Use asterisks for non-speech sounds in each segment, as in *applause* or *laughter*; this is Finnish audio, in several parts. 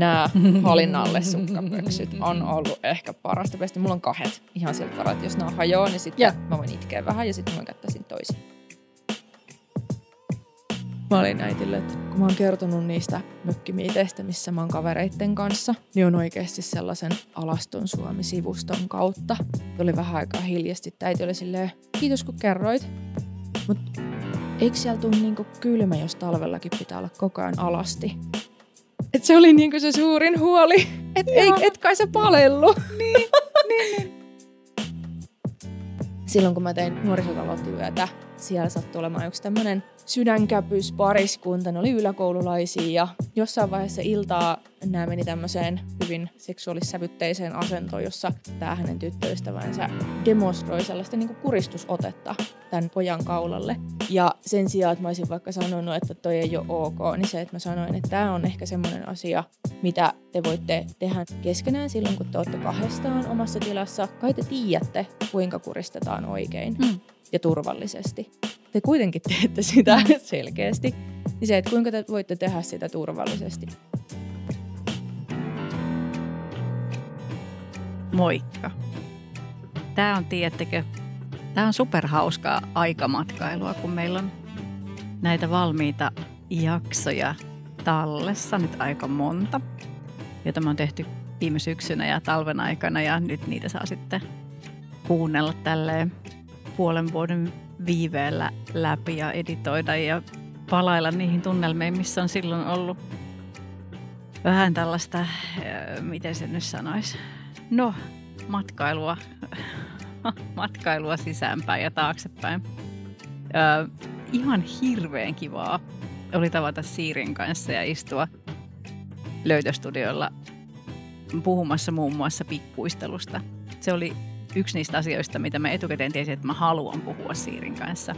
nämä halinnalle sukkapöksyt on ollut ehkä parasta pestä. Mulla on kahdet ihan sieltä varaa, että jos nämä hajoaa, niin sitten yeah. mä voin itkeä vähän ja sitten mä kättäisin toisin. Mä olin äitille, että kun mä oon kertonut niistä mökkimiiteistä, missä mä oon kavereitten kanssa, niin on oikeasti sellaisen Alaston Suomi-sivuston kautta. Tuli vähän aikaa hiljasti. Äiti oli silleen, kiitos kun kerroit. Mutta eikö siellä tule niinku kylmä, jos talvellakin pitää olla koko ajan alasti? Et se oli niinku se suurin huoli. Että ei, et kai se palellu. Niin, niin, niin. Silloin kun mä tein nuorisotalotyötä, siellä sattui olemaan yksi tämmöinen sydänkäpys pariskunta, ne oli yläkoululaisia ja jossain vaiheessa iltaa nämä meni tämmöiseen hyvin seksuaalissävytteiseen asentoon, jossa tämä hänen tyttöystävänsä demonstroi sellaista niin kuristusotetta tämän pojan kaulalle. Ja sen sijaan, että mä olisin vaikka sanonut, että toi ei ole ok, niin se, että mä sanoin, että tämä on ehkä semmoinen asia, mitä te voitte tehdä keskenään silloin, kun te olette kahdestaan omassa tilassa. Kai te tiedätte, kuinka kuristetaan oikein hmm. Ja turvallisesti te kuitenkin teette sitä *laughs* selkeästi, niin se, että kuinka te voitte tehdä sitä turvallisesti. Moikka. Tämä on, tiedättekö, tämä on superhauskaa aikamatkailua, kun meillä on näitä valmiita jaksoja tallessa nyt aika monta, joita me on tehty viime syksynä ja talven aikana ja nyt niitä saa sitten kuunnella tälleen puolen vuoden viiveellä läpi ja editoida ja palailla niihin tunnelmiin, missä on silloin ollut vähän tällaista, äh, miten se nyt sanoisi, no matkailua, *laughs* matkailua sisäänpäin ja taaksepäin. Äh, ihan hirveän kivaa oli tavata Siirin kanssa ja istua löytöstudiolla puhumassa muun muassa pikkuistelusta. Se oli yksi niistä asioista, mitä mä etukäteen tiesin, että mä haluan puhua Siirin kanssa.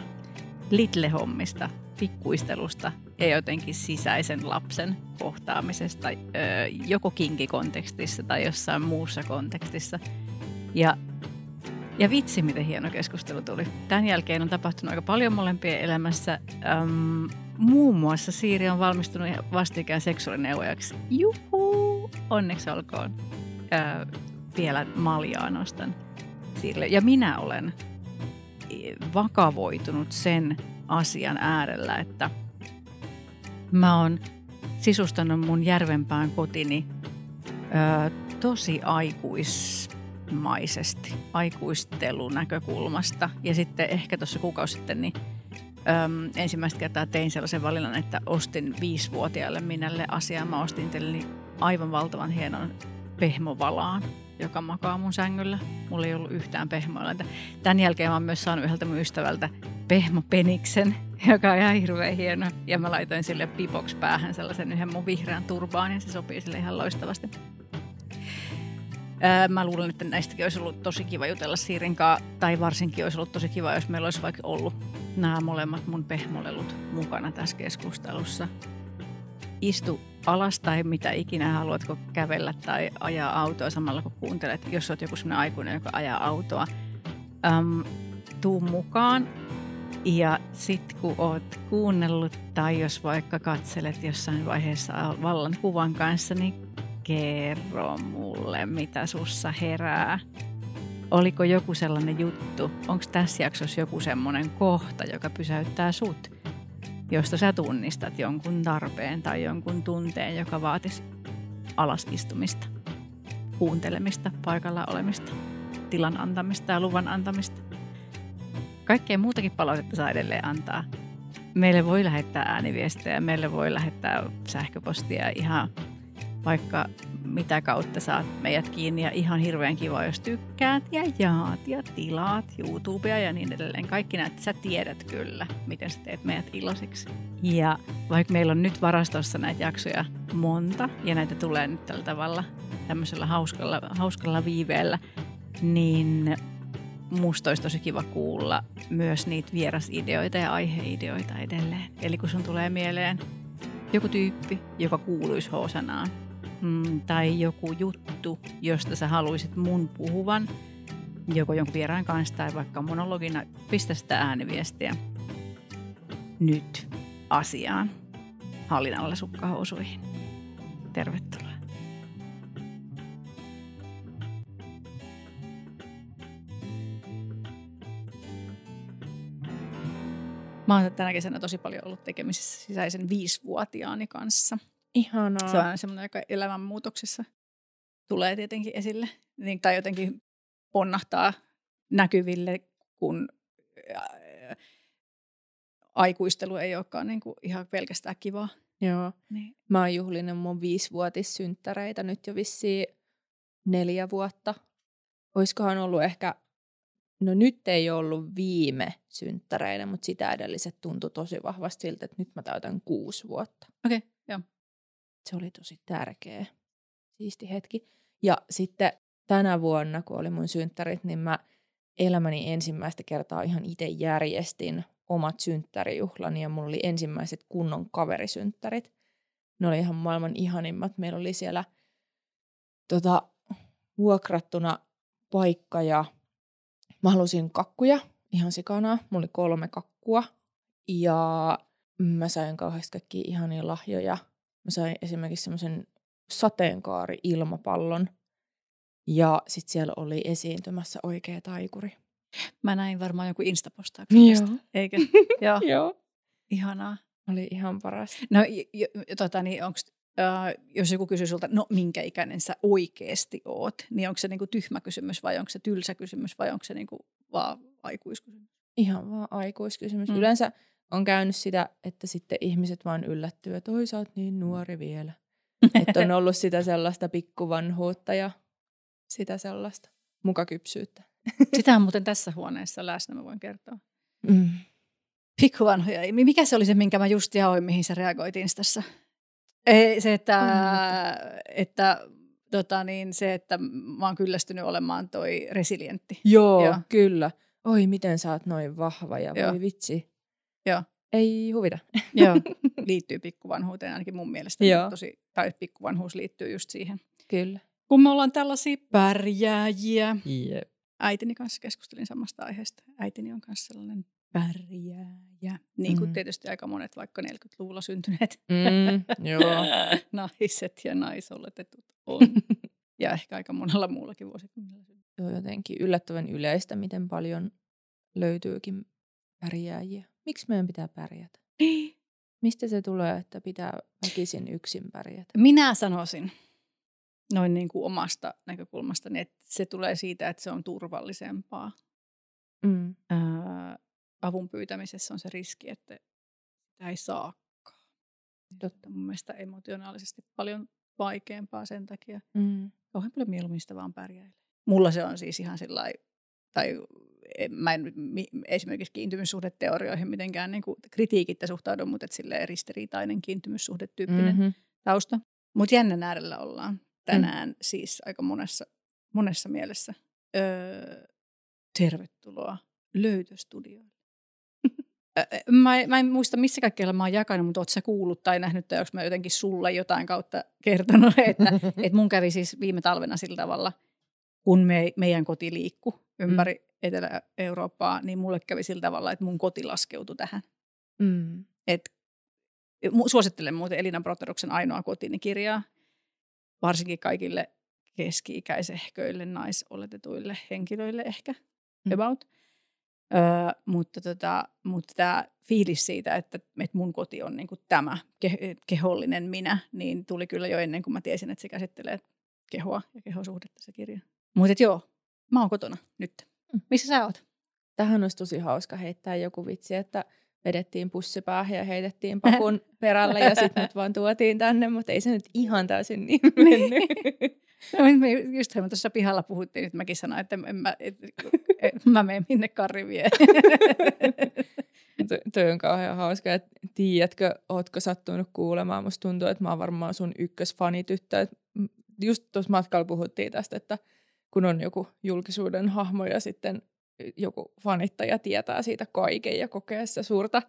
Little-hommista, pikkuistelusta ja jotenkin sisäisen lapsen kohtaamisesta joko kinkikontekstissa tai jossain muussa kontekstissa. Ja, ja vitsi, miten hieno keskustelu tuli. Tämän jälkeen on tapahtunut aika paljon molempien elämässä. Öm, muun muassa Siiri on valmistunut vastikään seksuaalineuvojaksi. Juhu! Onneksi olkoon. Ö, vielä maljaa nostan sille. Ja minä olen vakavoitunut sen asian äärellä, että mä oon sisustanut mun järvenpään kotini ö, tosi aikuismaisesti, aikuistelun näkökulmasta. Ja sitten ehkä tuossa kuukausi sitten niin Öm, ensimmäistä kertaa tein sellaisen valinnan, että ostin viisivuotiaalle minälle asiaa. Mä ostin aivan valtavan hienon pehmovalaan joka makaa mun sängyllä. Mulla ei ollut yhtään pehmoilla. Tämän jälkeen mä oon myös saanut yhdeltä mun ystävältä pehmopeniksen, *laughs* joka on ihan hirveän hieno. Ja mä laitoin sille pipoks päähän sellaisen yhden mun vihreän turbaan ja se sopii sille ihan loistavasti. mä luulen, että näistäkin olisi ollut tosi kiva jutella Siirinkaa, tai varsinkin olisi ollut tosi kiva, jos meillä olisi vaikka ollut nämä molemmat mun pehmolelut mukana tässä keskustelussa. Istu alas tai mitä ikinä haluatko kävellä tai ajaa autoa samalla kun kuuntelet, jos olet joku sellainen aikuinen, joka ajaa autoa. Äm, tuu mukaan ja sit kun oot kuunnellut tai jos vaikka katselet jossain vaiheessa vallan kuvan kanssa, niin kerro mulle, mitä sussa herää. Oliko joku sellainen juttu? Onko tässä jaksossa joku semmoinen kohta, joka pysäyttää sut? Josta sä tunnistat jonkun tarpeen tai jonkun tunteen, joka vaatisi alasistumista, kuuntelemista, paikalla olemista, tilan antamista ja luvan antamista. Kaikkea muutakin palautetta saa edelleen antaa. Meille voi lähettää ääniviestejä, meille voi lähettää sähköpostia ihan vaikka mitä kautta saat meidät kiinni ja ihan hirveän kiva, jos tykkäät ja jaat ja tilaat YouTubea ja niin edelleen. Kaikki näet, sä tiedät kyllä, miten sä teet meidät iloisiksi. Ja vaikka meillä on nyt varastossa näitä jaksoja monta ja näitä tulee nyt tällä tavalla tämmöisellä hauskalla, hauskalla viiveellä, niin musta olisi tosi kiva kuulla myös niitä vierasideoita ja aiheideoita edelleen. Eli kun sun tulee mieleen joku tyyppi, joka kuuluisi H-sanaan, mm, tai joku juttu, josta sä haluaisit mun puhuvan, joko jonkun vieraan kanssa tai vaikka monologina, pistä sitä ääniviestiä nyt asiaan hallinnalla sukkahousuihin. Tervetuloa. Mä oon tänä kesänä tosi paljon ollut tekemisissä sisäisen viisivuotiaani kanssa – Ihanaa. Se on aina semmoinen, joka elämänmuutoksessa tulee tietenkin esille. Niin, tai jotenkin ponnahtaa näkyville, kun aikuistelu ei olekaan niin kuin ihan pelkästään kivaa. Joo. Niin. Mä oon juhlinut mun viisivuotissynttäreitä nyt jo vissiin neljä vuotta. Oiskohan ollut ehkä, no nyt ei ollut viime synttäreiden, mutta sitä edelliset tuntui tosi vahvasti siltä, että nyt mä täytän kuusi vuotta. Okei, okay. Se oli tosi tärkeä, siisti hetki. Ja sitten tänä vuonna, kun oli mun synttärit, niin mä elämäni ensimmäistä kertaa ihan itse järjestin omat synttärijuhlani ja mulla oli ensimmäiset kunnon kaverisynttärit. Ne oli ihan maailman ihanimmat. Meillä oli siellä tota, vuokrattuna paikka ja mä halusin kakkuja ihan sikana. Mulla oli kolme kakkua ja mä sain kauheasti kaikkia ihania lahjoja. Mä sain esimerkiksi semmoisen sateenkaari-ilmapallon ja sitten siellä oli esiintymässä oikea taikuri. Mä näin varmaan joku instapostauksen Joo. tästä, eikö? *laughs* Joo, Joo. ihanaa. Oli ihan paras. No, j- j- tota, niin onks, äh, jos joku kysyy sulta, no minkä ikäinen sä oikeasti oot, niin onko se niinku tyhmä kysymys vai onko se tylsä kysymys vai onko se niinku vaan aikuiskysymys? Ihan vaan aikuiskysymys. Mm. Yleensä on käynyt sitä, että sitten ihmiset vaan yllättyy, että oi sä oot niin nuori vielä. *laughs* että on ollut sitä sellaista pikkuvanhuutta ja sitä sellaista mukakypsyyttä. *laughs* Sitä on muuten tässä huoneessa läsnä, mä voin kertoa. Mm. Pikkuvanhoja. Mikä se oli se, minkä mä just jaoin, mihin sä reagoit Instassa? Ei, se, että, että, tota niin, se, että mä oon kyllästynyt olemaan toi resilientti. Joo, Joo. Joo, kyllä. Oi, miten sä oot noin vahva ja Joo. voi vitsi. Joo. Ei huvita. Joo, *laughs* liittyy pikkuvanhuuteen ainakin mun mielestä. Joo. Tosi, tai pikkuvanhuus liittyy just siihen. Kyllä. Kun me ollaan tällaisia pärjääjiä. Jep. Äitini kanssa keskustelin samasta aiheesta. Äitini on kanssa sellainen pärjääjä. Niin kuin Mm. tietysti aika monet vaikka 40-luvulla syntyneet Mm, joo. *laughs* naiset ja naisoletetut on. *laughs* ja ehkä aika monella muullakin vuosikymmenellä. Se on jotenkin yllättävän yleistä, miten paljon löytyykin pärjääjiä. Miksi meidän pitää pärjätä? *gasps* Mistä se tulee, että pitää väkisin yksin pärjätä? Minä sanoisin noin niin kuin omasta näkökulmasta, että se tulee siitä, että se on turvallisempaa. Mm. Ää, avun pyytämisessä on se riski, että sitä ei saakaan. Totta. Mun mielestä emotionaalisesti paljon vaikeampaa sen takia. Mm. Kauhean paljon mieluummin sitä vaan pärjäilee. Mulla se on siis ihan sillä tai mä en esimerkiksi kiintymyssuhdeteorioihin mitenkään niin kuin kritiikittä suhtaudu, mutta et silleen ristiriitainen kiintymyssuhdetyyppinen Mm-hmm. tausta. Mutta jännän äärellä ollaan tänään mm. siis aika monessa, monessa mielessä. Öö, tervetuloa *laughs* ö, mä, mä en muista, missä kaikkialla mä oon jakanut, mutta oot sä kuullut tai nähnyt, tai onko mä jotenkin sulle jotain kautta kertonut, *laughs* että, että mun kävi siis viime talvena sillä tavalla, kun me, meidän koti liikkui ympäri mm. Etelä-Eurooppaa, niin mulle kävi sillä tavalla, että mun koti laskeutui tähän. Mm. Et, suosittelen muuten Elina Broteruksen ainoa kotini kirjaa, varsinkin kaikille keski-ikäisehköille, naisoletetuille henkilöille ehkä, Mm. about. Öö, mutta tota, mutta tämä fiilis siitä, että, että mun koti on niinku tämä ke- kehollinen minä, niin tuli kyllä jo ennen kuin mä tiesin, että se käsittelee kehoa ja kehosuhdetta se kirja. Mutta joo, mä oon kotona nyt. Mm. Missä sä oot? Tähän olisi tosi hauska heittää joku vitsi, että vedettiin pussipäähän ja heitettiin pakun perälle ja sitten mut vaan tuotiin tänne, mutta ei se nyt ihan täysin niin mennyt. *laughs* No, me just me tuossa pihalla puhuttiin, että mäkin sanoin, että en mä, et, *laughs* et, mä menen minne Karri vie. *laughs* To- toi on kauhean hauska, että tiedätkö, ootko sattunut kuulemaan, musta tuntuu, että mä oon varmaan sun ykkösfanityttö. Just tuossa matkalla puhuttiin tästä, että kun on joku julkisuuden hahmo ja sitten joku fanittaja tietää siitä kaiken ja kokee sitä suurta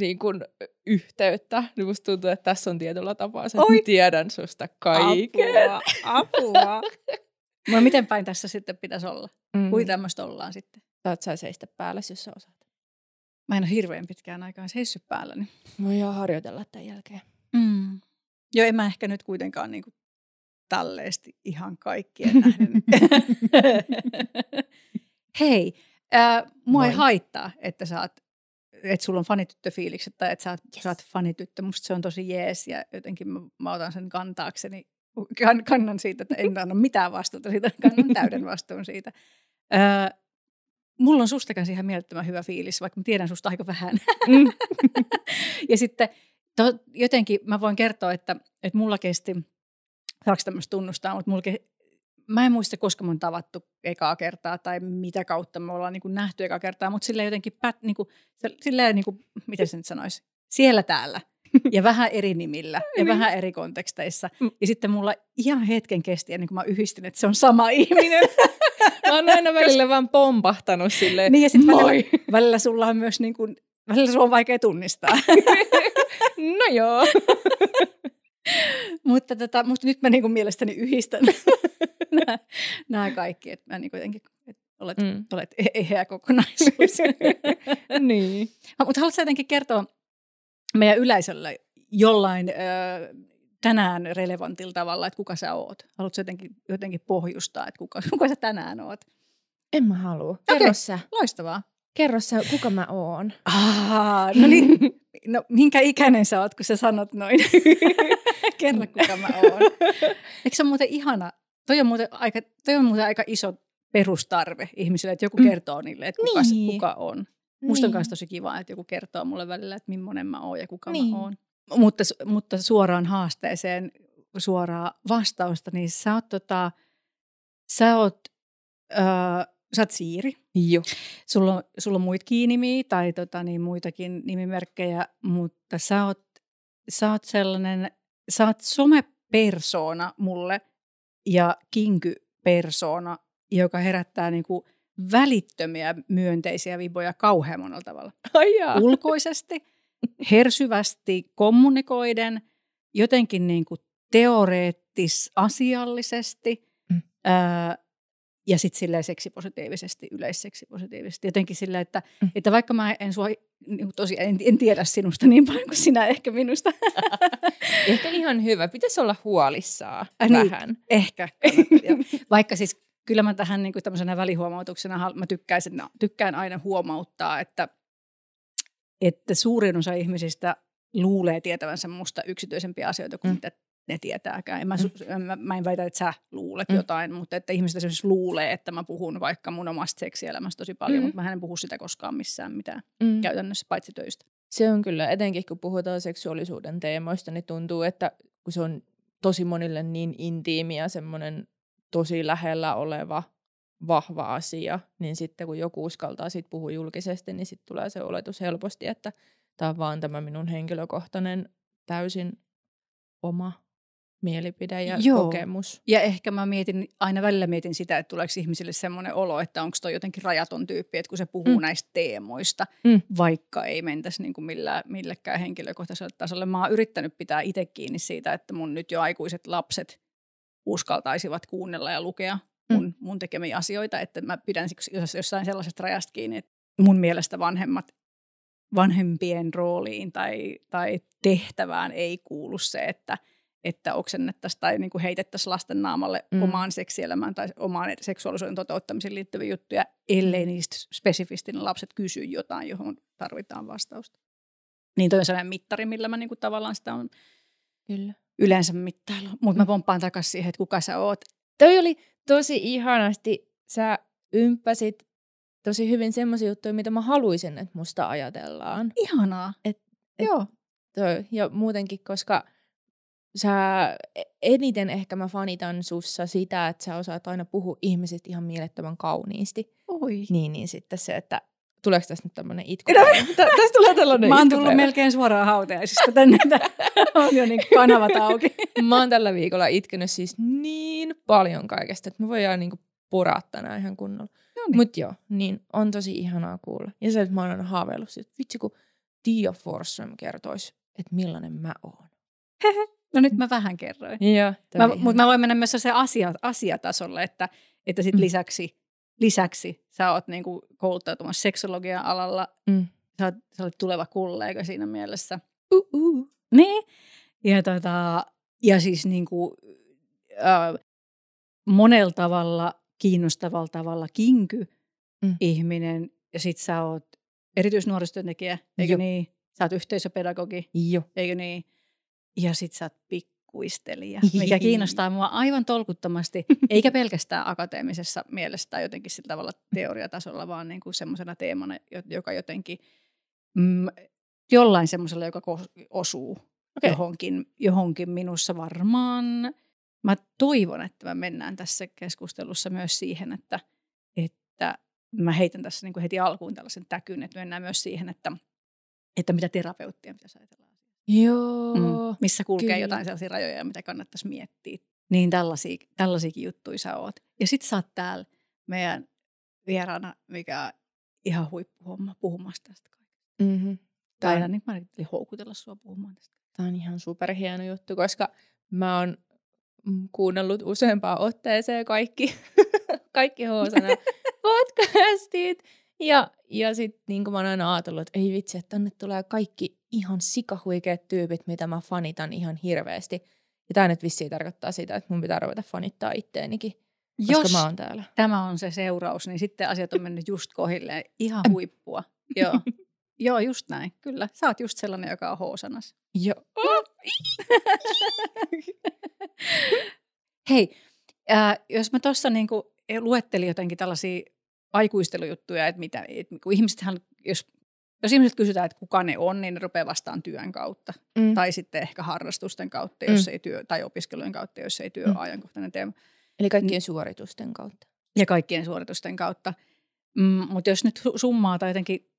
niin kuin, yhteyttä, niin musta tuntuu, että tässä on tietyllä tapaa se, että tiedän susta kaiken. Apua, apua. *laughs* No miten päin tässä sitten pitäisi olla? Mm. Kuin tämmöistä ollaan sitten? Saat sä seistä päällä, jos sä osaat. Mä en ole hirveän pitkään aikaan seissyt päälläni. Voidaan harjoitella tämän jälkeen. Mm. Joo, en mä ehkä nyt kuitenkaan niin kuin talleesti ihan kaikkien nähden. *laughs* Hei, äh, mua ei Moi. haittaa, että sä oot että sulla on fanityttöfiilikset tai että sä, oot, yes. sä oot fanityttö. Musta se on tosi jees ja jotenkin mä, mä otan sen kantaakseni. Kann, kannan siitä, että en anna mitään vastuuta siitä, kannan täyden vastuun siitä. Öö, mulla on susta kanssa ihan mielettömän hyvä fiilis, vaikka mä tiedän susta aika vähän. Mm. *laughs* ja sitten to, jotenkin mä voin kertoa, että, että mulla kesti, saako tämmöistä tunnustaa, mutta mulla mä en muista, koska mun tavattu ekaa kertaa tai mitä kautta me ollaan niin kuin nähty ekaa kertaa, mutta silleen jotenkin, pät, niin kuin, silleen niin kuin, miten se nyt sanoisi, siellä täällä ja vähän eri nimillä *laughs* ja niin. vähän eri konteksteissa. Mm. Ja sitten mulla ihan hetken kesti ennen kuin mä yhdistin, että se on sama *laughs* ihminen. mä oon aina välillä vaan pompahtanut silleen, niin ja sit moi. Välillä, välillä sulla on myös niin kuin, välillä sulla on vaikea tunnistaa. *laughs* no joo. *laughs* mutta, tota, mutta nyt mä niin kuin mielestäni yhdistän *laughs* nämä, nämä kaikki, että mä niin jotenkin, että olet, mm. olet e-, eheä kokonaisuus. *laughs* niin. Mutta haluatko jotenkin kertoa meidän yleisölle jollain ö, tänään relevantilla tavalla, että kuka sä oot? Haluatko jotenkin, jotenkin pohjustaa, että kuka, kuka sä tänään oot? En mä halua. Kerro okay. sä. Loistavaa. Kerro sä, kuka mä oon. Ah, no niin. No, minkä ikäinen sä oot, kun sä sanot noin? *laughs* Kerro, kuka mä oon. Eikö se ole muuten ihana? Toi on muuten aika, toi on muuten aika iso perustarve ihmisille, että joku mm. kertoo niille, että kuka, niin. kuka on. Musta niin. on myös tosi kiva, että joku kertoo mulle välillä, että millainen mä oon ja kuka niin. mä oon. Mutta, mutta suoraan haasteeseen, suoraa vastausta, niin sä oot, tota, sä oot, öö, sä oot Siiri. Joo. Sulla on, sulla on muitakin nimiä tai tota, niin muitakin nimimerkkejä, mutta sä oot, sä oot sellainen, sä oot somepersona mulle ja kinky-persona, joka herättää niinku välittömiä myönteisiä viboja kauhean monella tavalla. Ai Ulkoisesti, hersyvästi kommunikoiden, jotenkin niinku teoreettis-asiallisesti mm. ää, ja sitten silleen seksipositiivisesti, yleisseksipositiivisesti. Jotenkin silleen, että, mm. että vaikka mä en sua, niin tosi, en, en tiedä sinusta niin paljon kuin sinä ehkä minusta. *laughs* ehkä ihan hyvä. Pitäisi olla huolissaan äh, niin, vähän. Ehkä. *laughs* vaikka siis kyllä mä tähän niin kuin tämmöisenä välihuomautuksena mä tykkäisin, tykkään aina huomauttaa, että, että suurin osa ihmisistä luulee tietävänsä musta yksityisempiä asioita kuin mm. mitä ne tietääkään. En mä, mm. mä, mä en väitä, että sä luulet mm. jotain, mutta että ihmiset esimerkiksi luulee, että mä puhun vaikka mun omasta seksielämästä tosi paljon, mm. mutta mä en puhu sitä koskaan missään mitään mm. käytännössä, paitsi töistä. Se on kyllä, etenkin kun puhutaan seksuaalisuuden teemoista, niin tuntuu, että kun se on tosi monille niin intiimi ja semmoinen tosi lähellä oleva vahva asia, niin sitten kun joku uskaltaa siitä puhua julkisesti, niin sitten tulee se oletus helposti, että tämä on vaan tämä minun henkilökohtainen täysin oma mielipide ja Joo. kokemus. Ja ehkä mä mietin, aina välillä mietin sitä, että tuleeko ihmisille semmoinen olo, että onko toi jotenkin rajaton tyyppi, että kun se puhuu mm. näistä teemoista, mm. vaikka ei mentäisi niin kuin millä, millekään henkilökohtaiselle tasolle. Mä oon yrittänyt pitää itse kiinni siitä, että mun nyt jo aikuiset lapset uskaltaisivat kuunnella ja lukea mm. mun, mm. mun tekemiä asioita, että mä pidän jossain sellaisesta rajasta kiinni, että mun mielestä vanhemmat vanhempien rooliin tai, tai tehtävään ei kuulu se, että – että oksennettaisiin tai niin kuin heitettäisiin lasten naamalle mm. omaan seksielämään tai omaan seksuaalisuuden toteuttamiseen liittyviä juttuja, ellei niistä spesifisti ne lapset kysy jotain, johon tarvitaan vastausta. Niin toi on sellainen mittari, millä mä niin kuin tavallaan sitä on Kyllä. yleensä mittailu. Mutta mä pomppaan takaisin siihen, että kuka sä oot. Toi oli tosi ihanasti. Sä ympäsit tosi hyvin semmoisia juttuja, mitä mä haluaisin, että musta ajatellaan. Ihanaa. Et, et, Joo. Toi, ja muutenkin, koska – sä e, eniten ehkä mä fanitan sussa sitä, että sä osaat aina puhua ihmisistä ihan mielettömän kauniisti. Oi. Niin, niin sitten se, että tuleeko tästä nyt tämmöinen itku? *laughs* No, tästä tulee tällainen Mä oon tullut melkein suoraan hautajaisista tänne, *laughs* on jo niin kanavat auki. *laughs* mä oon tällä viikolla itkenyt siis niin paljon kaikesta, että mä voin niin puraa tänään ihan kunnolla. No niin. Mutta joo, niin on tosi ihanaa kuulla. Ja se, että mä oon aina haaveillut, että vitsi kun Tia Forsström kertoisi, että millainen mä oon. No nyt mä vähän kerroin. Joo, mä, mutta mä voin mennä myös se asia, asiatasolle, että, että sit mm. lisäksi, lisäksi sä oot niinku kouluttautumassa seksologian alalla. Mm. Sä, oot, sä olet tuleva kollega siinä mielessä. Uh-uh. Niin. Ja, tota, ja siis niinku, äh, monella tavalla, kiinnostavalla tavalla kinky mm. ihminen. Ja sit sä oot erityisnuorisotyöntekijä, eikö Joo. niin? Sä oot yhteisöpedagogi, Joo. eikö niin? Ja sit sä oot pikkuistelija, mikä kiinnostaa mua aivan tolkuttomasti, *laughs* eikä pelkästään akateemisessa mielessä tai jotenkin sillä tavalla teoriatasolla, vaan niin kuin semmoisena teemana, jo- joka jotenkin mm, jollain semmoisella, joka osuu Okei. johonkin, johonkin minussa varmaan. Mä toivon, että me mennään tässä keskustelussa myös siihen, että, että mä heitän tässä niin kuin heti alkuun tällaisen täkyn, että mennään myös siihen, että, että mitä terapeuttia pitäisi ajatella. Joo. Mm. Missä kulkee kyllä. jotain sellaisia rajoja, mitä kannattaisi miettiä. Niin tällaisia, tällaisiakin juttuja sä oot. Ja sit sä oot täällä meidän vieraana, mikä on ihan huippuhomma puhumassa tästä kaikesta. Mm-hmm. Tai aina niin mä ajattelin houkutella sua puhumaan tästä. tämä on ihan superhieno juttu, koska mä oon mm, kuunnellut useampaan otteeseen kaikki, *laughs* kaikki Hoosana *laughs* podcastit. Ja, ja sitten niin mä oon aina ajatellut, että ei vitsi, että tänne tulee kaikki ihan sikahuikeat tyypit, mitä mä fanitan ihan hirveästi. Ja tämä nyt vissiin tarkoittaa sitä, että mun pitää ruveta fanittaa itteenikin, koska Jos mä oon täällä. tämä on se seuraus, niin sitten asiat on mennyt just kohilleen. Ihan huippua. Joo. *laughs* Joo, just näin. Kyllä. Sä oot just sellainen, joka on hoosanas. Joo. *laughs* Hei, äh, jos mä tuossa niinku luettelin jotenkin tällaisia aikuistelujuttuja, että mitä, et, kun ihmisethän, jos, jos ihmiset kysytään, että kuka ne on, niin ne rupeaa vastaan työn kautta. Mm. Tai sitten ehkä harrastusten kautta, jos Mm. ei työ, tai opiskelujen kautta, jos ei työ Mm. ajankohtainen teema. Eli kaikkien suoritusten kautta. Ja kaikkien suoritusten kautta. Mm, mutta jos nyt su- summaa tai jotenkin,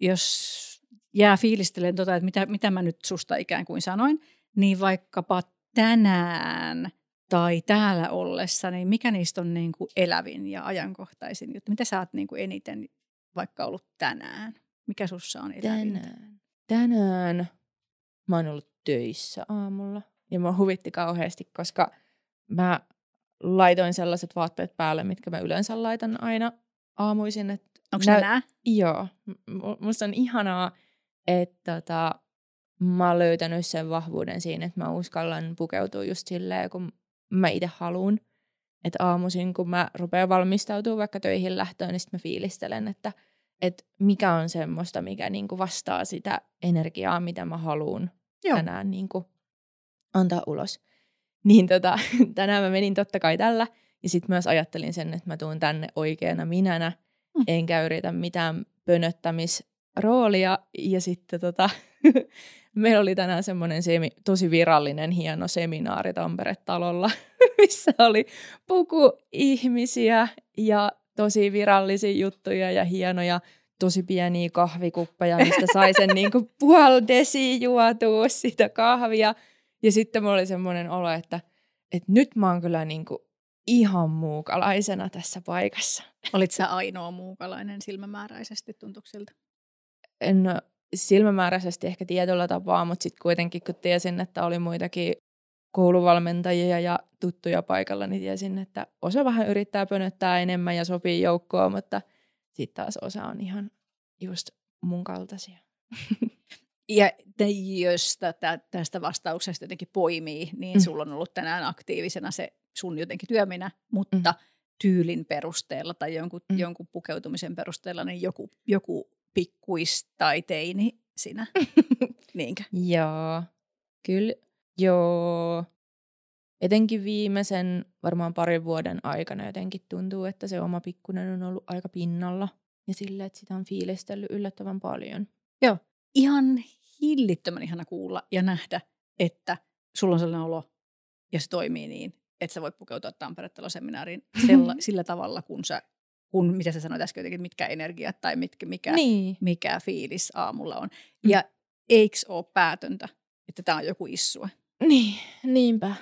jos jää fiilistelemään tota, että mitä, mitä mä nyt susta ikään kuin sanoin, niin vaikkapa tänään tai täällä ollessa, niin mikä niistä on niin kuin elävin ja ajankohtaisin juttu? Mitä sä oot niin kuin eniten vaikka ollut tänään? Mikä sussa on elävintä? Tänään. Tänään mä oon ollut töissä aamulla. Ja mä huvitti kauheasti, koska mä laitoin sellaiset vaatteet päälle, mitkä mä yleensä laitan aina aamuisin. Onko se nää? Joo. M- mu- Musta on ihanaa, että tota, mä oon löytänyt sen vahvuuden siinä, että mä uskallan pukeutua just silleen, kun mä itse haluan. Että aamuisin, kun mä rupean valmistautumaan vaikka töihin lähtöön, niin sit mä fiilistelen, että, että mikä on semmoista, mikä niinku vastaa sitä energiaa, mitä mä haluan tänään niinku antaa ulos. Niin tota, *laughs* tänään mä menin totta kai tällä, ja sitten myös ajattelin sen, että mä tuun tänne oikeana minänä, Mm. enkä yritä mitään pönöttämisroolia. Ja sitten tota, *laughs* meillä oli tänään semmoinen semi, tosi virallinen hieno seminaari Tampere-talolla, *laughs* missä oli puku ihmisiä ja tosi virallisia juttuja ja hienoja tosi pieniä kahvikuppeja, mistä sai sen *laughs* niinku puoli desi juotua sitä kahvia. Ja sitten mulla oli semmoinen olo, että, että nyt mä oon kyllä niinku ihan muukalaisena tässä paikassa. Olit sä ainoa muukalainen silmämääräisesti, tuntuuko siltä? En silmämääräisesti ehkä tietyllä tapaa, mutta sitten kuitenkin kun tiesin, että oli muitakin kouluvalmentajia ja tuttuja paikalla, niin tiesin, että osa vähän yrittää pönöttää enemmän ja sopii joukkoon, mutta sitten taas osa on ihan just mun kaltaisia. *laughs* Ja te, jos tätä, tästä vastauksesta jotenkin poimii, niin Mm. sulla on ollut tänään aktiivisena se sun jotenkin työminä, mutta mm. tyylin perusteella tai jonkun, mm. Jonkun pukeutumisen perusteella, niin joku, joku pikkuis tai teini sinä. *laughs* Niinkö? Joo, kyllä. Joo. Etenkin viimeisen varmaan parin vuoden aikana jotenkin tuntuu, että se oma pikkunen on ollut aika pinnalla. Ja sillä, että sitä on fiilistellyt yllättävän paljon. Joo. Ihan hillittömän ihana kuulla ja nähdä, että sulla on sellainen olo ja se toimii niin, että sä voit pukeutua Tampere-seminaariin *laughs* sella, sillä tavalla, kun sä, kun, mitä sä sanoit äsken jotenkin, mitkä energiat tai mitkä, mikä, Niin. mikä fiilis aamulla on. Mm. Ja eiks ole päätöntä, että tämä on joku issue? Niin, niinpä.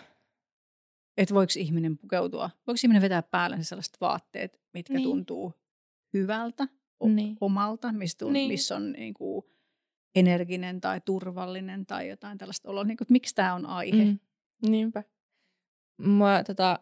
Että voiko ihminen pukeutua, voiko ihminen vetää päälle sellaiset vaatteet, mitkä Niin. tuntuu hyvältä, o- Niin. omalta, missä, tun, Niin. missä on niin kuin energinen tai turvallinen tai jotain tällaista oloa. Niin kuin, miksi tämä on aihe? Mm, niinpä. Mua tota,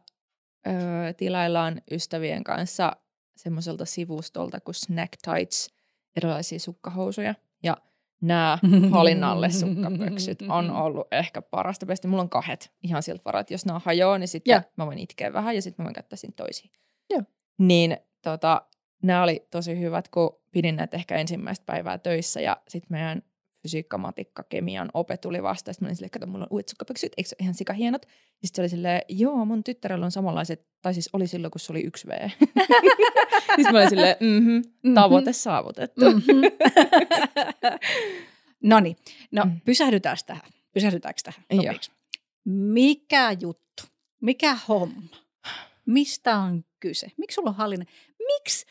ö, tilaillaan ystävien kanssa semmoiselta sivustolta kuin Snack Tights, erilaisia sukkahousuja. Ja nämä *laughs* hallinnalle sukkapöksyt on ollut ehkä parasta besti. Mulla on kahdet ihan siltä varaa, että jos nämä hajoaa, niin sitten Joo. mä voin itkeä vähän ja sitten mä voin käyttää siinä toisiin. Joo. Niin tota, nämä oli tosi hyvät, kun pidin näitä ehkä ensimmäistä päivää töissä ja sitten meidän fysiikka, matikka, kemian ope tuli vasta. Sitten mä olin silleen, kato, mulla on uudet sukkapyksyt, eikö se ole ihan sika hienot? Ja sitten se oli silleen, joo, mun tyttärellä on samanlaiset, tai siis oli silloin, kun se oli yksi V. *laughs* sitten mä olin silleen, mm-hmm, tavoite saavutettu. Mm-hmm. *laughs* no niin, no mm. pysähdytään tähän. Pysähdytäänkö tähän? Sopiks? Mikä juttu? Mikä homma? Mistä on kyse? Miksi sulla on hallinne? Miksi?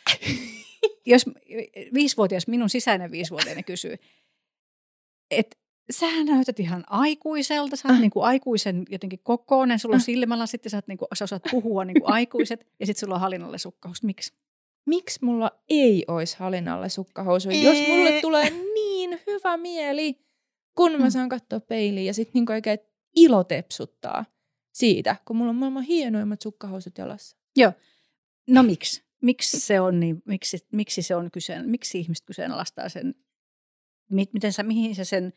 *laughs* Jos viisivuotias, minun sisäinen viisivuotiainen kysyy, että sähän näytät ihan aikuiselta, sä oot äh. niinku aikuisen jotenkin kokoinen, sulla on äh. silmällä, sitten sä, oot niinku, sä osaat puhua niinku *laughs* aikuiset ja sitten sulla on hallinnalle sukkahousut. Miksi? Miksi mulla ei olisi hallinnalle sukkahousuja, jos mulle tulee niin hyvä mieli, kun mä mm. saan katsoa peiliin ja sitten niinku oikein ilo tepsuttaa siitä, kun mulla on maailman hienoimmat sukkahousut jalassa. Joo. No miksi? Miksi se on niin, miksi, miksi se on kyseen, miksi ihmiset kyseenalaistaa sen miten sä, mihin, sä sen,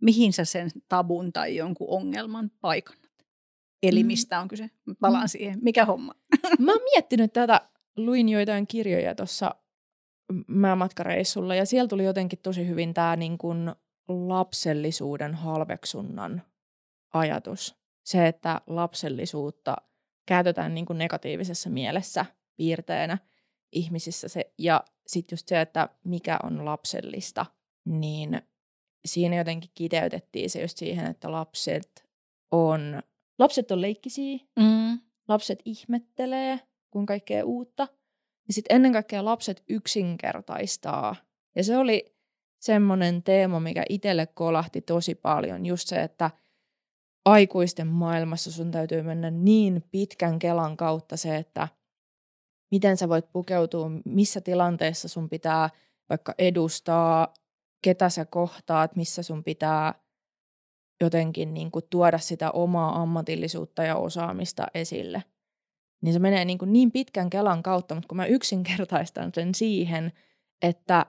mihin sä sen tabun tai jonkun ongelman paikannat? Eli mm. mistä on kyse? Palaan mm. siihen. Mikä homma? *laughs* Mä oon miettinyt tätä, luin joitain kirjoja tuossa matkareissulla ja siellä tuli jotenkin tosi hyvin tämä niin kun lapsellisuuden halveksunnan ajatus. Se, että lapsellisuutta käytetään niin kuin negatiivisessa mielessä piirteenä ihmisissä. Se, ja sitten just se, että mikä on lapsellista – niin siinä jotenkin kiteytettiin se just siihen, että lapset on, lapset on leikkisiä, mm. lapset ihmettelee, kun kaikkea uutta. Ja sitten ennen kaikkea lapset yksinkertaistaa. Ja se oli semmoinen teema, mikä itselle kolahti tosi paljon. Just se, että aikuisten maailmassa sun täytyy mennä niin pitkän kelan kautta se, että miten sä voit pukeutua, missä tilanteessa sun pitää vaikka edustaa ketä sä kohtaat, missä sun pitää jotenkin niin kuin tuoda sitä omaa ammatillisuutta ja osaamista esille. Niin se menee niin, kuin niin pitkän kelan kautta, mutta kun mä yksinkertaistan sen siihen, että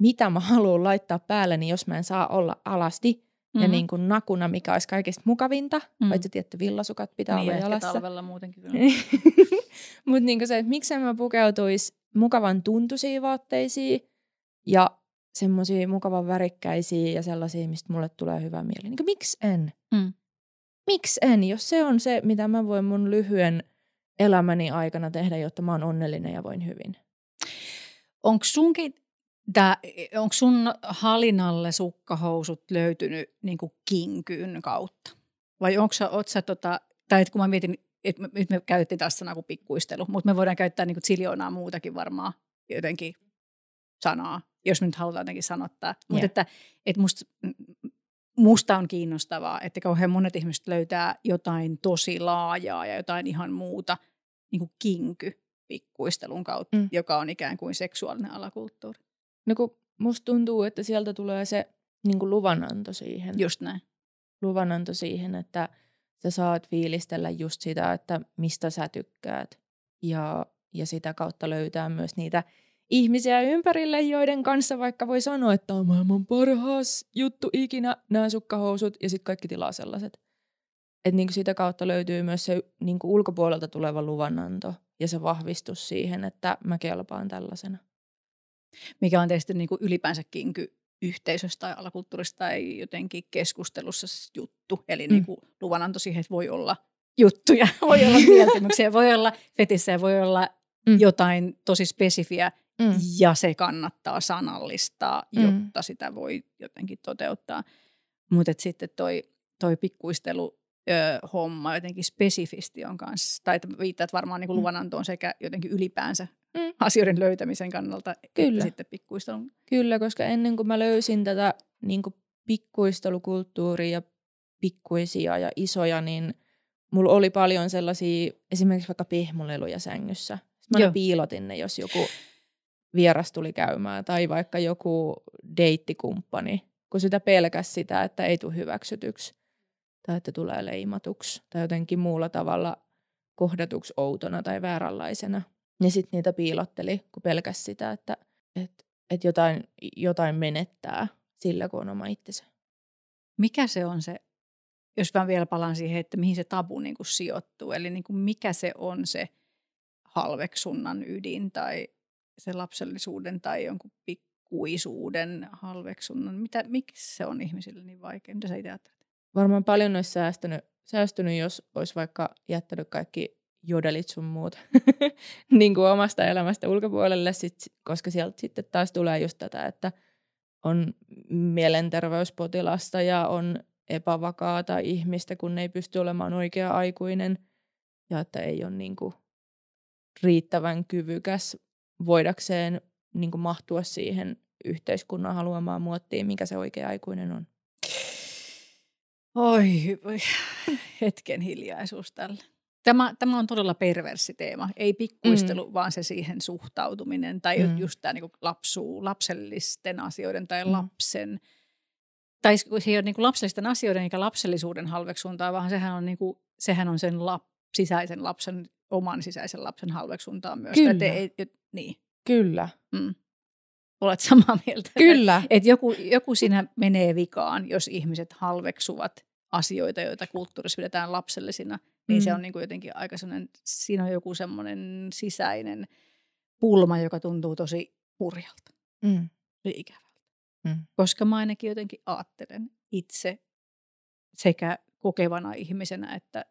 mitä mä haluan laittaa päälle, niin jos mä en saa olla alasti mm-hmm. ja niin kuin nakuna, mikä olisi kaikista mukavinta, mm-hmm. paitsi tietty villasukat pitää niin, olla jalassa. Niin, talvella muutenkin. *laughs* mutta niin se, että miksei mä pukeutuisi mukavan tuntuisiin vaatteisiin ja semmoisia mukavan värikkäisiä ja sellaisia, mistä mulle tulee hyvä mieli. Niin miksi en? Mm. Miksi en, jos se on se, mitä mä voin mun lyhyen elämäni aikana tehdä, jotta mä oon onnellinen ja voin hyvin. Onko sunkin onko sun halinalle sukkahousut löytynyt niin kuin kinkyyn kautta? Vai onko sä, oot sä tota, tai kun mä mietin, että nyt me käytettiin taas sanaa kuin pikkuistelu, mutta me voidaan käyttää niin kuin muutakin varmaan jotenkin sanaa jos me nyt halutaan jotenkin sanottaa. Yeah. Mutta että, että musta, musta on kiinnostavaa, että kauhean monet ihmiset löytää jotain tosi laajaa ja jotain ihan muuta, niin kuin kinky pikkuistelun kautta, mm. joka on ikään kuin seksuaalinen alakulttuuri. No kun musta tuntuu, että sieltä tulee se niin kuin luvananto siihen. Just näin. Luvananto siihen, että sä saat fiilistellä just sitä, että mistä sä tykkäät. Ja, ja sitä kautta löytää myös niitä ihmisiä ympärille, joiden kanssa vaikka voi sanoa, että on maailman parhaas juttu ikinä nämä sukkahousut ja sitten kaikki tilaa sellaiset. Että niinku sitä kautta löytyy myös se niinku ulkopuolelta tuleva luvananto ja se vahvistus siihen, että mä kelpaan tällaisena. Mikä on teistä niinku ylipäänsäkin yhteisöstä tai alakulttuurista tai jotenkin keskustelussa juttu. Eli mm. niinku luvananto siihen, että voi olla juttuja, *laughs* voi olla mieltymyksiä, voi olla fetissä, voi olla mm. jotain tosi spesifiä, Mm. Ja se kannattaa sanallistaa, mm. jotta sitä voi jotenkin toteuttaa. Mutta sitten toi, toi pikkuistelu ö, homma jotenkin spesifisti on kanssa, tai viittaat varmaan niin luvanantoon sekä jotenkin ylipäänsä mm. asioiden löytämisen kannalta, Kyllä. että sitten pikkuistelun. Kyllä, koska ennen kuin mä löysin tätä niin pikkuistelukulttuuria ja pikkuisia ja isoja, niin mulla oli paljon sellaisia, esimerkiksi vaikka pehmoleluja sängyssä. Sitten mä piilotin ne, jos joku vieras tuli käymään tai vaikka joku deittikumppani, kun sitä pelkäs sitä, että ei tule hyväksytyksi tai että tulee leimatuksi tai jotenkin muulla tavalla kohdatuksi outona tai vääränlaisena. Ja sitten niitä piilotteli, kun pelkäs sitä, että et, et jotain, jotain menettää sillä, kun on oma itsensä. Mikä se on se, jos mä vielä palaan siihen, että mihin se tabu niin kuin sijoittuu, eli niin kuin mikä se on se halveksunnan ydin tai se lapsellisuuden tai jonkun pikkuisuuden halveksunnan, mitä, miksi se on ihmisille niin vaikea? Mitä sä itse ajattelet? Varmaan paljon olisi säästynyt, säästynyt, jos olisi vaikka jättänyt kaikki jodelit sun muut *laughs* niin kuin omasta elämästä ulkopuolelle, sit, koska sieltä sitten taas tulee just tätä, että on mielenterveyspotilasta ja on epävakaata ihmistä, kun ei pysty olemaan oikea aikuinen ja että ei ole niin kuin riittävän kyvykäs voidakseen niin kuin mahtua siihen yhteiskunnan haluamaan muottiin, mikä se oikea aikuinen on. Oi, oi. hetken hiljaisuus tällä. Tämä, tämä on todella perversi teema. Ei pikkuistelu, mm. vaan se siihen suhtautuminen tai mm. just tämä niin lapsuu, lapsellisten asioiden tai mm. lapsen. Tai se ei ole niin lapsellisten asioiden eikä lapsellisuuden halveksuntaa, vaan sehän on, niin kuin, sehän on sen lap, sisäisen lapsen, oman sisäisen lapsen halveksuntaa myös. Kyllä. Ei, et, niin. Kyllä. Mm. Olet samaa mieltä? Kyllä. Että joku, joku siinä menee vikaan, jos ihmiset halveksuvat asioita, joita kulttuurissa pidetään lapsellisina – niin mm. se on niin kuin jotenkin aika sellainen, siinä on joku semmoinen sisäinen pulma, joka tuntuu tosi hurjalta. Mm. ikävältä. Mm. Koska mä ainakin jotenkin ajattelen itse sekä kokevana ihmisenä että,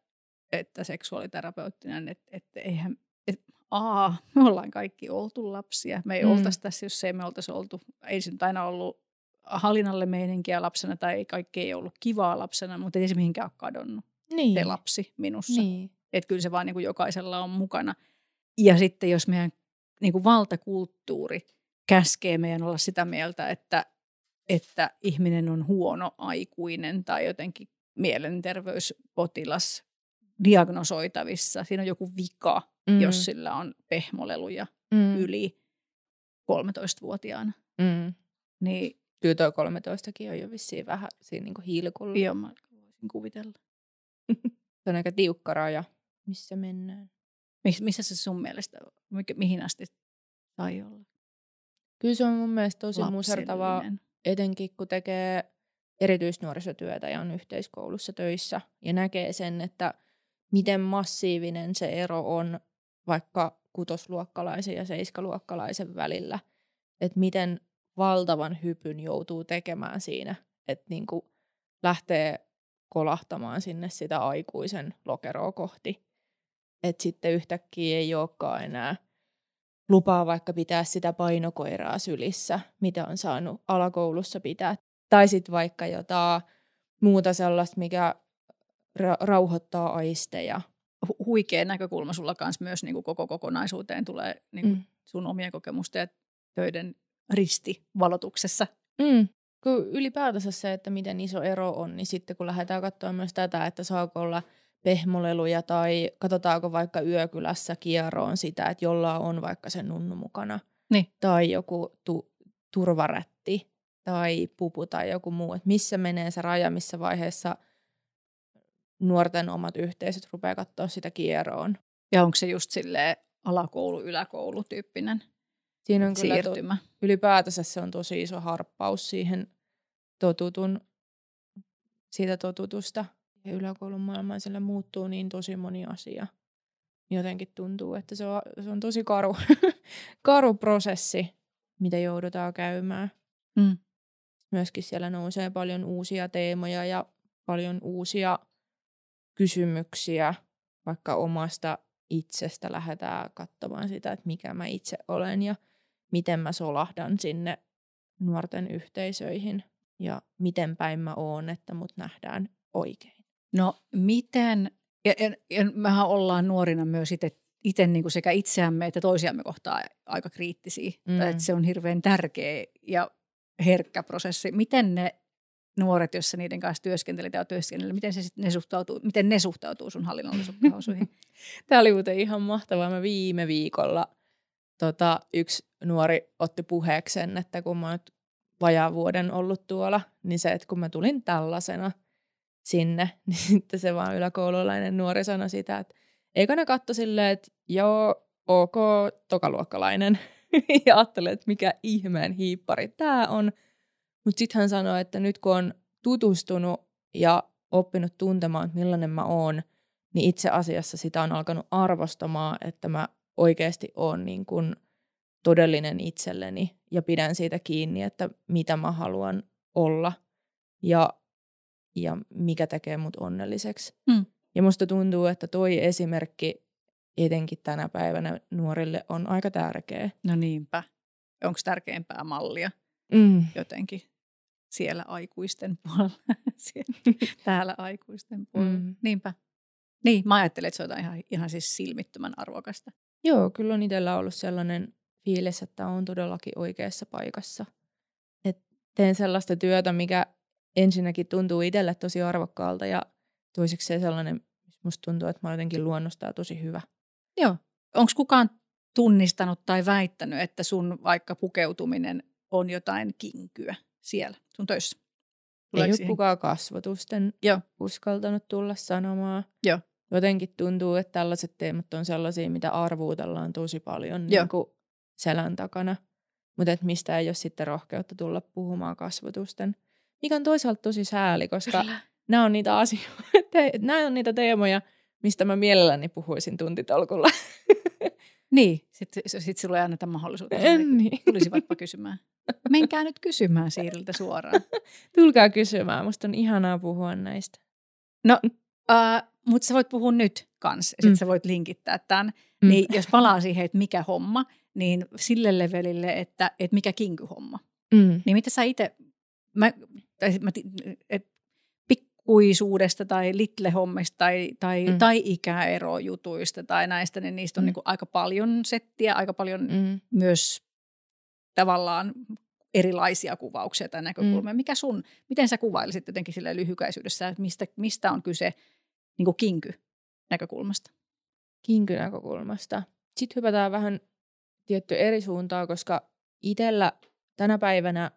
että seksuaaliterapeuttina, että, että eihän, että aa, *laughs* me ollaan kaikki oltu lapsia. Me ei mm. oltaisi tässä, jos ei me oltaisi oltu, ei se nyt aina ollut hallinnalle meininkiä lapsena tai kaikki ei ollut kivaa lapsena, mutta ei se mihinkään ole kadonnut niin. se lapsi minussa. Niin. Että kyllä se vaan niin kuin jokaisella on mukana. Ja sitten jos meidän niin kuin valtakulttuuri käskee meidän olla sitä mieltä, että, että ihminen on huono aikuinen tai jotenkin mielenterveyspotilas diagnosoitavissa, siinä on joku vika, mm. jos sillä on pehmoleluja mm. yli 13-vuotiaana. Mm. Niin, Kyllä tuo 13kin on jo vissiin vähän siinä niin hilkulla. Joo, mä voisin kuvitella. *laughs* se on aika tiukka raja, missä mennään. Mis, missä se sun mielestä, mihin asti sai olla? Kyllä se on mun mielestä tosi musertavaa, etenkin kun tekee erityisnuorisotyötä ja on yhteiskoulussa töissä ja näkee sen, että miten massiivinen se ero on vaikka kutosluokkalaisen ja seiskaluokkalaisen välillä. Että miten valtavan hypyn joutuu tekemään siinä, että niinku lähtee kolahtamaan sinne sitä aikuisen lokeroa kohti. Että sitten yhtäkkiä ei olekaan enää lupaa vaikka pitää sitä painokoiraa sylissä, mitä on saanut alakoulussa pitää. Tai sitten vaikka jotain muuta sellaista, mikä ra- rauhoittaa aisteja. Hu- huikea näkökulma sulla kanssa myös niin kuin koko kokonaisuuteen tulee niin kuin mm. sun omien kokemusten ja töiden ristivalotuksessa. Mm kun ylipäätänsä se, että miten iso ero on, niin sitten kun lähdetään katsoa myös tätä, että saako olla pehmoleluja tai katsotaanko vaikka yökylässä kierroon sitä, että jolla on vaikka se nunnu mukana. Niin. Tai joku tu- turvarätti tai pupu tai joku muu. Että missä menee se raja, missä vaiheessa nuorten omat yhteisöt rupeaa katsoa sitä kierroon. Ja onko se just sille alakoulu, yläkoulu tyyppinen? Siinä on siirtymä. Kyllä to, ylipäätänsä se on tosi iso harppaus siihen totutun, siitä totutusta. Ja yläkoulun maailmaan sillä muuttuu niin tosi moni asia. Jotenkin tuntuu, että se on, se on tosi karu, *laughs* karu prosessi, mitä joudutaan käymään. Mm. Myöskin siellä nousee paljon uusia teemoja ja paljon uusia kysymyksiä, vaikka omasta itsestä lähdetään katsomaan sitä, että mikä mä itse olen ja miten mä solahdan sinne nuorten yhteisöihin ja miten päin mä oon, että mut nähdään oikein. No miten, ja, ja, ja mehän ollaan nuorina myös itse itse niin kuin sekä itseämme että toisiamme kohtaa aika kriittisiä. Mm. Että se on hirveän tärkeä ja herkkä prosessi. Miten ne nuoret, jos niiden kanssa työskentelit ja työskennellä, miten, se ne suhtautuu, miten ne suhtautuu sun hallinnollisiin *laughs* Tämä oli muuten ihan mahtavaa. Mä viime viikolla tota, yksi nuori otti puheeksi että kun mä oon vajaa vuoden ollut tuolla, niin se, että kun mä tulin tällaisena sinne, *laughs* niin sitten se vaan yläkoululainen nuori sanoi sitä, että eikö ne katso silleen, että joo, ok, tokaluokkalainen. *laughs* ja ajattelee, että mikä ihmeen hiippari tämä on. Mutta sitten hän sanoi, että nyt kun on tutustunut ja oppinut tuntemaan, että millainen mä oon, niin itse asiassa sitä on alkanut arvostamaan, että mä oikeasti oon niin kuin todellinen itselleni ja pidän siitä kiinni, että mitä mä haluan olla ja, ja mikä tekee mut onnelliseksi. Mm. Ja musta tuntuu, että toi esimerkki etenkin tänä päivänä nuorille on aika tärkeä. No niinpä. Onko tärkeämpää mallia Mm. jotenkin siellä aikuisten *laughs* puolella, siellä, täällä aikuisten puolella? Mm. Niinpä. Niin, mä ajattelen, että se on ihan, ihan siis silmittömän arvokasta. Joo, kyllä on itsellä ollut sellainen fiilis, että on todellakin oikeassa paikassa. Et teen sellaista työtä, mikä ensinnäkin tuntuu itselle tosi arvokkaalta ja toiseksi se sellainen, musta tuntuu, että mä jotenkin luonnostaan tosi hyvä. Joo. Onko kukaan tunnistanut tai väittänyt, että sun vaikka pukeutuminen on jotain kinkyä siellä sun töissä? Ei Tuleeko ole siihen- kukaan kasvotusten Joo. uskaltanut tulla sanomaan. Joo. Jotenkin tuntuu, että tällaiset teemat on sellaisia, mitä arvuutellaan tosi paljon Joo. niin kuin selän takana. Mutta et mistä ei ole sitten rohkeutta tulla puhumaan kasvotusten. Mikä on toisaalta tosi sääli, koska Kyllä. nämä on niitä asioita, *laughs* nämä on niitä teemoja, mistä mä mielelläni puhuisin tuntitolkulla. *laughs* Niin, sitten sit sulle ei anneta mahdollisuutta. niin. Tulisivatpa kysymään. Menkää nyt kysymään Siiriltä suoraan. *laughs* Tulkaa kysymään, musta on ihanaa puhua näistä. No, äh, mutta sä voit puhua nyt kans, ja sit Mm. sä voit linkittää tämän. Mm. Niin jos palaa siihen, että mikä homma, niin sille levelille, että, että mikä kinkyhomma. Mm. Niin mitä sä itse, mä, tai mä, et pikkuisuudesta tai little-hommista tai, tai, Mm. tai ikäerojutuista tai näistä, niin niistä on Mm. niin aika paljon settiä, aika paljon Mm. myös tavallaan erilaisia kuvauksia tai näkökulmia. Mm. Mikä sun, miten sä kuvailisit jotenkin sille lyhykäisyydessä, että mistä, mistä on kyse niin kuin kinky näkökulmasta? kinkynäkökulmasta. Sitten hypätään vähän tietty eri suuntaa, koska itsellä tänä päivänä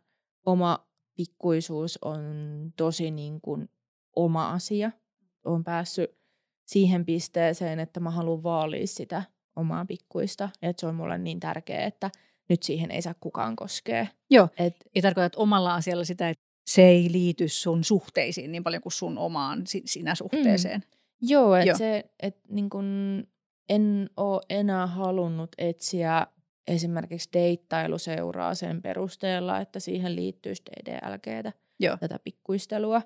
oma pikkuisuus on tosi niin kuin oma asia. Olen päässyt siihen pisteeseen, että mä haluan vaalia sitä omaa pikkuista. Ja että se on mulle niin tärkeää, että nyt siihen ei saa kukaan koskea. Joo. Et, Ja tarkoitat omalla asialla sitä, että se ei liity sun suhteisiin niin paljon kuin sun omaan si- sinä suhteeseen. joo, että Joo. se, että niin kun en ole enää halunnut etsiä esimerkiksi deittailuseuraa sen perusteella, että siihen liittyisi DDLGtä, Joo. tätä pikkuistelua.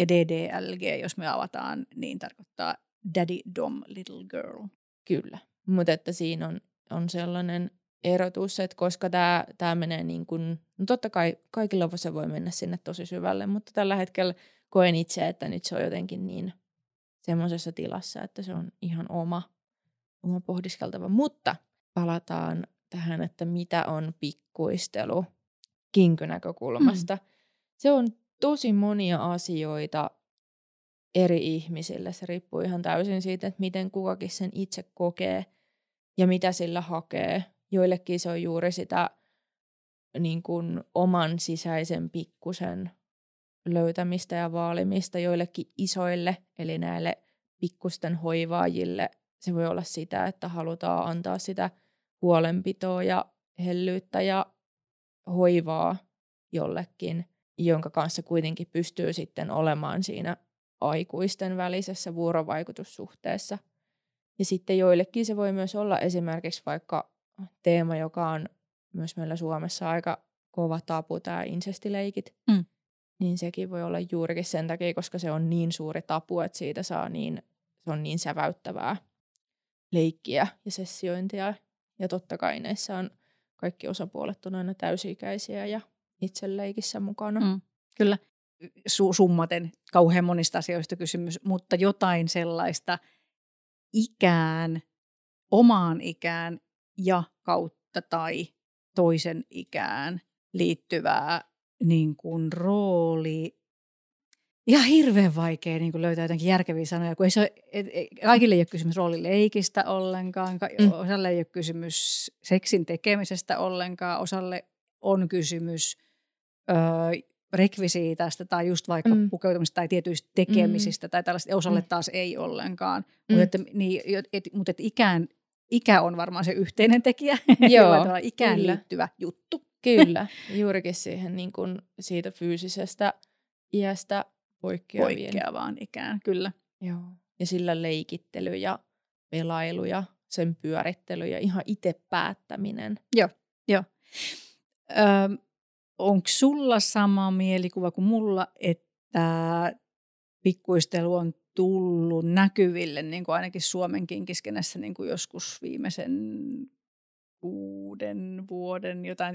Ja DDLG, jos me avataan, niin tarkoittaa Daddy Dom Little Girl. Kyllä, mutta että siinä on, on sellainen erotus, että koska tämä tää menee niin kuin, no totta kai kaikilla se voi mennä sinne tosi syvälle, mutta tällä hetkellä koen itse, että nyt se on jotenkin niin semmoisessa tilassa, että se on ihan oma, oma pohdiskeltava. Mutta palataan tähän, että mitä on pikkuistelu kinkynäkökulmasta. Mm. Se on tosi monia asioita eri ihmisille. Se riippuu ihan täysin siitä, että miten kukakin sen itse kokee ja mitä sillä hakee. Joillekin se on juuri sitä niin kuin oman sisäisen pikkusen löytämistä ja vaalimista. Joillekin isoille, eli näille pikkusten hoivaajille, se voi olla sitä, että halutaan antaa sitä huolenpitoa ja hellyyttä ja hoivaa jollekin, jonka kanssa kuitenkin pystyy sitten olemaan siinä aikuisten välisessä vuorovaikutussuhteessa. Ja sitten joillekin se voi myös olla esimerkiksi vaikka teema, joka on myös meillä Suomessa aika kova tapu, tämä insestileikit. Mm. Niin sekin voi olla juurikin sen takia, koska se on niin suuri tapu, että siitä saa niin, se on niin säväyttävää leikkiä ja sessiointia. Ja totta kai näissä on kaikki osapuolet on aina täysi-ikäisiä ja itse leikissä mukana. Mm. Kyllä. Su- summaten kauhean monista asioista kysymys, mutta jotain sellaista ikään, omaan ikään ja kautta tai toisen ikään liittyvää niin kuin rooli. Ihan hirveän vaikea niin kuin löytää jotenkin järkeviä sanoja, kun ei se ole, et, et, kaikille ei ole kysymys roolileikistä ollenkaan, ka- Mm. osalle ei ole kysymys seksin tekemisestä ollenkaan, osalle on kysymys öö, rekvisiitasta tai just vaikka Mm. pukeutumista tai tietyistä tekemisistä mm. tai tällaista, osalle Mm. taas ei ollenkaan. Mm. Mutta että, niin, et, mut et ikään, ikä on varmaan se yhteinen tekijä, *laughs* Joo, ikään kyllä. liittyvä juttu. Kyllä, *laughs* juurikin siihen niin kuin siitä fyysisestä iästä poikkeavien. Poikkeavaan ikään, kyllä. Joo. Ja sillä leikittely ja pelailu ja sen pyörittely ja ihan itse päättäminen. Joo. Joo. Öö, onko sulla sama mielikuva kuin mulla, että pikkuistelu on tullut näkyville, niin kuin ainakin Suomen kinkiskenessä niin kuin joskus viimeisen kuuden vuoden jotain,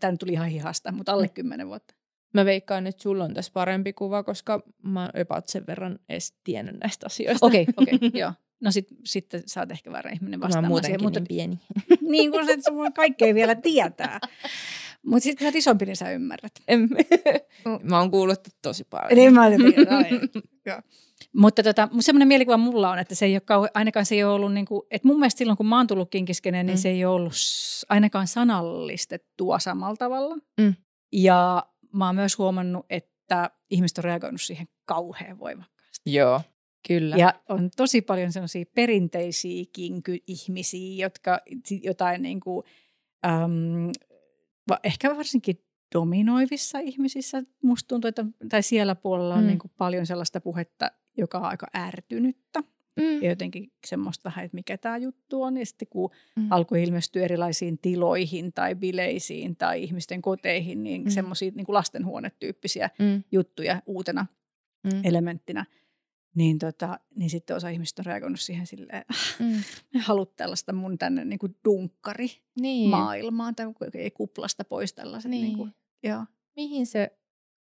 tämä nyt tuli ihan hihasta, mutta alle mm. kymmenen vuotta. Mä veikkaan, että sulla on tässä parempi kuva, koska mä oon sen verran edes tiennyt näistä asioista. Okei, okay, okei, okay, *laughs* joo. No sit, sitten sä oot ehkä väärä ihminen vastaamaan. Mä oon mutta, niin pieni. niin kuin se, että kaikkea vielä tietää. *laughs* Mutta sitten kun sä oot isompi, niin sä ymmärrät. mä oon kuullut tosi paljon. Niin mä tiedän. *laughs* Mutta tota, semmoinen mielikuva mulla on, että se ei ole kauhe, ainakaan se ei ole ollut, niin kuin, että mun mielestä silloin kun mä oon tullut kinkiskeneen, niin mm. se ei ole ollut ainakaan sanallistettua samalla tavalla. Mm. Ja mä oon myös huomannut, että ihmiset on reagoinut siihen kauhean voimakkaasti. Joo, kyllä. Ja on tosi paljon sellaisia perinteisiä kinky-ihmisiä, jotka jotain niin kuin, äm, ehkä varsinkin dominoivissa ihmisissä musta tuntuu, että, tai siellä puolella on mm. niin kuin paljon sellaista puhetta, joka on aika ärtynyttä. Mm. Ja jotenkin semmoista vähän, että mikä tämä juttu on. Ja sitten kun mm. alkoi ilmestyä erilaisiin tiloihin tai bileisiin tai ihmisten koteihin, niin mm. semmoisia niin lastenhuonetyyppisiä mm. juttuja uutena mm. elementtinä. Niin, tota, niin sitten osa ihmistä on reagoinut siihen silleen, mm. me haluat tällaista mun tänne niin kuin dunkkari niin. maailmaan, tai ei kuplasta pois tällaiset. Niin. Niin kuin, joo. Mihin se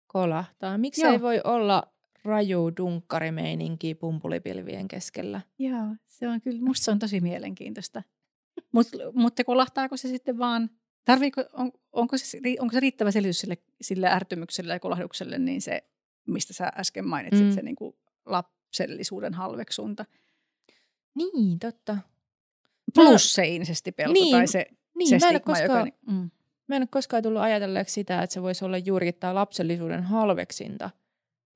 kolahtaa? Miksi joo. ei voi olla raju dunkkarimeininki pumpulipilvien keskellä. Joo, se on kyllä, musta se on tosi mielenkiintoista. Mut, mutta kolahtaako se sitten vaan, tarviiko, on, onko, se, onko se riittävä selitys sille, sille ärtymykselle ja kolahdukselle, niin se, mistä sä äsken mainitsit, mm. se niin kuin lapsellisuuden halveksunta. Niin, totta. Plus se insestipelko niin, tai se, niin, se stigma, koskaan, joka... Niin, mm. Mä en ole koskaan tullut ajatelleeksi sitä, että se voisi olla juurikin tämä lapsellisuuden halveksinta –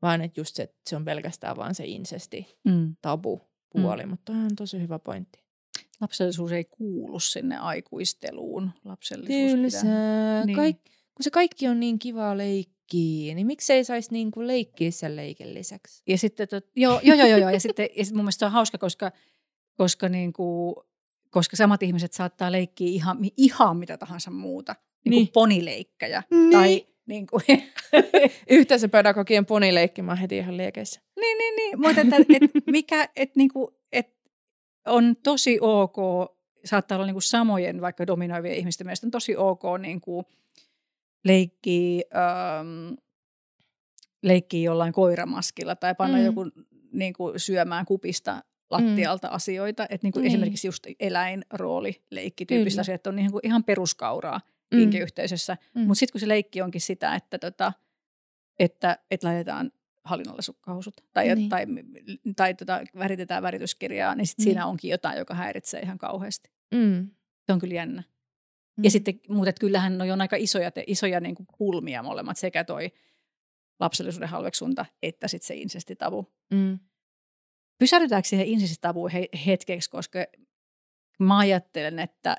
vaan että just se, että se on pelkästään vaan se insesti mm. tabu puoli, mm. mutta on tosi hyvä pointti. Lapsellisuus ei kuulu sinne aikuisteluun. Lapsellisuus Tylsää. Pitää... Niin. Kaik, kun se kaikki on niin kivaa leikkiä, niin miksei saisi niinku leikkiä sen leikin lisäksi? Ja sitten, tot, joo, joo, joo, joo, joo, ja sitten ja sitten mun mielestä on hauska, koska, koska, niinku, koska samat ihmiset saattaa leikkiä ihan, ihan mitä tahansa muuta. Niin, niin. kuin ponileikkäjä niin. tai niin kuin. *laughs* Yhteisöpedagogien ponileikki mä heti ihan liekeissä. Niin, niin, niin. Mutta että, et mikä, et, niin kuin, et on tosi ok, saattaa olla niin kuin samojen vaikka dominoivien ihmisten mielestä on tosi ok niin kuin leikkiä, ähm, leikkiä jollain koiramaskilla tai panna mm. joku niin kuin syömään kupista lattialta mm. asioita. Että niin kuin niin. esimerkiksi just eläinrooli, leikkityyppistä asiat on niin kuin ihan peruskauraa mm. kinkiyhteisössä. Mm. Mutta sitten kun se leikki onkin sitä, että, tota, että, että laitetaan hallinnolle sukkahousut tai, niin. tai, tai, tai tota, väritetään värityskirjaa, niin sit niin. siinä onkin jotain, joka häiritsee ihan kauheasti. Mm. Se on kyllä jännä. Mm. Ja sitten, mutta kyllähän ne on aika isoja, te, isoja niin kuin pulmia molemmat, sekä toi lapsellisuuden halveksunta että sitten se insestitavu. Mm. Pysähdytäänkö siihen insestitavuun he, hetkeksi, koska mä ajattelen, että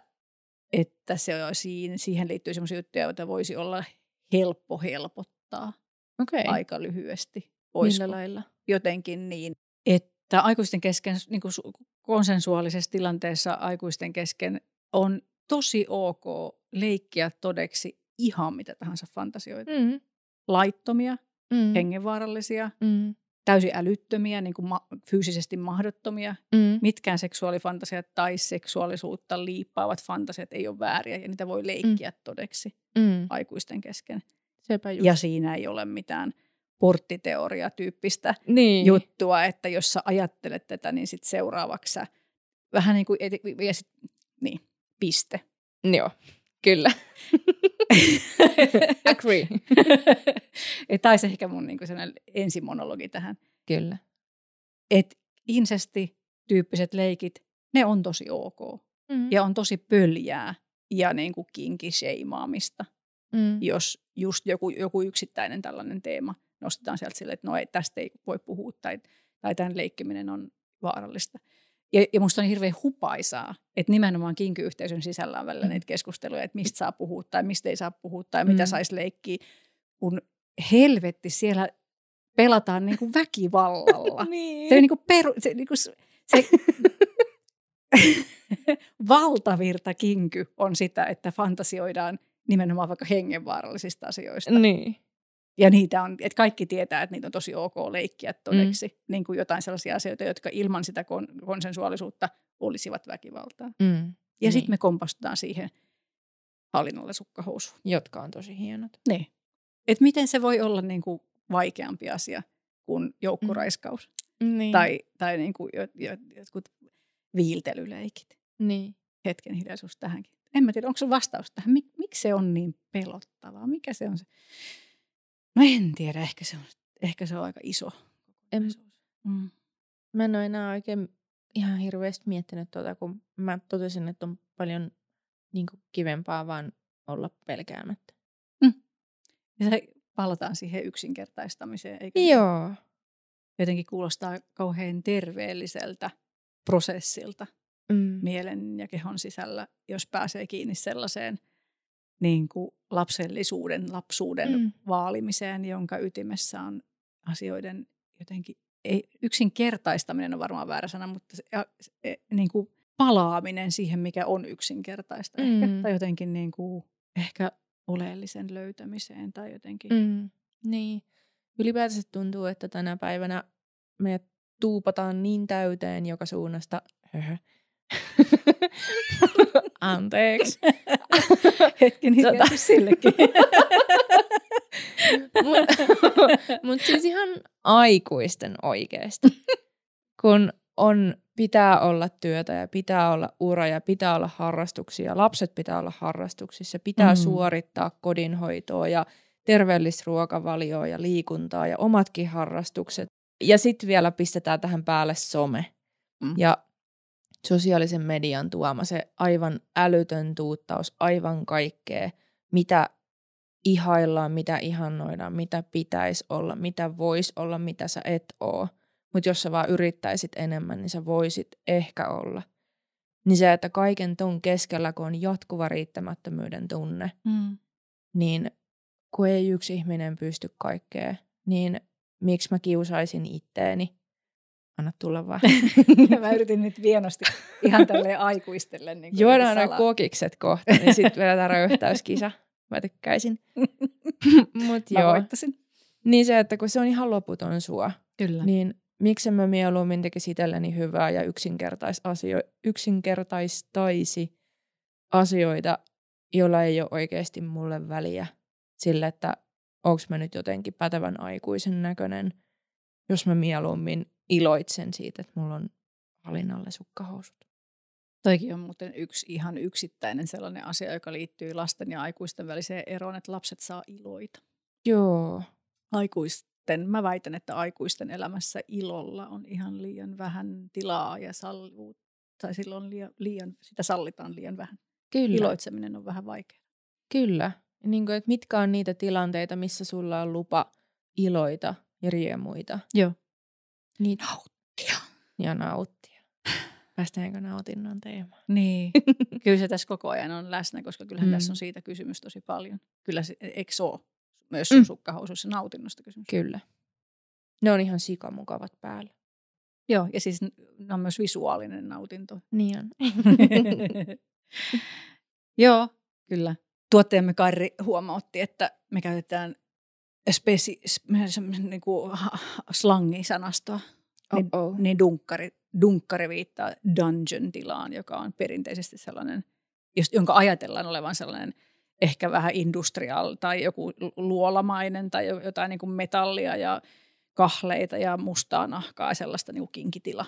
että se, siihen liittyy sellaisia juttuja, joita voisi olla helppo helpottaa okay. aika lyhyesti. Olisiko Millä lailla? Jotenkin niin, että aikuisten kesken, niin kuin konsensuaalisessa tilanteessa aikuisten kesken on tosi ok leikkiä todeksi ihan mitä tahansa fantasioita. Mm. Laittomia, mm. hengenvaarallisia, mm täysin älyttömiä, niin kuin ma- fyysisesti mahdottomia. Mm. Mitkään seksuaalifantasiat tai seksuaalisuutta liippaavat fantasiat ei ole vääriä ja niitä voi leikkiä mm. todeksi mm. aikuisten kesken. Sepä just. Ja siinä ei ole mitään porttiteoria-tyyppistä niin. juttua, että jos sä ajattelet tätä, niin sitten seuraavaksi sä vähän niin kuin, ja sit, niin, piste. Joo, kyllä. *laughs* Agree. Olisi ehkä mun niin ensimonologi tähän. Kyllä. Että insesti-tyyppiset leikit, ne on tosi ok. Mm. Ja on tosi pöljää ja niin kuin kinkisheimaamista, mm. jos just joku, joku yksittäinen tällainen teema nostetaan sieltä sille, että no ei, tästä ei voi puhua tai, tai tämän leikkiminen on vaarallista. Ja, ja musta on hirveän hupaisaa, että nimenomaan kinkyyhteisön sisällä on välillä mm. niitä keskusteluja, että mistä saa puhua tai mistä ei saa puhua tai mm. mitä saisi leikkiä, kun helvetti siellä pelataan niin kuin *laughs* väkivallalla. niin. Se, niin kuin peru, se, niin kuin, se, *laughs* valtavirta kinky on sitä, että fantasioidaan nimenomaan vaikka hengenvaarallisista asioista. Niin. Ja niitä on, että kaikki tietää, että niitä on tosi ok leikkiä todeksi. Mm. Niin kuin jotain sellaisia asioita, jotka ilman sitä kon- konsensuaalisuutta olisivat väkivaltaa. Mm. Ja niin. sitten me kompastutaan siihen hallinnolle sukkahousuun. Jotka on tosi hienot. Niin. Et miten se voi olla niin kuin vaikeampi asia kuin joukkoraiskaus Mm. Niin. tai, tai niin kuin jot, jot, jotkut viiltelyleikit. Niin. Hetken hiljaisuus tähänkin. En mä tiedä, onko se vastaus tähän? Mik, miksi se on niin pelottavaa? Mikä se on se? No en tiedä, ehkä se on, ehkä se on aika iso. En, Mm. mä en ole enää oikein ihan hirveästi miettinyt tuota, kun mä totesin, että on paljon niin kuin, kivempaa vaan olla pelkäämättä. Ja se palataan siihen yksinkertaistamiseen, eikö? niin? Joo. Jotenkin kuulostaa kauhean terveelliseltä prosessilta Mm. mielen ja kehon sisällä, jos pääsee kiinni sellaiseen niin kuin lapsellisuuden, lapsuuden Mm. vaalimiseen, jonka ytimessä on asioiden jotenkin, ei, yksinkertaistaminen on varmaan väärä sana, mutta se, ja, e, niin kuin palaaminen siihen, mikä on yksinkertaista ehkä, Mm. tai jotenkin niin kuin, ehkä oleellisen löytämiseen tai jotenkin. Mm. Niin. Ylipäätänsä tuntuu, että tänä päivänä me tuupataan niin täyteen joka suunnasta. *laughs* Anteeksi. *laughs* Hetken hiljaisuus Tota. sillekin. *laughs* Mutta *laughs* mut siis ihan aikuisten oikeasti. Kun on, pitää olla työtä ja pitää olla ura ja pitää olla harrastuksia. Lapset pitää olla harrastuksissa. Pitää Mm. suorittaa kodinhoitoa ja terveellistä ruokavalioa ja liikuntaa ja omatkin harrastukset. Ja sitten vielä pistetään tähän päälle some. Mm. Ja sosiaalisen median tuoma se aivan älytön tuuttaus, aivan kaikkea, mitä ihaillaan, mitä ihannoidaan, mitä pitäisi olla, mitä voisi olla, mitä sä et oo. Mutta jos sä vaan yrittäisit enemmän, niin sä voisit ehkä olla. Niin se, että kaiken ton keskellä, kun on jatkuva riittämättömyyden tunne, Mm. niin kun ei yksi ihminen pysty kaikkeen, niin miksi mä kiusaisin itteeni? Anna tulla vaan. *laughs* Mä yritin nyt vienosti ihan tälleen aikuistelle. Niin Juodaan noin kokikset kohta, niin sitten vedetään röyhtäyskisa. Mä tykkäisin. *laughs* Mut Mä joo. voittasin. Niin se, että kun se on ihan loputon sua, Kyllä. niin miksi mä mieluummin tekisi itselleni hyvää ja yksinkertais asio- yksinkertaistaisi asioita, joilla ei ole oikeasti mulle väliä sille, että onko mä nyt jotenkin pätevän aikuisen näköinen, jos mä mieluummin iloitsen siitä, että mulla on valinnalle sukkahousut. Toikin on muuten yksi ihan yksittäinen sellainen asia, joka liittyy lasten ja aikuisten väliseen eroon, että lapset saa iloita. Joo. Aikuisten, mä väitän, että aikuisten elämässä ilolla on ihan liian vähän tilaa ja sallivuutta. Tai silloin liian, liian, sitä sallitaan liian vähän. Kyllä. Iloitseminen on vähän vaikeaa. Kyllä. Niin kuin, että mitkä on niitä tilanteita, missä sulla on lupa iloita ja riemuita. Joo. Niitä Nauttia. ja nauttia. Päästäänkö nautinnon teemaan? Niin. *laughs* Kyllä se tässä koko ajan on läsnä, koska kyllähän Mm. tässä on siitä kysymys tosi paljon. Kyllä se, eikö se ole myös mm. sukkahousuissa nautinnosta kysymys? Kyllä. Ne on ihan sikamukavat päällä. Joo, ja siis ne on myös visuaalinen nautinto. Niin on. *laughs* Joo, kyllä. Tuottajamme Karri huomautti, että me käytetään spesi, niin kuin slangisanastoa. Niin, Oh-oh. niin dunkkari, dunkkari viittaa dungeon-tilaan, joka on perinteisesti sellainen, jonka ajatellaan olevan sellainen ehkä vähän industrial tai joku luolamainen tai jo- jotain niin kuin metallia ja kahleita ja mustaa nahkaa ja sellaista niin kuin kinkitila.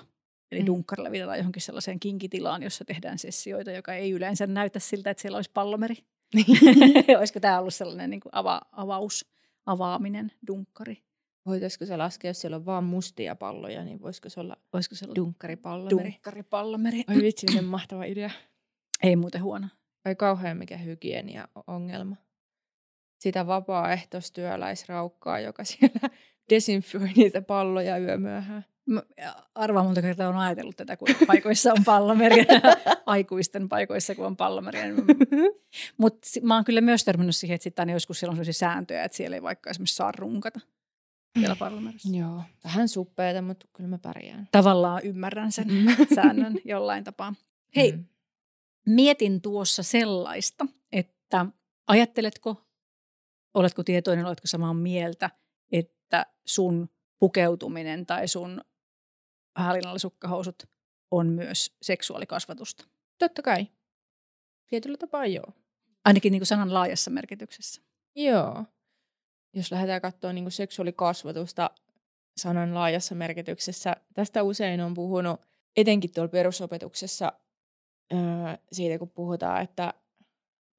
Eli mm. dunkkarilla viitataan johonkin sellaiseen kinkitilaan, jossa tehdään sessioita, joka ei yleensä näytä siltä, että siellä olisi pallomeri. *laughs* *laughs* Olisiko tämä ollut sellainen niin kuin ava, avaus, avaaminen, dunkkari? Voitaisiko se laskea, jos siellä on vaan mustia palloja, niin voisiko se olla Olisiko se ollut dunkkaripallomeri? dunkkaripallomeri? Oi vitsi, miten mahtava idea. *clears throat* Ei muuten huono. Ai kauhean mikä hygienia-ongelma. Sitä vapaaehtoistyöläisraukkaa, joka siellä *laughs* desinfioi niitä palloja yömyöhään. Mä arvaan monta kertaa on ajatellut tätä, kun paikoissa on pallomeri. *laughs* Aikuisten paikoissa, kun on pallomeri. *laughs* Mutta mä oon kyllä myös törmännyt siihen, että sitten joskus siellä on sellaisia sääntöjä, että siellä ei vaikka esimerkiksi saa runkata siellä pallomerissä. Joo, vähän suppeeta, mutta kyllä mä pärjään. Tavallaan ymmärrän sen Mm. *laughs* säännön jollain tapaa. Hei, Mm. mietin tuossa sellaista, että ajatteletko, oletko tietoinen, oletko samaa mieltä, että sun pukeutuminen tai sun hälinallisukkahousut on myös seksuaalikasvatusta? Totta kai. Tietyllä tapaa joo. Ainakin niin kuin sanan laajassa merkityksessä. Joo. Jos lähdetään katsoa niin kuin seksuaalikasvatusta sanan laajassa merkityksessä, tästä usein on puhunut etenkin tuolla perusopetuksessa öö, siitä, kun puhutaan, että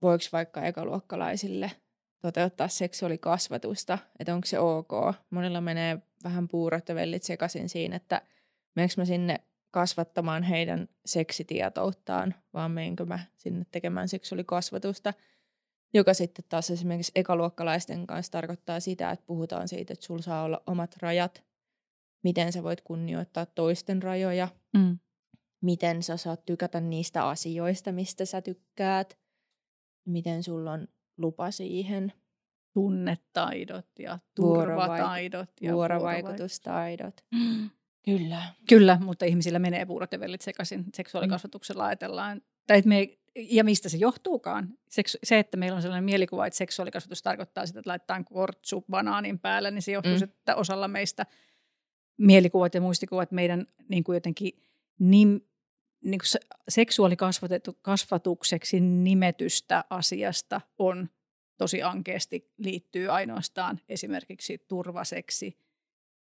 voiko vaikka ekaluokkalaisille toteuttaa seksuaalikasvatusta, että onko se ok. Monilla menee vähän puurot ja vellit sekaisin siinä, että meneekö mä sinne kasvattamaan heidän seksitietouttaan, vaan menenkö mä sinne tekemään seksuaalikasvatusta, joka sitten taas esimerkiksi ekaluokkalaisten kanssa tarkoittaa sitä, että puhutaan siitä, että sulla saa olla omat rajat, miten sä voit kunnioittaa toisten rajoja, mm. miten sä saat tykätä niistä asioista, mistä sä tykkäät, miten sulla on lupa siihen. Tunnetaidot ja turvataidot. Ja vuorovaikutustaidot. Mm. Kyllä. Kyllä, mutta ihmisillä menee puurot ja vellit sekaisin. Seksuaalikasvatuksella ajatellaan, tai että me, ja mistä se johtuukaan. Se, että meillä on sellainen mielikuva, että seksuaalikasvatus tarkoittaa sitä, että laitetaan kortsu banaanin päälle, niin se johtuu, mm. että osalla meistä mielikuvat ja muistikuvat meidän niin kuin jotenkin nim, niin kuin seksuaalikasvatukseksi nimetystä asiasta on tosi ankeasti liittyy ainoastaan esimerkiksi turvaseksi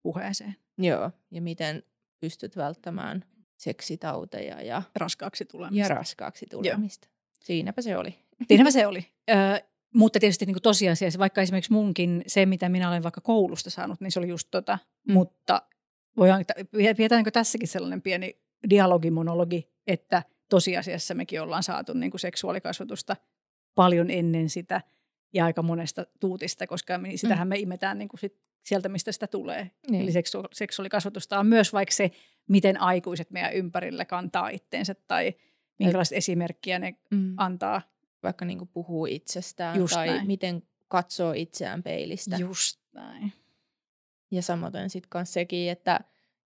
puheeseen. Joo, ja miten pystyt välttämään seksitauteja ja raskaaksi tulemista. Ja raskaaksi tulemista. Joo. Siinäpä se oli. *laughs* Siinäpä se oli. Ö, mutta tietysti niin tosiasiassa, vaikka esimerkiksi munkin se, mitä minä olen vaikka koulusta saanut, niin se oli just tota, mm. mutta voidaan, pidetäänkö tässäkin sellainen pieni dialogimonologi, että tosiasiassa mekin ollaan saatu niin kuin seksuaalikasvatusta paljon ennen sitä ja aika monesta tuutista, koska me, sitähän mm. me imetään niin kuin sit sieltä, mistä sitä tulee. Niin. Eli seksu- seksuaalikasvatusta on myös vaikka se, miten aikuiset meidän ympärillä kantaa itteensä tai minkälaista esimerkkiä ne mm. antaa. Vaikka niin kuin puhuu itsestään Just tai näin. miten katsoo itseään peilistä. Just näin. Ja samoin sitten myös sekin, että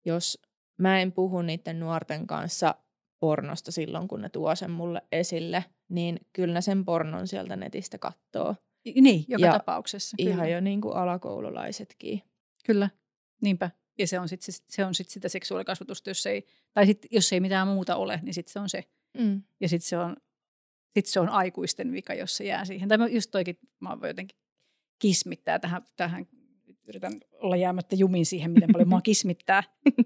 jos mä en puhu niiden nuorten kanssa pornosta silloin, kun ne tuo sen mulle esille, niin kyllä ne sen pornon sieltä netistä kattoo. Niin, joka ja tapauksessa. Kyllä. Ihan jo niin kuin alakoululaisetkin. Kyllä, niinpä. Ja se on sitten se on sit sitä seksuaalikasvatusta, jos ei, tai sit, jos ei mitään muuta ole, niin sitten se on se. Mm. Ja sitten se on, sit se on aikuisten vika, jos se jää siihen. Tai just toikin, mä voin jotenkin kismittää tähän, tähän, yritän olla jäämättä jumiin siihen, miten paljon mua *laughs* kismittää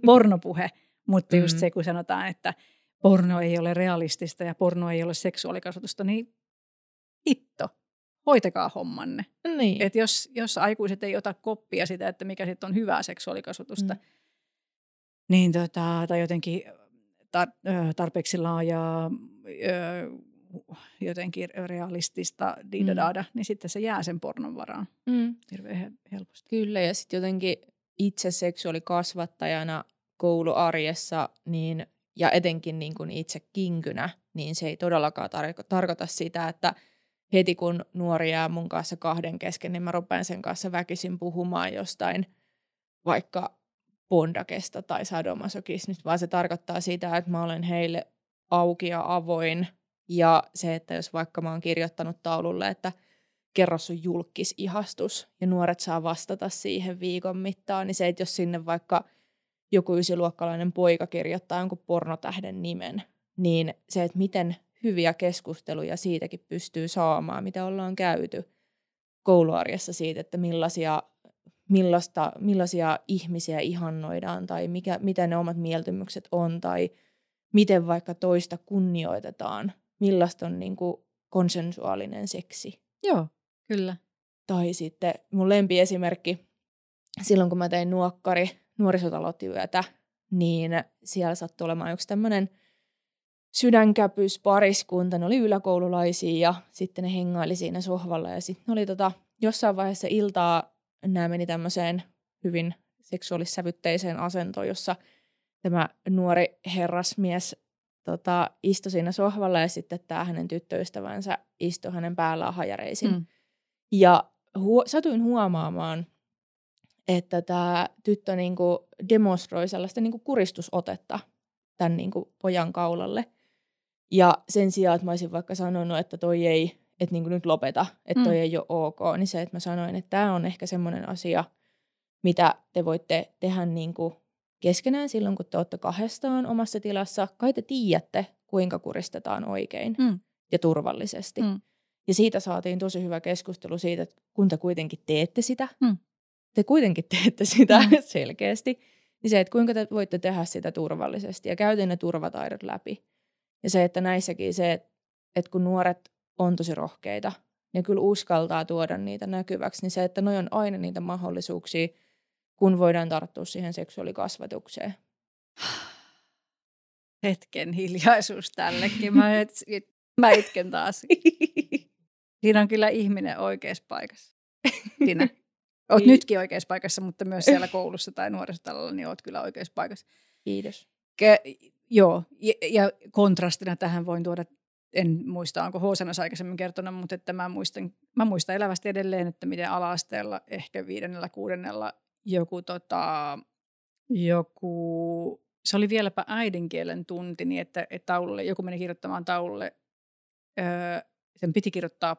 pornopuhe. Mutta just mm. se, kun sanotaan, että porno ei ole realistista ja porno ei ole seksuaalikasvatusta, niin hoitakaa hommanne. Niin. Et jos, jos aikuiset ei ota koppia sitä, että mikä sitten on hyvää seksuaalikasvatusta, mm. niin tota, tai jotenkin tar- tarpeeksi laajaa, jotenkin realistista diidadaada, mm. niin sitten se jää sen pornon varaan mm. hirveän helposti. Kyllä, ja sitten jotenkin itse seksuaalikasvattajana kouluarjessa, niin, ja etenkin niin kuin itse kinkynä, niin se ei todellakaan tarko- tarkoita sitä, että – heti kun nuori jää mun kanssa kahden kesken, niin mä rupean sen kanssa väkisin puhumaan jostain vaikka bondakesta tai sadomasokismista, vaan se tarkoittaa sitä, että mä olen heille auki ja avoin. Ja se, että jos vaikka mä oon kirjoittanut taululle, että kerro sun julkisihastus ja nuoret saa vastata siihen viikon mittaan, niin se, että jos sinne vaikka joku ysiluokkalainen poika kirjoittaa jonkun pornotähden nimen, niin se, että miten hyviä keskusteluja siitäkin pystyy saamaan, mitä ollaan käyty kouluarjessa siitä, että millaisia, millaista, millaisia ihmisiä ihannoidaan tai mikä, mitä ne omat mieltymykset on tai miten vaikka toista kunnioitetaan, millaista on niin kuin konsensuaalinen seksi. Joo, kyllä. Tai sitten mun lempiesimerkki, silloin kun mä tein nuokkari nuorisotalotyötä, niin siellä sattui olemaan yksi tämmöinen – sydänkäpys pariskunta, ne oli yläkoululaisia ja sitten ne hengaili siinä sohvalla ja sitten oli tota, jossain vaiheessa iltaa nämä meni tämmöiseen hyvin seksuaalissävytteiseen asentoon, jossa tämä nuori herrasmies tota, istui siinä sohvalla ja sitten tämä hänen tyttöystävänsä istui hänen päällään hajareisin. Mm. Ja hu- satuin huomaamaan, että tämä tyttö niinku demonstroi sellaista niinku kuristusotetta tämän niinku pojan kaulalle – Ja sen sijaan, että mä olisin vaikka sanonut, että toi ei, että niin nyt lopeta, että toi mm. ei ole ok, niin se, että mä sanoin, että tämä on ehkä semmoinen asia, mitä te voitte tehdä niin kuin keskenään silloin, kun te olette kahdestaan omassa tilassa. Kai te tiedätte, kuinka kuristetaan oikein mm. ja turvallisesti. Mm. Ja siitä saatiin tosi hyvä keskustelu siitä, että kun te kuitenkin teette sitä, mm. te kuitenkin teette sitä mm. *laughs* selkeästi, niin se, että kuinka te voitte tehdä sitä turvallisesti ja käytin ne turvataidot läpi. Ja se, että näissäkin se, että, että kun nuoret on tosi rohkeita, ne kyllä uskaltaa tuoda niitä näkyväksi, niin se, että noi on aina niitä mahdollisuuksia, kun voidaan tarttua siihen seksuaalikasvatukseen. *sighs* Hetken hiljaisuus tällekin. Mä, et, mä itken taas. *laughs* Siinä on kyllä ihminen oikeassa paikassa. Sinä. *laughs* Oot nytkin oikeassa paikassa, mutta myös siellä koulussa tai nuorisotalolla, niin oot kyllä oikeassa paikassa. Kiitos. Ke- joo, ja, ja kontrastina tähän voin tuoda, en muista, onko Hoosanas aikaisemmin kertonut, mutta että mä muistan, mä muistan elävästi edelleen, että miten ala-asteella, ehkä viidennellä, kuudennella joku, tota, joku se oli vieläpä äidinkielen tunti, niin että, että taululle, joku meni kirjoittamaan taululle, öö, sen piti kirjoittaa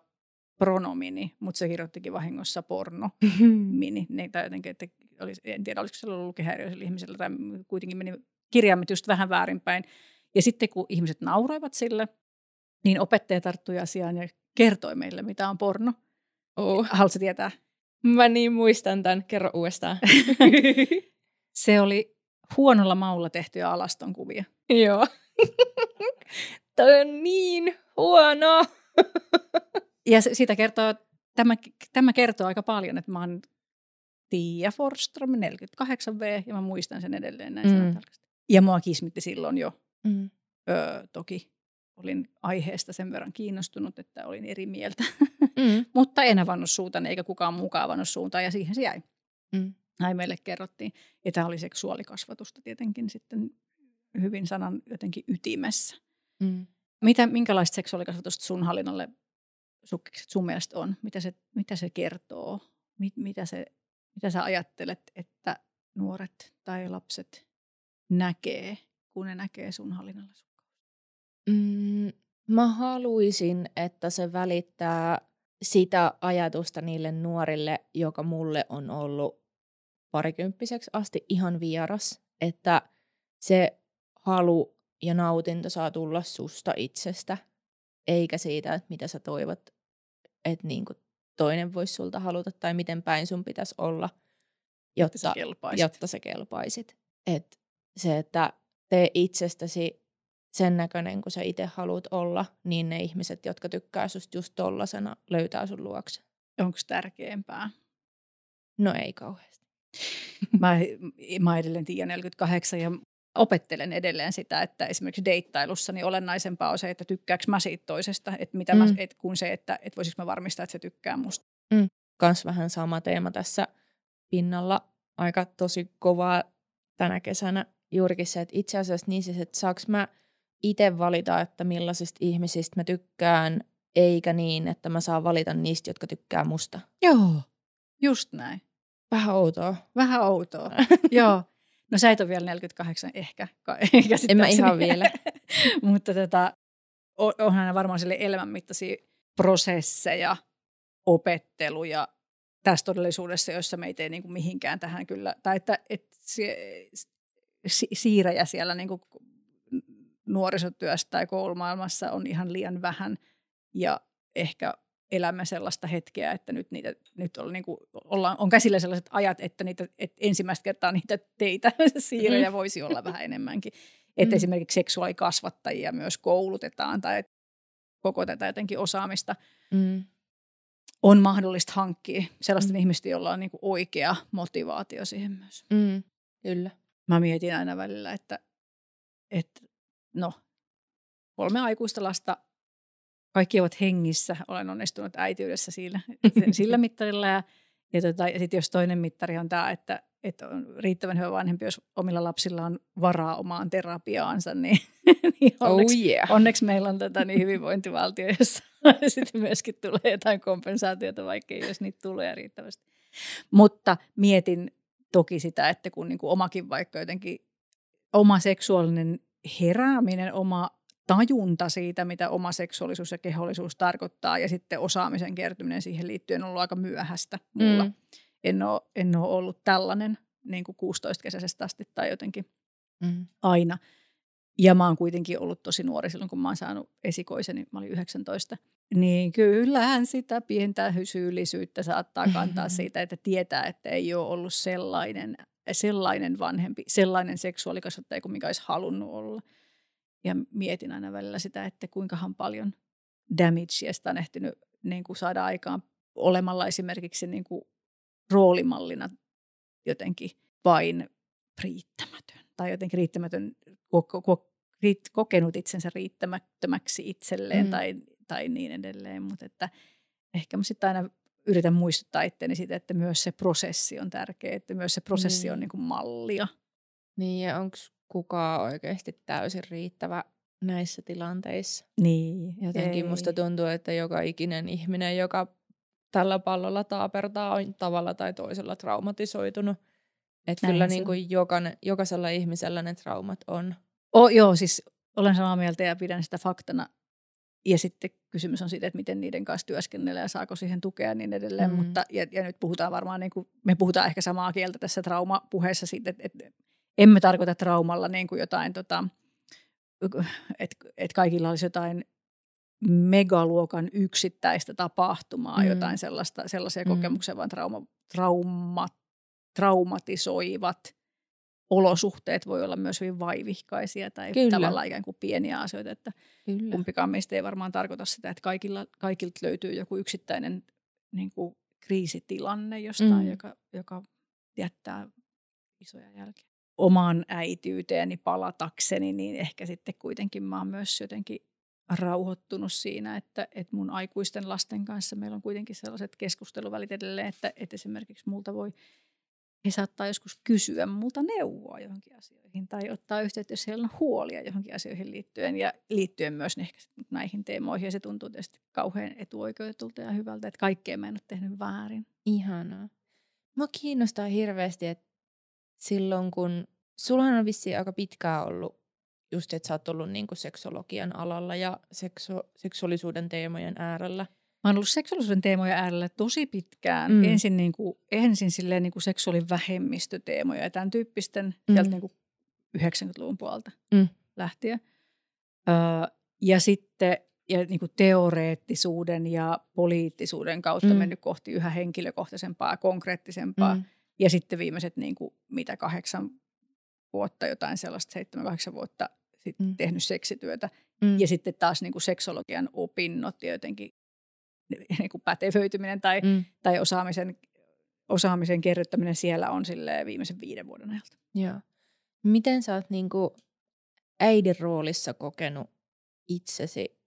pronomini, mutta se kirjoittikin vahingossa porno *laughs* mini. Niin, tai jotenkin, että oli, en tiedä, olisiko se ollut lukihäiriöisellä ihmisellä, tai kuitenkin meni kirjaimet just vähän väärinpäin. Ja sitten kun ihmiset nauroivat sille, niin opettaja tarttui asiaan ja kertoi meille, mitä on porno. Oh. Haluatko tietää? Mä niin muistan tämän. Kerro uudestaan. *laughs* *laughs* se oli huonolla maulla tehtyjä alaston kuvia. Joo. *laughs* Toi on niin huono. ja sitä kertoo, tämä, tämä kertoo aika paljon, että mä oon Tiia Forström, 48V, ja mä muistan sen edelleen näin mm. Ja mua kismitti silloin jo. Mm. Öö, toki olin aiheesta sen verran kiinnostunut, että olin eri mieltä. Mm. *laughs* Mutta en avannut suuta, eikä kukaan mukaan avannut suuntaan, ja siihen se jäi. Mm. Näin meille kerrottiin. Ja tämä oli seksuaalikasvatusta tietenkin sitten hyvin sanan jotenkin ytimessä. Mm. Mitä, minkälaista seksuaalikasvatusta sun hallinnolle sukkikset sun mielestä on? Mitä se, mitä se kertoo? Mit, mitä, se, mitä sä ajattelet, että nuoret tai lapset näkee, kun ne näkee sun hallinnolla mm, Mä haluaisin, että se välittää sitä ajatusta niille nuorille, joka mulle on ollut parikymppiseksi asti ihan vieras, että se halu ja nautinto saa tulla susta itsestä, eikä siitä, että mitä sä toivot, että niin kuin toinen voisi sulta haluta tai miten päin sun pitäisi olla, jotta, sä kelpaisit. jotta sä kelpaisit. Et se, että tee itsestäsi sen näköinen, kun sä itse haluat olla, niin ne ihmiset, jotka tykkää susta just tollasena, löytää sun luokse. Onko tärkeämpää? No ei kauheasti. mä, mä edelleen tiedän 48 ja opettelen edelleen sitä, että esimerkiksi deittailussa niin olennaisempaa on se, että tykkääkö mä siitä toisesta, että mitä mm. mä, et, kuin se, että et voisiko mä varmistaa, että se tykkää musta. Mm. Kans vähän sama teema tässä pinnalla. Aika tosi kovaa tänä kesänä juurikin se, että itse asiassa niin siis, että saaks mä itse valita, että millaisista ihmisistä mä tykkään, eikä niin, että mä saan valita niistä, jotka tykkää musta. Joo, just näin. Vähän outoa. Vähän outoa, *laughs* joo. No sä et ole vielä 48 *laughs* ehkä. En mä ihan vielä. *laughs* Mutta tota, onhan varmaan sille elämänmittaisia prosesseja, opetteluja tässä todellisuudessa, jossa me ei tee niin kuin mihinkään tähän kyllä. Tai että, että se, siirejä siellä niin kuin nuorisotyössä tai koulumaailmassa on ihan liian vähän ja ehkä elämme sellaista hetkeä, että nyt, niitä, nyt on, niin kuin, ollaan, on käsillä sellaiset ajat, että, niitä, että ensimmäistä kertaa niitä teitä *laughs* siirrejä mm. voisi olla vähän enemmänkin. *laughs* Että mm. esimerkiksi seksuaalikasvattajia myös koulutetaan tai koko tätä jotenkin osaamista mm. on mahdollista hankkia sellaisten mm. ihmisten, joilla on niin kuin oikea motivaatio siihen myös. Mm. Kyllä. Mä mietin aina välillä, että, että no, kolme aikuista lasta kaikki ovat hengissä. Olen onnistunut äitiydessä sillä, sillä *laughs* mittarilla. Ja, ja, tota, ja sitten jos toinen mittari on tämä, että, että on riittävän hyvä vanhempi, jos omilla lapsilla on varaa omaan terapiaansa, *laughs* niin, niin oh onneksi, oh yeah. onneksi meillä on tätä niin *laughs* hyvinvointivaltio, jossa sitten myöskin tulee jotain kompensaatiota, vaikka ei jos niitä tulee riittävästi. Mutta mietin toki sitä, että kun niin kuin omakin vaikka jotenkin oma seksuaalinen herääminen, oma tajunta siitä, mitä oma seksuaalisuus ja kehollisuus tarkoittaa ja sitten osaamisen kertyminen siihen liittyen on ollut aika myöhäistä mulla. Mm. En, ole, en ole ollut tällainen niin kuin 16-kesäisestä asti tai jotenkin mm. aina. Ja mä oon kuitenkin ollut tosi nuori silloin, kun mä oon saanut esikoiseni, mä olin 19. Niin kyllähän sitä pientä syyllisyyttä saattaa kantaa *laughs* siitä, että tietää, että ei ole ollut sellainen, sellainen vanhempi, sellainen seksuaalikasvattaja kuin mikä olisi halunnut olla. Ja mietin aina välillä sitä, että kuinkahan paljon damagea sitä on ehtinyt niin kuin saada aikaan olemalla esimerkiksi niin kuin roolimallina jotenkin vain riittämätön. Tai jotenkin riittämätön, kokenut itsensä riittämättömäksi itselleen mm. tai, tai niin edelleen. Mutta että ehkä mä sitten aina yritän muistuttaa itseäni siitä, että myös se prosessi on tärkeä, että myös se prosessi niin. on niin kuin mallia. Niin ja onko kukaan oikeasti täysin riittävä näissä tilanteissa? Niin. Jotenkin ei. musta tuntuu, että joka ikinen ihminen, joka tällä pallolla taapertaa, on tavalla tai toisella traumatisoitunut. Että kyllä niin kuin jokainen, jokaisella ihmisellä ne traumat on. Oh, joo, siis olen samaa mieltä ja pidän sitä faktana. Ja sitten kysymys on siitä, että miten niiden kanssa työskennellä ja saako siihen tukea ja niin edelleen. Mm. Mutta, ja, ja nyt puhutaan varmaan, niin kuin, me puhutaan ehkä samaa kieltä tässä traumapuheessa siitä, että, että emme tarkoita traumalla niin kuin jotain, tota, että, että kaikilla olisi jotain megaluokan yksittäistä tapahtumaa, mm. jotain sellaista, sellaisia mm. kokemuksia, vaan trauma, trauma, traumatisoivat olosuhteet voi olla myös hyvin vaivihkaisia tai Kyllä. tavallaan ikään kuin pieniä asioita, että Kyllä. kumpikaan meistä ei varmaan tarkoita sitä, että kaikilla, kaikilta löytyy joku yksittäinen niin kuin kriisitilanne jostain, mm. joka, joka jättää isoja jälkiä. Omaan äityyteeni palatakseni, niin ehkä sitten kuitenkin mä oon myös jotenkin rauhoittunut siinä, että, että mun aikuisten lasten kanssa meillä on kuitenkin sellaiset keskusteluvälit edelleen, että, että esimerkiksi multa voi, he saattaa joskus kysyä multa neuvoa johonkin asioihin tai ottaa yhteyttä, jos heillä on huolia johonkin asioihin liittyen ja liittyen myös ehkä näihin teemoihin. Ja se tuntuu tietysti kauhean etuoikeutetulta ja hyvältä, että kaikkea mä en ole tehnyt väärin. Ihanaa. Mua kiinnostaa hirveästi, että silloin kun sulla on vissiin aika pitkään ollut just, että sä oot ollut niin seksologian alalla ja seksu- seksuaalisuuden teemojen äärellä. Mä oon ollut seksuaalisuuden teemojen äärellä tosi pitkään. Mm. Ensin, niin kuin, ensin silleen niin kuin seksuaalivähemmistöteemoja ja tämän tyyppisten mm. sieltä niin kuin 90-luvun puolelta mm. lähtien. Öö, ja sitten ja niin kuin teoreettisuuden ja poliittisuuden kautta mm. mennyt kohti yhä henkilökohtaisempaa ja konkreettisempaa. Mm. Ja sitten viimeiset niin kuin, mitä kahdeksan vuotta, jotain sellaista seitsemän, kahdeksan vuotta sit mm. tehnyt seksityötä. Mm. Ja sitten taas niin kuin seksologian opinnot ja jotenkin *laughs* niin kuin pätevöityminen tai, mm. tai osaamisen, osaamisen kerryttäminen siellä on sille viimeisen viiden vuoden ajalta. Joo. Miten sä oot niin kuin äidin roolissa kokenut itsesi,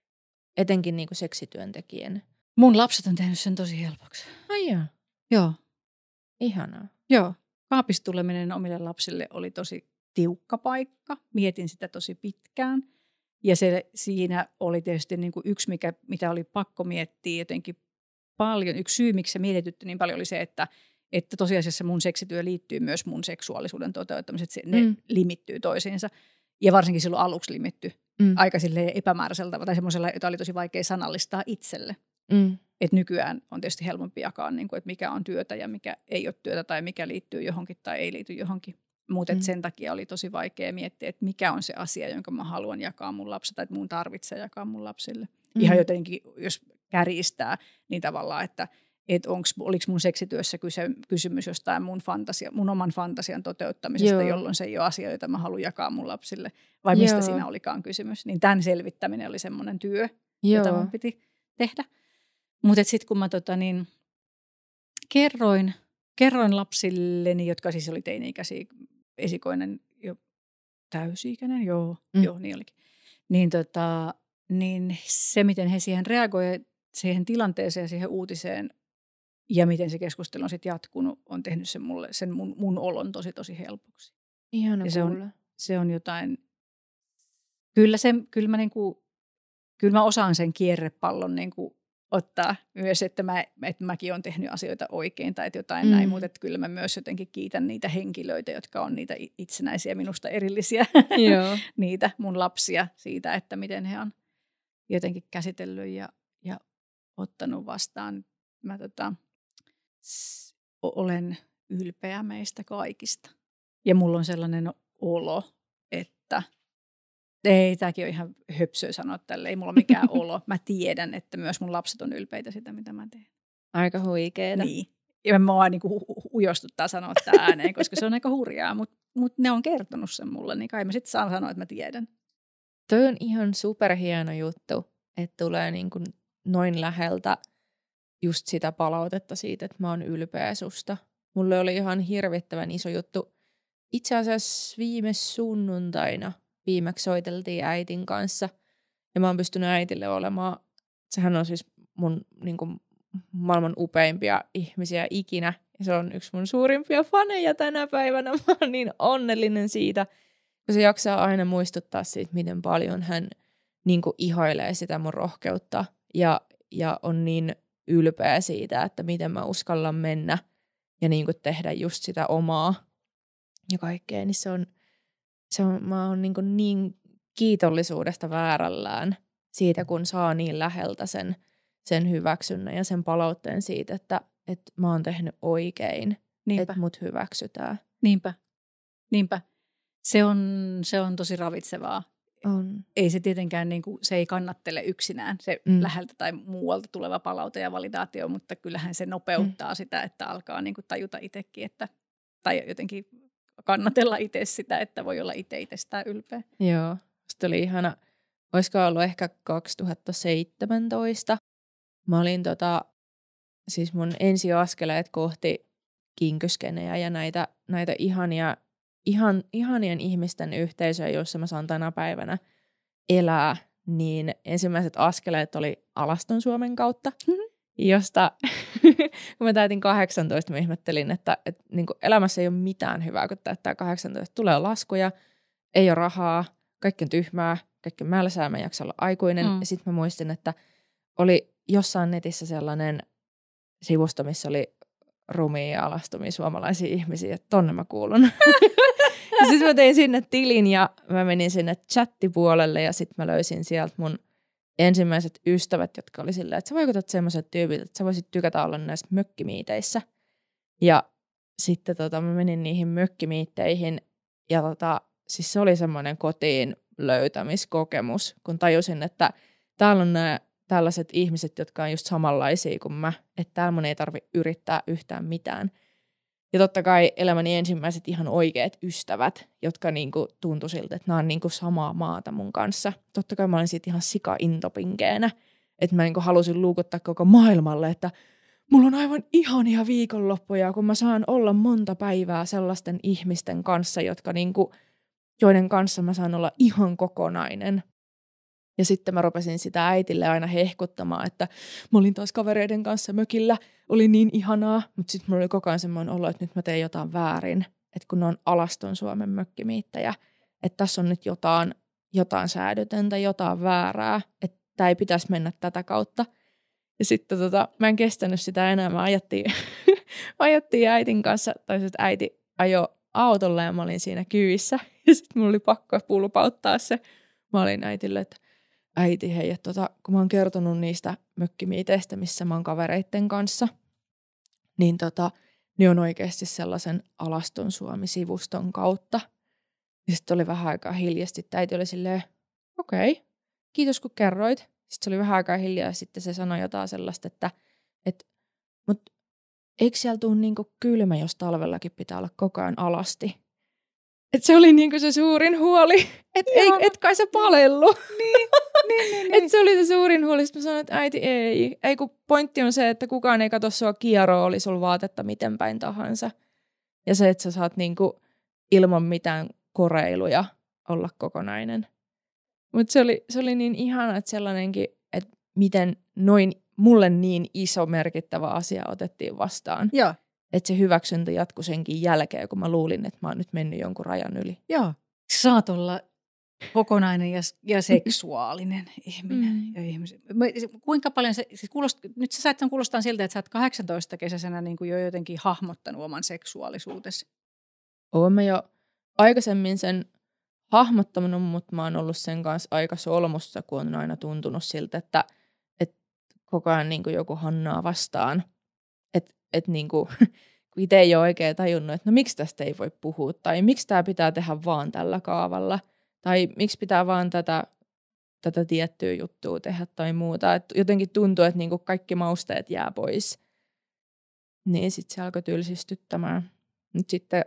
etenkin niin kuin seksityöntekijän? Mun lapset on tehnyt sen tosi helpoksi. Ai joo. Joo. Ihanaa. Joo. Kaapista tuleminen omille lapsille oli tosi tiukka paikka. Mietin sitä tosi pitkään. Ja se siinä oli tietysti niin kuin yksi, mikä, mitä oli pakko miettiä jotenkin paljon. Yksi syy, miksi se mietitytti niin paljon, oli se, että, että tosiasiassa mun seksityö liittyy myös mun seksuaalisuuden toteuttamiseen. Ne mm. limittyy toisiinsa. Ja varsinkin silloin aluksi limitty mm. aika epämääräiseltä tai semmoisella, jota oli tosi vaikea sanallistaa itselle. Mm. Et nykyään on tietysti helpompi jakaa, niin kuin, että mikä on työtä ja mikä ei ole työtä tai mikä liittyy johonkin tai ei liity johonkin. Mutta mm. sen takia oli tosi vaikea miettiä, että mikä on se asia, jonka mä haluan jakaa mun lapsille tai että mun tarvitsee jakaa mun lapsille. Mm. Ihan jotenkin, jos kärjistää, niin tavallaan, että et onks, oliko mun seksityössä kyse, kysymys jostain mun, fantasia, mun oman fantasian toteuttamisesta, Joo. jolloin se ei ole asia, jota mä haluan jakaa mun lapsille, vai mistä Joo. siinä olikaan kysymys. Niin tämän selvittäminen oli semmoinen työ, Joo. jota mun piti tehdä. Mutta sitten kun mä tota, niin, kerroin, kerroin lapsilleni, jotka siis oli teini-ikäisiä, esikoinen jo täysi-ikäinen, joo, mm. joo niin olikin. Niin, tota, niin se, miten he siihen reagoivat, siihen tilanteeseen, siihen uutiseen ja miten se keskustelu on sitten jatkunut, on tehnyt sen, mulle, sen mun, mun olon tosi tosi helpoksi. Ihana ja se on, se on jotain, kyllä, se, kyllä, mä niinku, kyllä mä osaan sen kierrepallon niinku ottaa myös, että, mä, että mäkin olen tehnyt asioita oikein tai jotain mm. näin, mutta että kyllä mä myös jotenkin kiitän niitä henkilöitä, jotka on niitä itsenäisiä minusta erillisiä, *laughs* Joo. niitä mun lapsia siitä, että miten he on jotenkin käsitellyt ja, ja ottanut vastaan. Mä tota, olen ylpeä meistä kaikista. Ja mulla on sellainen olo, ei, tämäkin on ihan höpsöä sanoa tälle, ei mulla ole mikään *laughs* olo. Mä tiedän, että myös mun lapset on ylpeitä sitä, mitä mä teen. Aika huikeeta. Niin. Ja mä vaan niin hu- ujostuttaa sanoa tämä ääneen, koska se on aika hurjaa, mutta mut ne on kertonut sen mulle, niin kai mä sitten saan sanoa, että mä tiedän. Toi on ihan superhieno juttu, että tulee niin kuin noin läheltä just sitä palautetta siitä, että mä oon ylpeä susta. Mulle oli ihan hirvittävän iso juttu. Itse asiassa viime sunnuntaina viimeksi soiteltiin äitin kanssa. Ja mä oon pystynyt äitille olemaan, sehän on siis mun niin kuin, maailman upeimpia ihmisiä ikinä. Ja se on yksi mun suurimpia faneja tänä päivänä. *laughs* Mä oon niin onnellinen siitä, kun se jaksaa aina muistuttaa siitä, miten paljon hän niin kuin, ihoilee sitä mun rohkeutta. Ja, ja on niin ylpeä siitä, että miten mä uskallan mennä ja niin kuin, tehdä just sitä omaa ja kaikkea. Niin se on, se on, mä oon niin, niin kiitollisuudesta väärällään siitä, kun saa niin läheltä sen, sen hyväksynnän ja sen palautteen siitä, että, että mä oon tehnyt oikein, Niinpä. että mut hyväksytään. Niinpä, niinpä. Se on, se on tosi ravitsevaa. On. Ei se tietenkään, niin kuin, se ei kannattele yksinään se mm. läheltä tai muualta tuleva palaute ja validaatio, mutta kyllähän se nopeuttaa mm. sitä, että alkaa niin kuin, tajuta itsekin, että, tai jotenkin kannatella itse sitä, että voi olla itse itsestään ylpeä. Joo, sitten oli ihana, olisiko ollut ehkä 2017. Mä olin tota, siis mun ensiaskeleet kohti kinkyskenejä ja näitä, näitä ihania, ihan, ihanien ihmisten yhteisöjä, joissa mä saan tänä päivänä elää, niin ensimmäiset askeleet oli Alaston Suomen kautta. Mm-hmm josta *laughs* kun mä täytin 18, mä ihmettelin, että, että niin elämässä ei ole mitään hyvää, kun täyttää 18. Tulee laskuja, ei ole rahaa, kaikki on tyhmää, kaikki on mälsää, mä en jaksa olla aikuinen. Mm. Ja sitten mä muistin, että oli jossain netissä sellainen sivusto, missä oli rumia ja alastumia suomalaisia ihmisiä, että tonne mä kuulun. *laughs* ja sitten mä tein sinne tilin ja mä menin sinne chattipuolelle ja sitten mä löysin sieltä mun – ensimmäiset ystävät, jotka oli silleen, että sä vaikutat semmoiset tyypit, että sä voisit tykätä olla näissä mökkimiiteissä. Ja sitten tota, mä menin niihin mökkimiitteihin ja tota, siis se oli semmoinen kotiin löytämiskokemus, kun tajusin, että täällä on nämä tällaiset ihmiset, jotka on just samanlaisia kuin mä, että täällä mun ei tarvi yrittää yhtään mitään – ja totta kai elämäni ensimmäiset ihan oikeat ystävät, jotka niinku tuntui siltä, että nämä on niinku samaa maata mun kanssa. Totta kai mä olin siitä ihan sika intopinkeenä, että mä niinku halusin luukuttaa koko maailmalle, että mulla on aivan ihania viikonloppuja, kun mä saan olla monta päivää sellaisten ihmisten kanssa, jotka niinku, joiden kanssa mä saan olla ihan kokonainen. Ja sitten mä rupesin sitä äitille aina hehkuttamaan, että mä olin taas kavereiden kanssa mökillä, oli niin ihanaa, mutta sitten mulla oli koko ajan semmoinen olo, että nyt mä teen jotain väärin, että kun ne on alaston Suomen mökkimiittäjä, että tässä on nyt jotain, jotain säädötöntä, jotain väärää, että tämä ei pitäisi mennä tätä kautta. Ja sitten tota, mä en kestänyt sitä enää, mä ajattiin, *laughs* ajattiin äitin kanssa, tai että äiti ajo autolla ja mä olin siinä kyyvissä. *laughs* Ja sitten mulla oli pakko pulpauttaa se. Mä olin äitille, että äiti, hei, että tota, kun mä oon kertonut niistä mökkimiiteistä, missä mä oon kavereitten kanssa, niin tota, ne on oikeasti sellaisen Alaston Suomi-sivuston kautta. Ja sitten oli vähän aikaa hiljasti. Äiti oli silleen, okei, okay, kiitos kun kerroit. Sitten se oli vähän aikaa hiljaa ja sitten se sanoi jotain sellaista, että, että mut eikö siellä tule niinku kylmä, jos talvellakin pitää olla koko ajan alasti? Et se oli niinku se suurin huoli, *laughs* että ei, et kai se palellu. Niin, niin, niin, niin. *laughs* Et se oli se suurin huoli. Sitten mä sanoin, että äiti ei. Ei kun pointti on se, että kukaan ei katso sua kieroa, oli sulla vaatetta miten päin tahansa. Ja se, että sä saat niinku ilman mitään koreiluja olla kokonainen. Mutta se oli, se oli niin ihana, että sellainenkin, että miten noin mulle niin iso merkittävä asia otettiin vastaan. Joo että se hyväksyntä jatkui senkin jälkeen, kun mä luulin, että mä oon nyt mennyt jonkun rajan yli. Joo. Saat olla kokonainen ja, ja seksuaalinen ihminen. Mm. Ja ihmisen. Kuinka paljon se, siis kuulost, nyt sä sait kuulostaa siltä, että sä oot 18 kesäisenä niin kuin jo jotenkin hahmottanut oman seksuaalisuutesi. Oon mä jo aikaisemmin sen hahmottanut, mutta mä oon ollut sen kanssa aika solmussa, kun on aina tuntunut siltä, että, että koko ajan niin kuin joku hannaa vastaan. Että et niin kuin, *laughs* kun itse ei ole oikein tajunnut, että no miksi tästä ei voi puhua, tai miksi tämä pitää tehdä vaan tällä kaavalla, tai miksi pitää vaan tätä, tätä tiettyä juttua tehdä tai muuta. Et jotenkin tuntuu, että niin kuin kaikki mausteet jää pois. Niin sitten se alkoi tylsistyttämään. Nyt sitten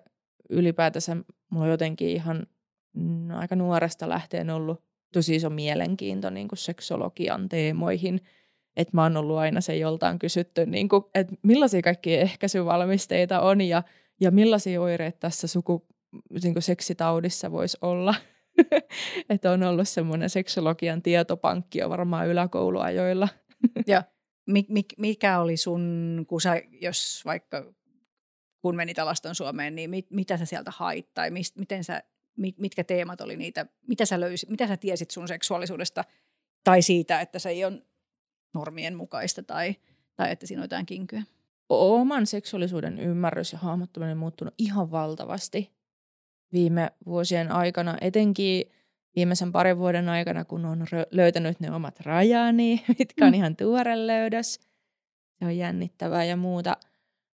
ylipäätänsä mulla on jotenkin ihan no, aika nuoresta lähtien ollut tosi iso mielenkiinto niin kuin seksologian teemoihin. Että mä oon ollut aina se joltain kysytty, niin kuin, että millaisia kaikkia ehkäisyvalmisteita on ja, ja millaisia oireita tässä suku, niin kuin seksitaudissa voisi olla. *laughs* että on ollut semmoinen seksologian tietopankki jo varmaan yläkouluajoilla. *laughs* ja mikä oli sun, kun sä, jos vaikka kun menit Alaston Suomeen, niin mit, mitä sä sieltä hait tai mist, miten sä, mit, mitkä teemat oli niitä, mitä sä, löysit, mitä sä tiesit sun seksuaalisuudesta tai siitä, että se ei ole normien mukaista tai, tai että siinä on jotain kinkyä? Oman seksuaalisuuden ymmärrys ja hahmottaminen on muuttunut ihan valtavasti viime vuosien aikana, etenkin viimeisen parin vuoden aikana, kun on löytänyt ne omat rajani, *laughs* mitkä on mm. ihan tuore löydös. Se on jännittävää ja muuta.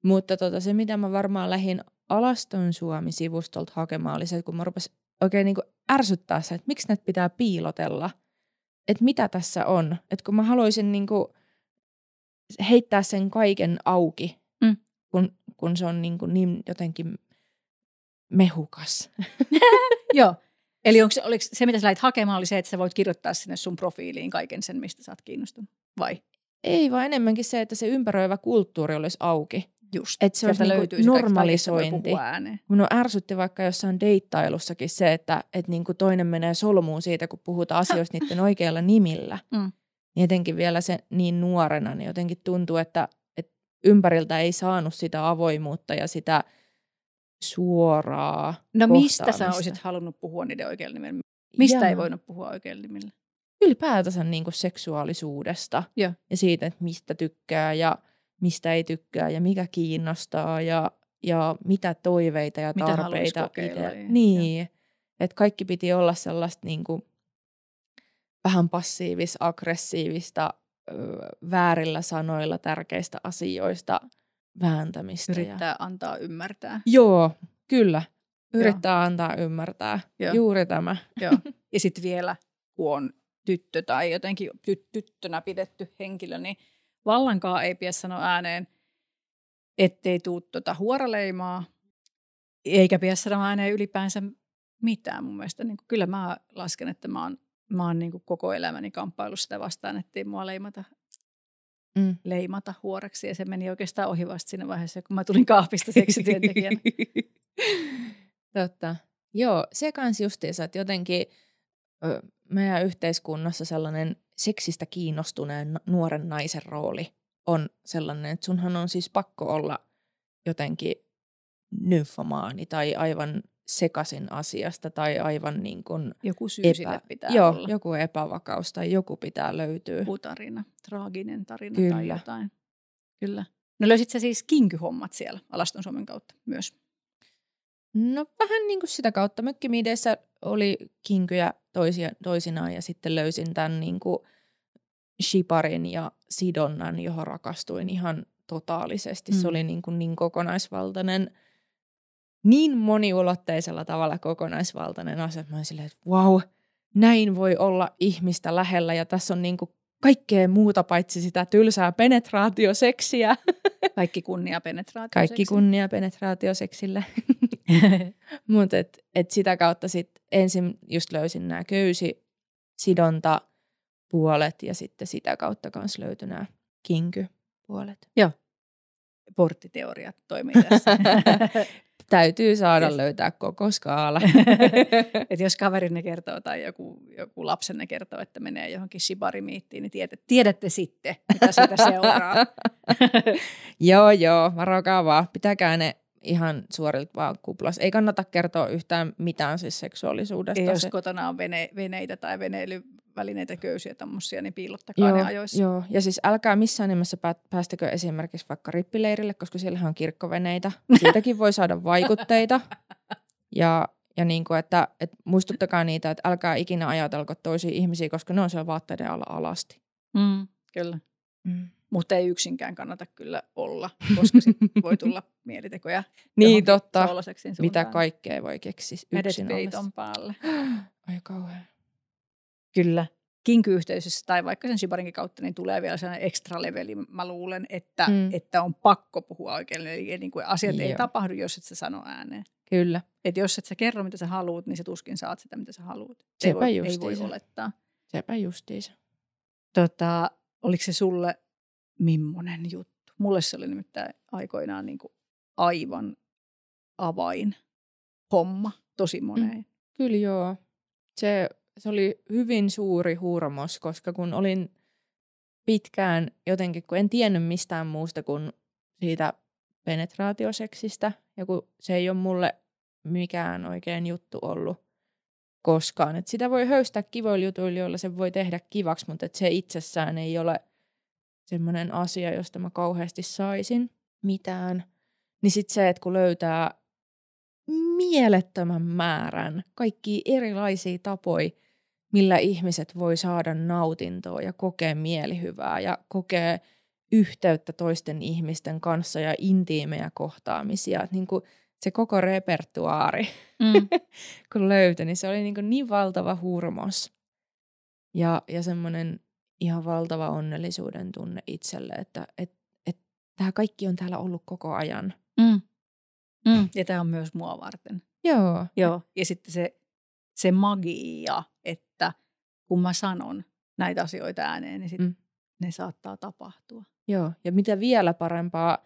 Mutta tota, se, mitä mä varmaan lähdin Alaston Suomi-sivustolta hakemaan, oli se, että kun mä rupesin oikein niin ärsyttää se, että miksi näitä pitää piilotella, että mitä tässä on. Että kun mä haluaisin niin kuin heittää sen kaiken auki, mm. kun, kun se on niin, kuin niin jotenkin mehukas. *laughs* Joo. Eli onko, oliko se, mitä sä lähit hakemaan, oli se, että sä voit kirjoittaa sinne sun profiiliin kaiken sen, mistä sä oot kiinnostunut? Vai? Ei, vaan enemmänkin se, että se ympäröivä kulttuuri olisi auki. Just. Että se olisi niinku normalisointi. Mun on ärsytti vaikka jossain deittailussakin se, että et niinku toinen menee solmuun siitä, kun puhutaan asioista *laughs* niiden oikealla nimillä. Mm. Niin jotenkin vielä se niin nuorena, niin jotenkin tuntuu, että, että ympäriltä ei saanut sitä avoimuutta ja sitä suoraa No mistä sä olisit halunnut puhua niiden oikealla nimellä? Mistä ja. ei voinut puhua oikealla nimellä? Ylipäätänsä niin kuin seksuaalisuudesta ja. ja siitä, että mistä tykkää ja mistä ei tykkää ja mikä kiinnostaa ja, ja mitä toiveita ja mitä tarpeita itse. Niin, että kaikki piti olla sellaista niin kuin vähän passiivis-aggressiivista väärillä sanoilla tärkeistä asioista vääntämistä. Yrittää ja... antaa ymmärtää. Joo, kyllä. Yrittää Joo. antaa ymmärtää. Joo. Juuri tämä. Joo. Ja sitten vielä, kun on tyttö tai jotenkin tyt- tyttönä pidetty henkilö, niin vallankaan ei pidä sanoa ääneen, ettei tuu tuota huoraleimaa, eikä pidä sanoa ääneen ylipäänsä mitään mun mielestä. Niin kyllä mä lasken, että mä oon, mä oon niin koko elämäni kamppailut sitä vastaan, ettei mua leimata, mm. leimata huoreksi. Ja se meni oikeastaan ohi vasta siinä vaiheessa, kun mä tulin kaapista seksityöntekijänä. *laughs* Totta. Joo, se kans justiinsa, että jotenkin meidän yhteiskunnassa sellainen seksistä kiinnostuneen nuoren naisen rooli on sellainen, että sunhan on siis pakko olla jotenkin nymfomaani tai aivan sekasin asiasta tai aivan niin kuin Joku syy epä, pitää joo, olla. joku epävakaus tai joku pitää löytyä. Joku tarina, traaginen tarina Kyllä. tai jotain. Kyllä. No löysit sä siis kinkyhommat siellä Alaston Suomen kautta myös? No vähän niin kuin sitä kautta. Mökkimiideissä oli kinkyjä toisia, toisinaan ja sitten löysin tämän niin kuin shiparin ja sidonnan, johon rakastuin ihan totaalisesti. Mm. Se oli niin, kuin niin kokonaisvaltainen, niin moniulotteisella tavalla kokonaisvaltainen asia, mä olin silleen, että wow, näin voi olla ihmistä lähellä ja tässä on niin kuin kaikkea muuta paitsi sitä tylsää penetraatioseksiä. Kaikki kunnia penetraatioseksille. Kaikki kunnia penetraatioseksille. *laughs* Mutta et, et sitä kautta sitten ensin just löysin nämä köysi, sidonta, puolet ja sitten sitä kautta myös löytyi nämä kinky-puolet. Joo. Porttiteoriat toimii tässä. *laughs* Täytyy saada löytää koko skaala. *laughs* Et jos kaverinne kertoo tai joku, joku lapsenne kertoo, että menee johonkin shibarimiittiin, niin tiedätte, tiedätte sitten, mitä siitä seuraa. *laughs* joo, joo, varokaa vaan. Pitäkää ne ihan suorilta vaan kuplas. Ei kannata kertoa yhtään mitään siis seksuaalisuudesta. Ei, jos Se- kotona on vene, veneitä tai veneilyvälineitä, köysiä tämmöisiä, niin piilottakaa ne ajoissa. Joo, ja siis älkää missään nimessä pää- päästäkö esimerkiksi vaikka rippileirille, koska siellähän on kirkkoveneitä. Siitäkin voi saada vaikutteita. Ja, ja niin kuin, että, että muistuttakaa niitä, että älkää ikinä ajatelko toisia ihmisiä, koska ne on siellä vaatteiden alla alasti. Mm, kyllä. Mm. Mutta ei yksinkään kannata kyllä olla, koska sitten voi tulla mielitekoja. Niin totta. Mitä kaikkea voi keksiä yksin peiton päälle. *gasps* Ai kauhean. Kyllä. Kinkyyhteisössä tai vaikka sen Shibarinkin kautta, niin tulee vielä sellainen extra leveli, mä luulen, että, Mm. mm. että on pakko puhua oikein. Eli niin kuin asiat ei Joo. tapahdu, jos et sä sano ääneen. Kyllä. Et jos et sä kerro, mitä sä haluat, niin sä tuskin saat sitä, mitä sä haluat. Ei Sepä voi, ei voi olettaa. Sepä justiinsa. Tota, oliko se sulle millainen juttu? Mulle se oli nimittäin aikoinaan niin kuin aivan avain homma tosi moneen. Kyllä joo. Se, se oli hyvin suuri hurmos, koska kun olin pitkään jotenkin, kun en tiennyt mistään muusta kuin siitä penetraatioseksistä, ja kun se ei ole mulle mikään oikein juttu ollut koskaan. Et sitä voi höystää kivoilla jutuilla, joilla se voi tehdä kivaksi, mutta et se itsessään ei ole semmoinen asia, josta mä kauheasti saisin mitään. Niin sitten se, että kun löytää mielettömän määrän kaikki erilaisia tapoja, millä ihmiset voi saada nautintoa ja kokea mielihyvää ja kokea yhteyttä toisten ihmisten kanssa ja intiimejä kohtaamisia. Et niin kuin se koko repertuaari, Mm. *laughs* kun löytyi, niin se oli niin, kuin niin valtava hurmos. Ja, ja semmoinen ihan valtava onnellisuuden tunne itselle, että et, et, tämä kaikki on täällä ollut koko ajan. Mm. Mm. Ja tämä on myös mua varten. Joo. Joo. Ja sitten se, se magia, että kun mä sanon näitä asioita ääneen, niin sit Mm. mm. ne saattaa tapahtua. Joo, ja mitä vielä parempaa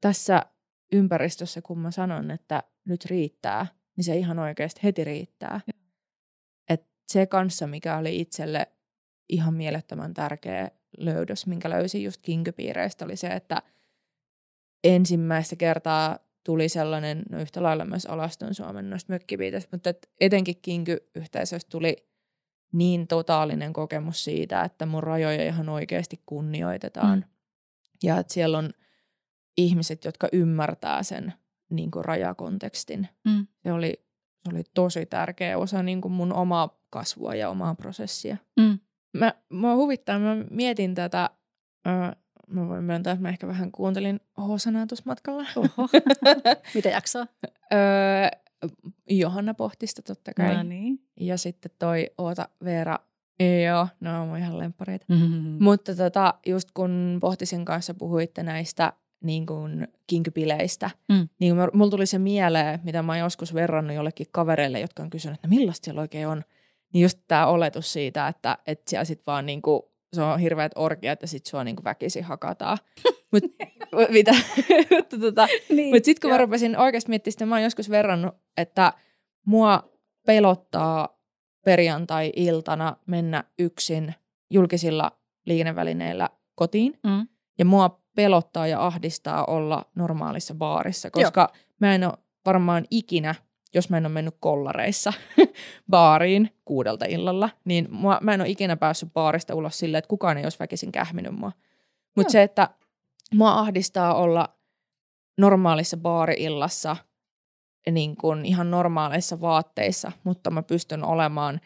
tässä ympäristössä, kun mä sanon, että nyt riittää, niin se ihan oikeasti heti riittää. Et se kanssa, mikä oli itselle ihan mielettömän tärkeä löydös, minkä löysin just kinkypiireistä, oli se, että ensimmäistä kertaa tuli sellainen, no yhtä lailla myös alaston Suomen noista mökkipiiteistä, mutta et etenkin kinkyyhteisöstä tuli niin totaalinen kokemus siitä, että mun rajoja ihan oikeasti kunnioitetaan. Mm. Ja että siellä on ihmiset, jotka ymmärtää sen niin kuin rajakontekstin. Mm. Se oli, se oli tosi tärkeä osa niin kuin mun omaa kasvua ja omaa prosessia. Mm. Mä, mua huvittaa, mä mietin tätä, öö, mä voin myöntää, että mä ehkä vähän kuuntelin Hosanaa tuossa matkalla. Oho. *laughs* Mitä jaksaa? öö, Johanna Pohtista totta kai. No niin. Ja sitten toi Oota Veera, joo, ne on mun ihan lemppareita. Mm. Mutta tota, just kun Pohtisin kanssa puhuitte näistä niin kuin kinkypileistä, Mm. niin mä- mulla tuli se mieleen, mitä mä oon joskus verrannut jollekin kavereille, jotka on kysynyt, että millaista siellä oikein on. Niin just tämä oletus siitä, että, että siellä sit vaan niinku, se on hirveät orgiat ja sit sua niinku väkisin hakataan. *laughs* Mut, *laughs* mitä? Mutta tota, Niin. mutta sitten kun mä joo. rupesin oikeasti miettimään sitä, mä oon joskus verrannut, että mua pelottaa perjantai-iltana mennä yksin julkisilla liikennevälineillä kotiin. Mm. Ja mua pelottaa ja ahdistaa olla normaalissa baarissa, koska Joo. mä en ole varmaan ikinä, jos mä en ole mennyt kollareissa *laughs* baariin kuudelta illalla, niin mua, mä en ole ikinä päässyt baarista ulos silleen, että kukaan ei olisi väkisin kähminyt mua. Mutta se, että mua ahdistaa olla normaalissa baari-illassa niin kuin ihan normaaleissa vaatteissa, mutta mä pystyn olemaan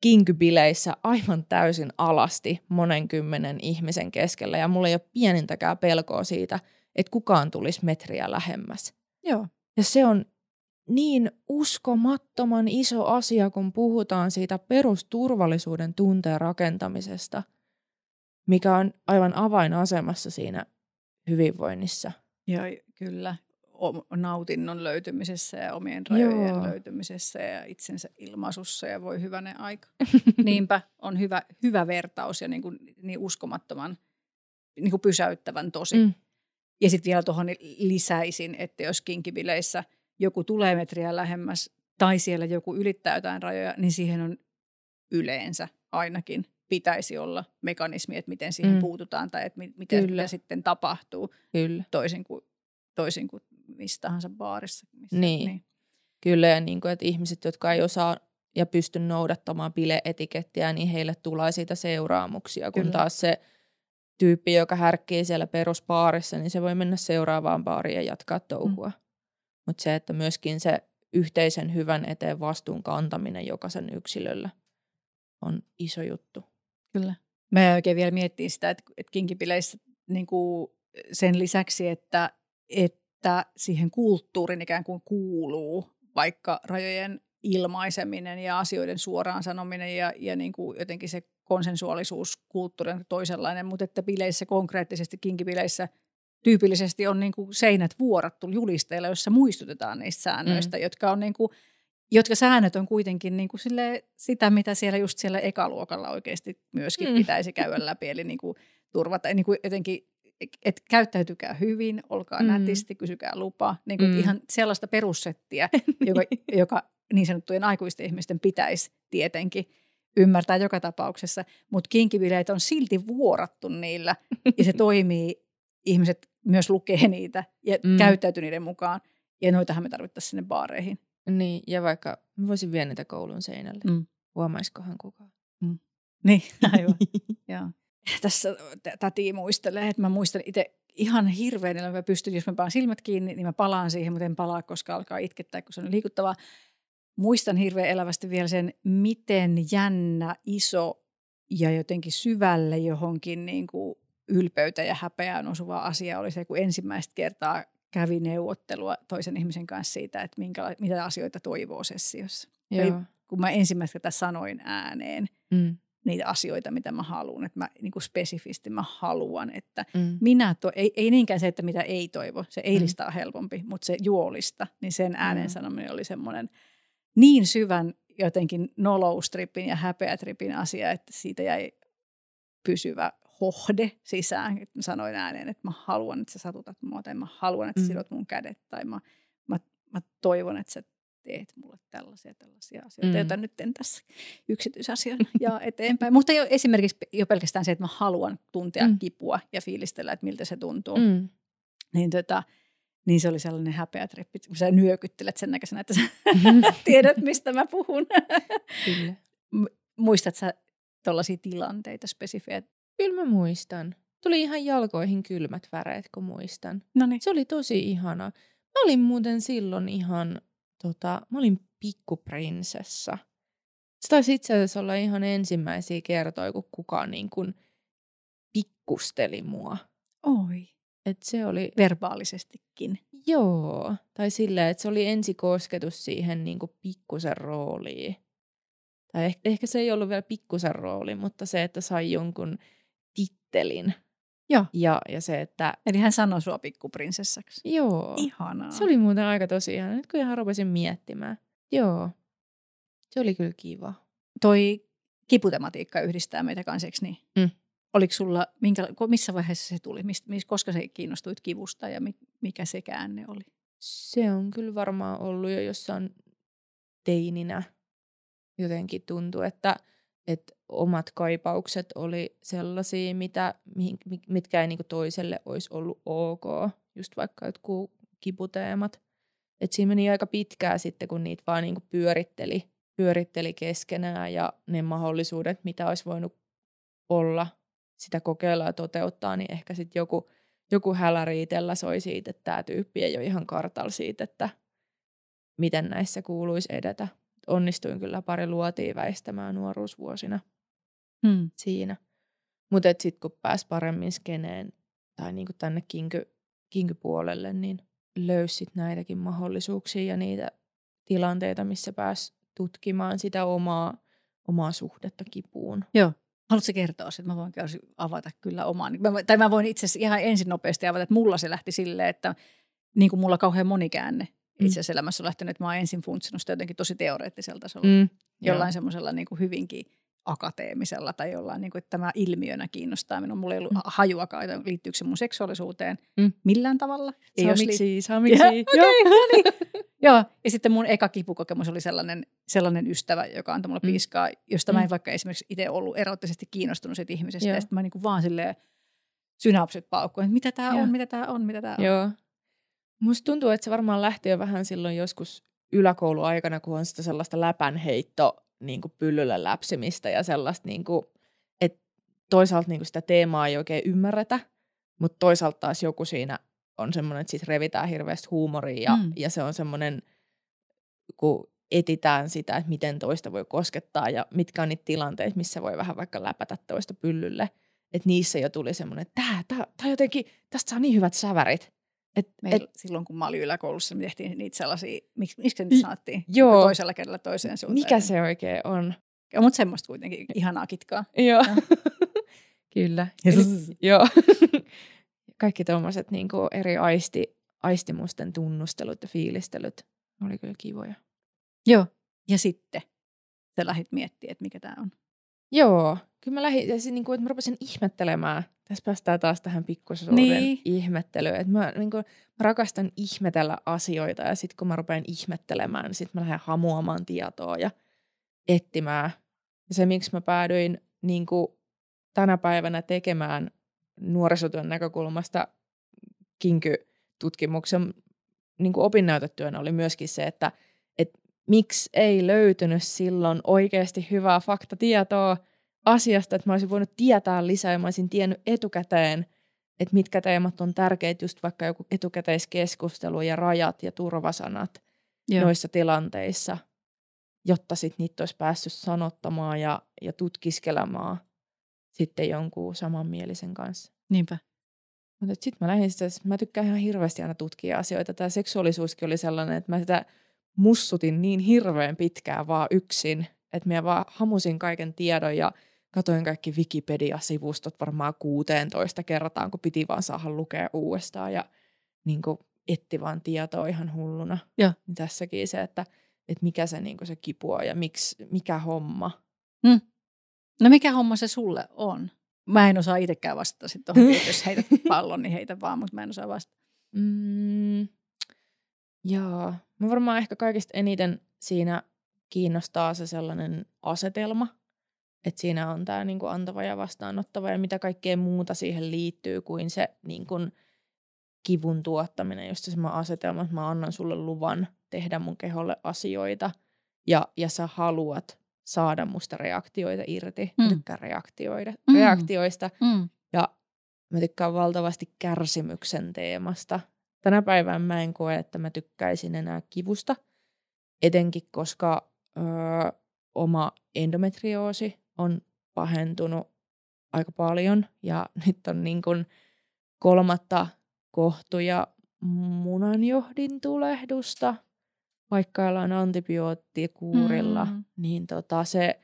kinkybileissä aivan täysin alasti monen kymmenen ihmisen keskellä ja mulla ei ole pienintäkään pelkoa siitä, että kukaan tulisi metriä lähemmäs. Joo. Ja se on niin uskomattoman iso asia, kun puhutaan siitä perusturvallisuuden tunteen rakentamisesta, mikä on aivan avainasemassa siinä hyvinvoinnissa. Ja kyllä o- nautinnon löytymisessä ja omien rajojen Joo. löytymisessä ja itsensä ilmaisussa ja voi hyvänen aika. *laughs* Niinpä on hyvä, hyvä vertaus ja niin, kuin, niin uskomattoman niin kuin pysäyttävän tosi. Mm. Ja sitten vielä tuohon lisäisin, että jos kinkibileissä joku tulee metriä lähemmäs tai siellä joku ylittää jotain rajoja, niin siihen on yleensä ainakin pitäisi olla mekanismi, että miten siihen Mm. mm. puututaan tai että mi- miten Kyllä. mitä sitten tapahtuu Kyllä. toisin kuin, toisin kuin missä tahansa baarissa. Missä, Niin. niin. Kyllä, ja niin kuin, että ihmiset, jotka ei osaa ja pysty noudattamaan bileetikettiä, niin heille tulee siitä seuraamuksia, kun Kyllä. taas se tyyppi, joka härkkii siellä perusbaarissa, niin se voi mennä seuraavaan baariin ja jatkaa touhua. Mm. Mutta se, että myöskin se yhteisen hyvän eteen vastuun kantaminen jokaisen yksilöllä on iso juttu. Kyllä. Mä oikein vielä miettii sitä, että, että kinkipileissä niin kuin sen lisäksi, että, että siihen kulttuurin ikään kuin kuuluu vaikka rajojen ilmaiseminen ja asioiden suoraan sanominen ja, ja niin kuin jotenkin se konsensuaalisuuskulttuuri on toisenlainen, mutta että bileissä konkreettisesti, kinkibileissä tyypillisesti on niin kuin seinät vuorattu julisteilla, jossa muistutetaan niistä säännöistä, mm. jotka on niin kuin, jotka säännöt on kuitenkin niin kuin sille, sitä, mitä siellä just siellä ekaluokalla oikeasti myöskin mm. pitäisi käydä läpi, eli niin kuin turvata, niin kuin jotenkin että käyttäytykää hyvin, olkaa mm. nätisti, kysykää lupa. Niin kuin, mm. Ihan sellaista perussettiä, *laughs* joka, joka niin sanottujen aikuisten ihmisten pitäisi tietenkin ymmärtää joka tapauksessa. Mutta kinkibileet on silti vuorattu niillä ja se *laughs* toimii, ihmiset myös lukee niitä ja mm. käyttäytyy niiden mukaan. Ja noitahan me tarvittaisiin sinne baareihin. Niin, ja vaikka mä voisin viedä niitä koulun seinälle. Mm. Huomaiskohan kukaan? Mm. Niin, *laughs* aivan. *laughs* Joo tässä täti muistelee, että mä muistan itse ihan hirveän, että mä pystyn, jos mä palaan silmät kiinni, niin mä palaan siihen, mutta en palaa, koska alkaa itkettää, kun se on liikuttavaa. Muistan hirveän elävästi vielä sen, miten jännä, iso ja jotenkin syvälle johonkin niin kuin ylpeytä ja häpeään osuva asia oli se, kun ensimmäistä kertaa kävi neuvottelua toisen ihmisen kanssa siitä, että minkä, mitä asioita toivoo sessiossa. Joo. Eli kun mä ensimmäistä kertaa sanoin ääneen, mm niitä asioita, mitä mä haluan. Että mä niin kuin spesifisti mä haluan, että mm. minä, to, ei, ei niinkään se, että mitä ei toivo, se ei lista on helpompi, mutta se juolista, niin sen äänen mm. sanominen oli semmoinen niin syvän jotenkin noloustripin ja häpeätripin asia, että siitä jäi pysyvä hohde sisään. Että mä sanoin ääneen, että mä haluan, että sä satutat mua, tai mä haluan, että sä sidot mun kädet, tai mä, mä, mä toivon, että sä teet mulle tällaisia tällaisia asioita, mm. joita nyt en tässä yksityisasioina *laughs* ja eteenpäin. Mutta jo, esimerkiksi jo pelkästään se, että mä haluan tuntea mm. kipua ja fiilistellä, että miltä se tuntuu. Mm. Niin, tota, niin se oli sellainen häpeä trippi, kun sä nyökyttelet sen näköisenä, että sä *laughs* tiedät, mistä mä puhun. Kyllä. Muistat sä tuollaisia tilanteita spesifejä? Kyllä mä muistan. Tuli ihan jalkoihin kylmät väreet, kun muistan. Noniin. Se oli tosi ihana. Mä olin muuten silloin ihan tota, mä olin pikkuprinsessa. Se taisi itse asiassa olla ihan ensimmäisiä kertoja, kun kukaan niin kuin pikkusteli mua. Oi. Et se oli... Verbaalisestikin. Joo. Tai silleen, että se oli ensikosketus siihen niin kuin pikkusen rooliin. Tai ehkä, ehkä se ei ollut vielä pikkusen rooli, mutta se, että sai jonkun tittelin – Joo. Ja, ja se, että... Eli hän sanoi sua pikkuprinsessaksi. Joo. Ihanaa. Se oli muuten aika tosi ihana. Nyt kun ihan rupesin miettimään. Joo. Se oli kyllä kiva. Toi kiputematiikka yhdistää meitä kanseksi, niin mm. oliko sulla, minkä, missä vaiheessa se tuli? Mist, mis, koska se kiinnostuit kivusta ja mikä se käänne oli? Se on kyllä varmaan ollut jo jossain teininä. Jotenkin tuntuu, että – että omat kaipaukset oli sellaisia, mitä, mitkä ei niinku toiselle olisi ollut ok, just vaikka jotkut kiputeemat. Et siinä meni aika pitkää sitten, kun niitä vaan niinku pyöritteli, pyöritteli keskenään ja ne mahdollisuudet, mitä olisi voinut olla sitä kokeilla ja toteuttaa, niin ehkä sitten joku, joku häläriitellä soi siitä, että tämä tyyppi ei ole ihan kartalla siitä, että miten näissä kuuluisi edetä onnistuin kyllä pari luotiin väistämään nuoruusvuosina hmm. siinä. Mutta sitten kun pääsi paremmin skeneen tai niinku tänne kinky, kinkypuolelle, niin löysit näitäkin mahdollisuuksia ja niitä tilanteita, missä pääsi tutkimaan sitä omaa, omaa suhdetta kipuun. Joo. Haluatko kertoa että Mä voin avata kyllä omaan. Mä, tai mä voin itse asiassa ihan ensin nopeasti avata, että mulla se lähti silleen, että niin kuin mulla kauhean monikäänne mm. itse asiassa elämässä on lähtenyt, että mä oon ensin funtsinut sitä jotenkin tosi teoreettisella tasolla. Mm. Jollain semmoisella niin kuin hyvinkin akateemisella tai jollain, niin kuin, että tämä ilmiönä kiinnostaa minua. Mulla ei ollut mm. hajuakaan, että liittyykö se mun seksuaalisuuteen mm. millään tavalla. Ei saa miksi, saa miksi. Okei, okay, no niin. *laughs* Joo, ja sitten mun eka kipukokemus oli sellainen, sellainen ystävä, joka antoi mulle mm. piiskaa, josta mm. mä en vaikka esimerkiksi itse ollut erottisesti kiinnostunut siitä ihmisestä. Joo. Ja sitten mä niin kuin vaan silleen synapsit paukkuin, että mitä tämä on, mitä tämä on, mitä tämä on. Joo. Musta tuntuu, että se varmaan lähti jo vähän silloin joskus yläkouluaikana, kun on sitä sellaista läpänheitto niin kuin pyllyllä läpsimistä ja sellaista, niin kuin, että toisaalta niin kuin sitä teemaa ei oikein ymmärretä, mutta toisaalta taas joku siinä on semmoinen, että siitä revitään hirveästi huumoria ja, mm. ja se on semmoinen, kun etitään sitä, että miten toista voi koskettaa ja mitkä on niitä tilanteita, missä voi vähän vaikka läpätä toista pyllylle. Että niissä jo tuli semmoinen, että tää, tää, tää jotenkin, tästä saa niin hyvät sävärit. Et, Meillä, et, silloin kun mä olin yläkoulussa, me tehtiin niitä sellaisia, miksi, miksi niitä sanottiin? Joo. Toisella kerralla toiseen suuntaan. Mikä se oikein on? Mutta semmoista kuitenkin ihanaa kitkaa. Joo. *laughs* Kyllä. Eli, joo. *laughs* Kaikki tuommoiset niinku eri aisti, aistimusten tunnustelut ja fiilistelyt oli kyllä kivoja. Joo. Ja sitten sä lähdit miettimään, että mikä tämä on. Joo. Kyllä mä lähdin, ja se, niin kuin, että mä rupesin ihmettelemään. Tässä päästään taas tähän pikkusuuden niin. ihmettelyyn. Että mä, niin kuin, mä rakastan ihmetellä asioita ja sitten kun mä rupean ihmettelemään, niin sitten mä lähden hamuamaan tietoa ja etsimään. Ja se, miksi mä päädyin niin kuin, tänä päivänä tekemään nuorisotyön näkökulmasta kinky-tutkimuksen niin kuin opinnäytetyönä oli myöskin se, että – miksi ei löytynyt silloin oikeasti hyvää faktatietoa asiasta, että mä olisin voinut tietää lisää ja mä olisin tiennyt etukäteen, että mitkä teemat on tärkeitä, just vaikka joku etukäteiskeskustelu ja rajat ja turvasanat Joo. noissa tilanteissa, jotta sitten niitä olisi päässyt sanottamaan ja, ja tutkiskelemaan sitten jonkun samanmielisen kanssa. Niinpä. Mutta sitten mä lähdin sitä, mä tykkään ihan hirveästi aina tutkia asioita. Tämä seksuaalisuuskin oli sellainen, että mä sitä mussutin niin hirveän pitkään vaan yksin, että minä vaan hamusin kaiken tiedon ja katoin kaikki Wikipedia-sivustot varmaan 16 kertaan, kun piti vaan saada lukea uudestaan ja niin kuin etti vaan tietoa ihan hulluna. Ja. Niin tässäkin se, että, että mikä se, niin se kipu on ja miksi, mikä homma. Hmm. No mikä homma se sulle on? Mä en osaa itsekään vastata sitten tuohon, *laughs* jos heität pallon, niin heitä vaan, mutta mä en osaa vastata. Mm, Joo, mä varmaan ehkä kaikista eniten siinä kiinnostaa se sellainen asetelma, että siinä on tämä niinku antava ja vastaanottava ja mitä kaikkea muuta siihen liittyy kuin se niinku kivun tuottaminen, just se asetelma, että mä annan sulle luvan tehdä mun keholle asioita ja, ja sä haluat saada musta reaktioita irti. Mm. Mä tykkään reaktioida, mm. reaktioista mm. ja mä tykkään valtavasti kärsimyksen teemasta tänä päivänä mä en koe, että mä tykkäisin enää kivusta, etenkin koska öö, oma endometrioosi on pahentunut aika paljon ja *laughs* nyt on niin kuin kolmatta kohtuja munanjohdin tulehdusta, vaikka ollaan antibioottikuurilla, mm. niin tota se,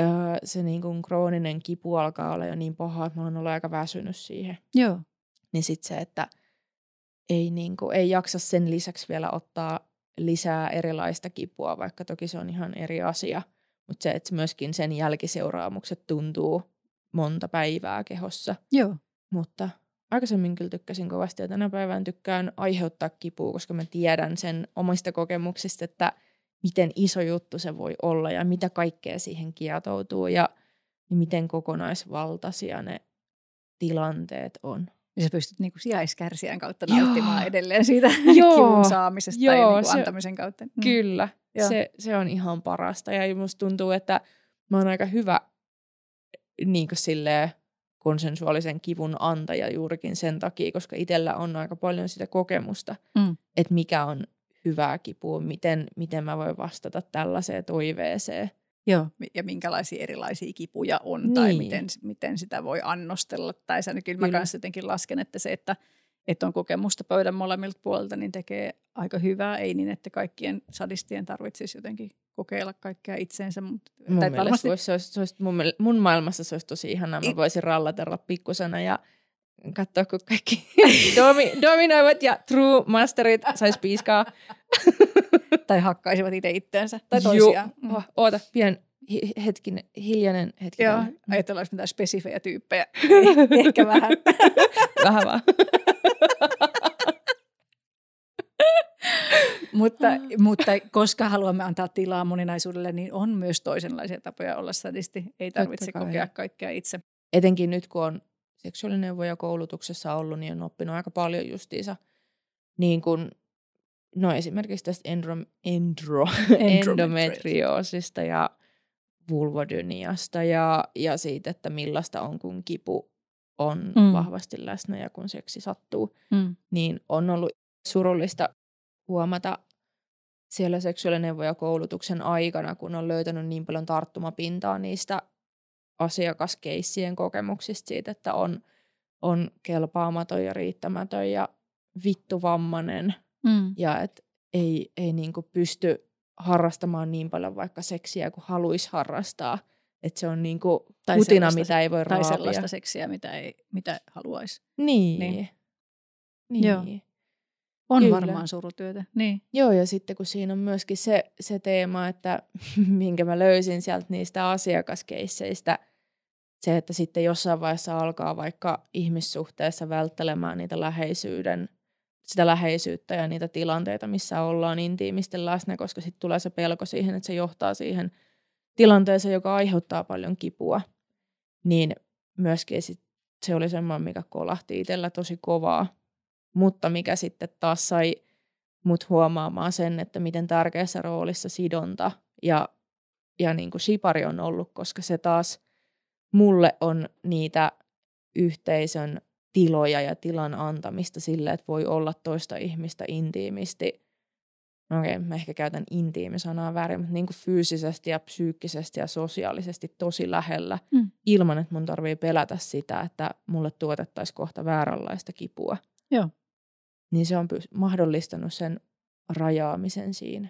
öö, se niin kuin krooninen kipu alkaa olla jo niin paha, että mä oon ollut aika väsynyt siihen. Joo. Niin sitten se, että ei, niin kuin, ei jaksa sen lisäksi vielä ottaa lisää erilaista kipua, vaikka toki se on ihan eri asia. Mutta se, että myöskin sen jälkiseuraamukset tuntuu monta päivää kehossa. Joo. Mutta aikaisemmin kyllä tykkäsin kovasti ja tänä päivänä tykkään aiheuttaa kipua, koska mä tiedän sen omista kokemuksista, että miten iso juttu se voi olla ja mitä kaikkea siihen kietoutuu ja miten kokonaisvaltaisia ne tilanteet on niin sä pystyt niin kuin sijaiskärsijän kautta nauttimaan Joo. edelleen siitä *laughs* Joo. kivun saamisesta Joo, tai niin kuin se, antamisen kautta. Mm. Kyllä, se, se on ihan parasta. Ja musta tuntuu, että mä oon aika hyvä niin kuin silleen, konsensuaalisen kivun antaja juurikin sen takia, koska itsellä on aika paljon sitä kokemusta, mm. että mikä on hyvää kipua, miten, miten mä voin vastata tällaiseen toiveeseen – Joo, ja minkälaisia erilaisia kipuja on niin. tai miten, miten sitä voi annostella. Tai sen, kyllä mä kanssa jotenkin lasken, että se, että, että on kokemusta pöydän molemmilta puolilta, niin tekee aika hyvää. Ei niin, että kaikkien sadistien tarvitsisi jotenkin kokeilla kaikkea itseensä. Mutta, mun, tai varmasti... voisi, se olisi, se olisi, mun, mun maailmassa se olisi tosi ihanaa. Mä voisin rallatella pikkusena ja katsoa, kun kaikki *laughs* domi, dominoivat ja true masterit saisi piiskaa. *laughs* *laughs* tai hakkaisivat itse itteensä tai toisiaan. Joo. Mm. Oh, oota, pien hetkin, hiljainen hetki. Joo, ajatellaan mitään spesifejä tyyppejä. *laughs* Ehkä vähän. *laughs* vähän vaan. mutta, mutta koska haluamme antaa tilaa moninaisuudelle, niin on myös toisenlaisia tapoja olla sadisti. Ei tarvitse kokea kaikkea itse. Etenkin nyt, kun on seksuaalineuvoja koulutuksessa ollut, niin on oppinut aika paljon justiinsa niin kuin, no esimerkiksi tästä endro, endro, Endometrioosista. ja vulvodyniasta ja, ja siitä, että millaista on, kun kipu on Mm. mm. vahvasti läsnä ja kun seksi sattuu, Mm. niin on ollut surullista huomata siellä seksuaalineuvojakoulutuksen aikana, kun on löytänyt niin paljon tarttumapintaa niistä asiakaskeissien kokemuksista siitä, että on, on kelpaamaton ja riittämätön ja vittuvammanen Mm. ja että ei, ei niinku pysty harrastamaan niin paljon vaikka seksiä kuin haluaisi harrastaa. Että se on niinku Tai kutina, mitä ei voi Tai raapia. sellaista seksiä, mitä, ei, mitä haluaisi. Niin. Niin. niin. niin. Joo. On Kyllä. varmaan surutyötä. Niin. Joo, ja sitten kun siinä on myöskin se, se teema, että *laughs* minkä mä löysin sieltä niistä asiakaskeisseistä, se, että sitten jossain vaiheessa alkaa vaikka ihmissuhteessa välttelemään niitä läheisyyden, sitä läheisyyttä ja niitä tilanteita, missä ollaan intiimisti läsnä, koska sitten tulee se pelko siihen, että se johtaa siihen tilanteeseen, joka aiheuttaa paljon kipua. Niin myöskin sit se oli semmoinen, mikä kolahti itsellä tosi kovaa, mutta mikä sitten taas sai mut huomaamaan sen, että miten tärkeässä roolissa sidonta ja, ja niin kuin sipari on ollut, koska se taas mulle on niitä yhteisön tiloja ja tilan antamista sille, että voi olla toista ihmistä intiimisti. No Okei, mä ehkä käytän intiimisanaa väärin, mutta niin kuin fyysisesti ja psyykkisesti ja sosiaalisesti tosi lähellä, Mm. ilman että mun tarvii pelätä sitä, että mulle tuotettaisiin kohta vääränlaista kipua. Joo. Niin se on mahdollistanut sen rajaamisen siinä.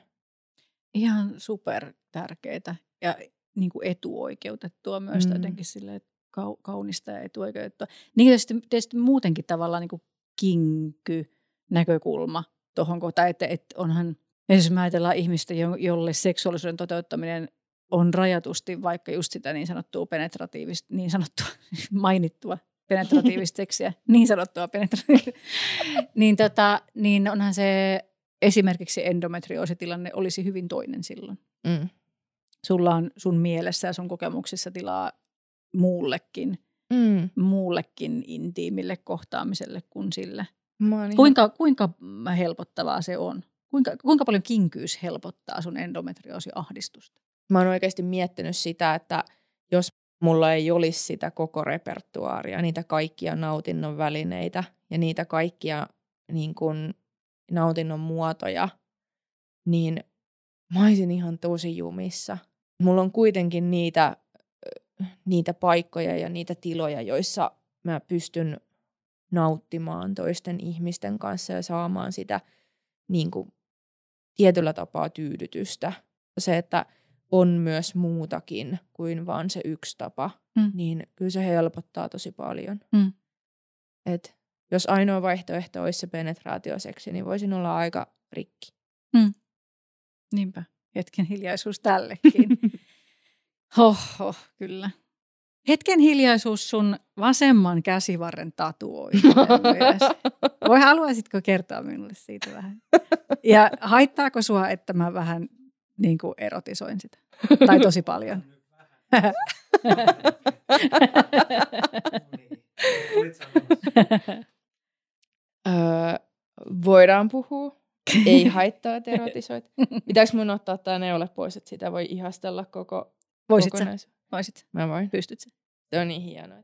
Ihan super tärkeää ja niin kuin etuoikeutettua myös Mm. jotenkin silleen, että kaunista ja etuoikeutettua. Niin tietysti, tietysti muutenkin tavallaan niin kuin kinky näkökulma tuohon kohtaan, että, että onhan, jos me ajatellaan ihmistä, jo- jolle seksuaalisuuden toteuttaminen on rajatusti vaikka just sitä niin sanottua penetratiivista, niin sanottua *laughs* mainittua penetratiivista seksiä, *laughs* niin sanottua penetratiivista, niin, tota, niin onhan se esimerkiksi endometrioositilanne olisi hyvin toinen silloin. Mm. Sulla on sun mielessä ja sun kokemuksissa tilaa muullekin, Mm. muullekin intiimille kohtaamiselle kuin sille. Kuinka, kuinka helpottavaa se on? Kuinka, kuinka paljon kinkyys helpottaa sun endometrioosiahdistusta? Mä oon oikeasti miettinyt sitä, että jos mulla ei olisi sitä koko repertuaaria, niitä kaikkia nautinnon välineitä ja niitä kaikkia niin kun, nautinnon muotoja, niin mä olisin ihan tosi jumissa. Mulla on kuitenkin niitä, niitä paikkoja ja niitä tiloja, joissa mä pystyn nauttimaan toisten ihmisten kanssa ja saamaan sitä niin kuin, tietyllä tapaa tyydytystä. Se, että on myös muutakin kuin vaan se yksi tapa, Mm. niin kyllä se helpottaa tosi paljon. Mm. Et jos ainoa vaihtoehto olisi se penetraatioseksi, niin voisin olla aika rikki. Niinpä, hetken hiljaisuus tällekin. *laughs* Hoho, kyllä. Hetken hiljaisuus sun vasemman käsivarren myös. *laughs* Voi haluaisitko kertoa minulle siitä vähän? Ja haittaako sua, että mä vähän niin kuin erotisoin sitä? Tai tosi paljon? *laughs* öö, voidaan puhua. Ei haittaa, että erotisoit. Pitääkö mun ottaa tämä neule pois, että sitä voi ihastella koko Voisit sä? Voisit? Mä voin. Pystyt sä? Se on niin hienoa.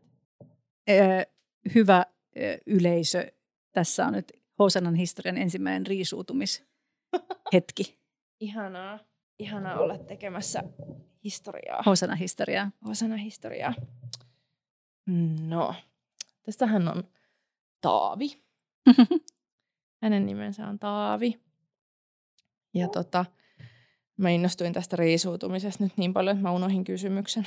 Ö, hyvä ö, yleisö. Tässä on nyt Hosanan historian ensimmäinen riisuutumishetki. *laughs* Ihanaa. Ihanaa olla tekemässä historiaa. Hosanan historiaa. Osana historiaa. No, tästähän on Taavi. *laughs* Hänen nimensä on Taavi. Ja tota, mä innostuin tästä riisuutumisesta nyt niin paljon, että mä unohin kysymyksen.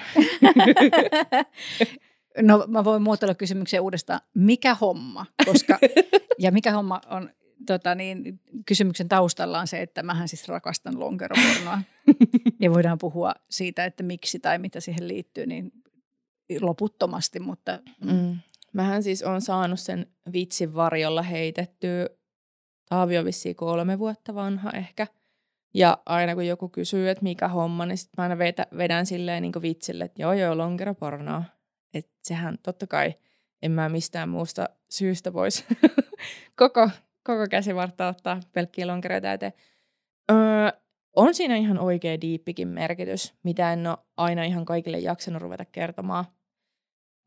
*laughs* no mä voin muotoilla kysymyksen uudestaan. Mikä homma? Koska, *laughs* ja mikä homma on, tota niin, kysymyksen taustalla on se, että mähän siis rakastan lonkeropornoa. *laughs* ja voidaan puhua siitä, että miksi tai mitä siihen liittyy, niin loputtomasti, mutta Mm. Mähän siis on saanut sen vitsin varjolla heitettyä. Taavi on vissiin kolme vuotta vanha ehkä. Ja aina kun joku kysyy, että mikä homma, niin sitten mä aina vetä, vedän silleen niin vitsille, että joo joo, lonkeropornoa. Että sehän totta kai en mä mistään muusta syystä voisi *laughs* koko koko käsivartta ottaa pelkkiä lonkeroita eteen. Öö, on siinä ihan oikea diippikin merkitys, mitä en ole aina ihan kaikille jaksanut ruveta kertomaan.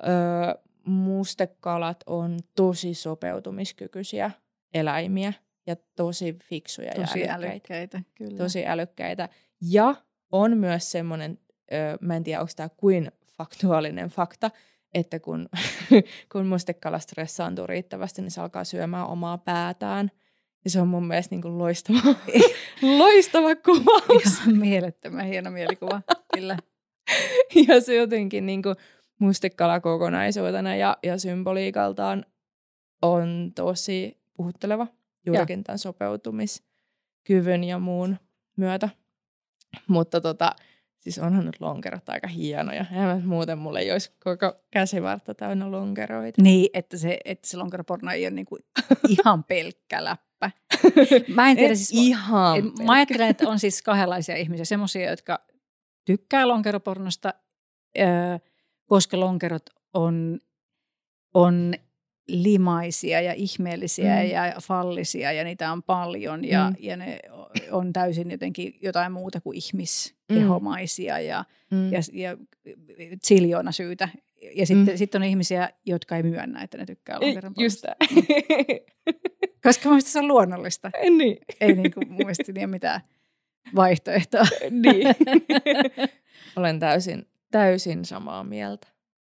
Öö, mustekalat on tosi sopeutumiskykyisiä eläimiä ja tosi fiksuja Tosi ja älykkäitä. älykkäitä, kyllä. Tosi älykkäitä. Ja on myös semmoinen, öö, mä en tiedä onko tämä kuin faktuaalinen fakta, että kun, *laughs* kun mustekala stressaantuu riittävästi, niin se alkaa syömään omaa päätään. Ja se on mun mielestä niin kuin loistava, *laughs* *laughs* loistava kuvaus. Ihan mielettömän hieno mielikuva, kyllä. ja se jotenkin niin kuin mustekala kokonaisuutena ja, ja symboliikaltaan on tosi puhutteleva juurikin tämän sopeutumiskyvyn ja muun myötä. Mutta tota, siis onhan nyt lonkerot aika hienoja. Ja muuten mulle ei olisi koko käsivartta täynnä lonkeroita. Niin, että se, että se lonkeroporno ei ole niinku *laughs* ihan pelkkä läppä. Mä en tiedä Et siis... ihan. Et Mä ajattelen, että on siis kahdenlaisia ihmisiä. Semmoisia, jotka tykkää lonkeropornosta, öö, koska lonkerot on, on limaisia ja ihmeellisiä Mm. ja fallisia ja niitä on paljon ja, Mm. ja ne on täysin jotenkin jotain muuta kuin ihmiskehomaisia ja, Mm. ja, ja ziljoona syytä. Ja sitten Mm. sit on ihmisiä, jotka ei myönnä, että ne tykkää lonkeron Just tää. Koska mun se on luonnollista. niin. Ei niin kuin, mun mielestä niin mitään vaihtoehtoa. niin. *laughs* Olen täysin, täysin samaa mieltä.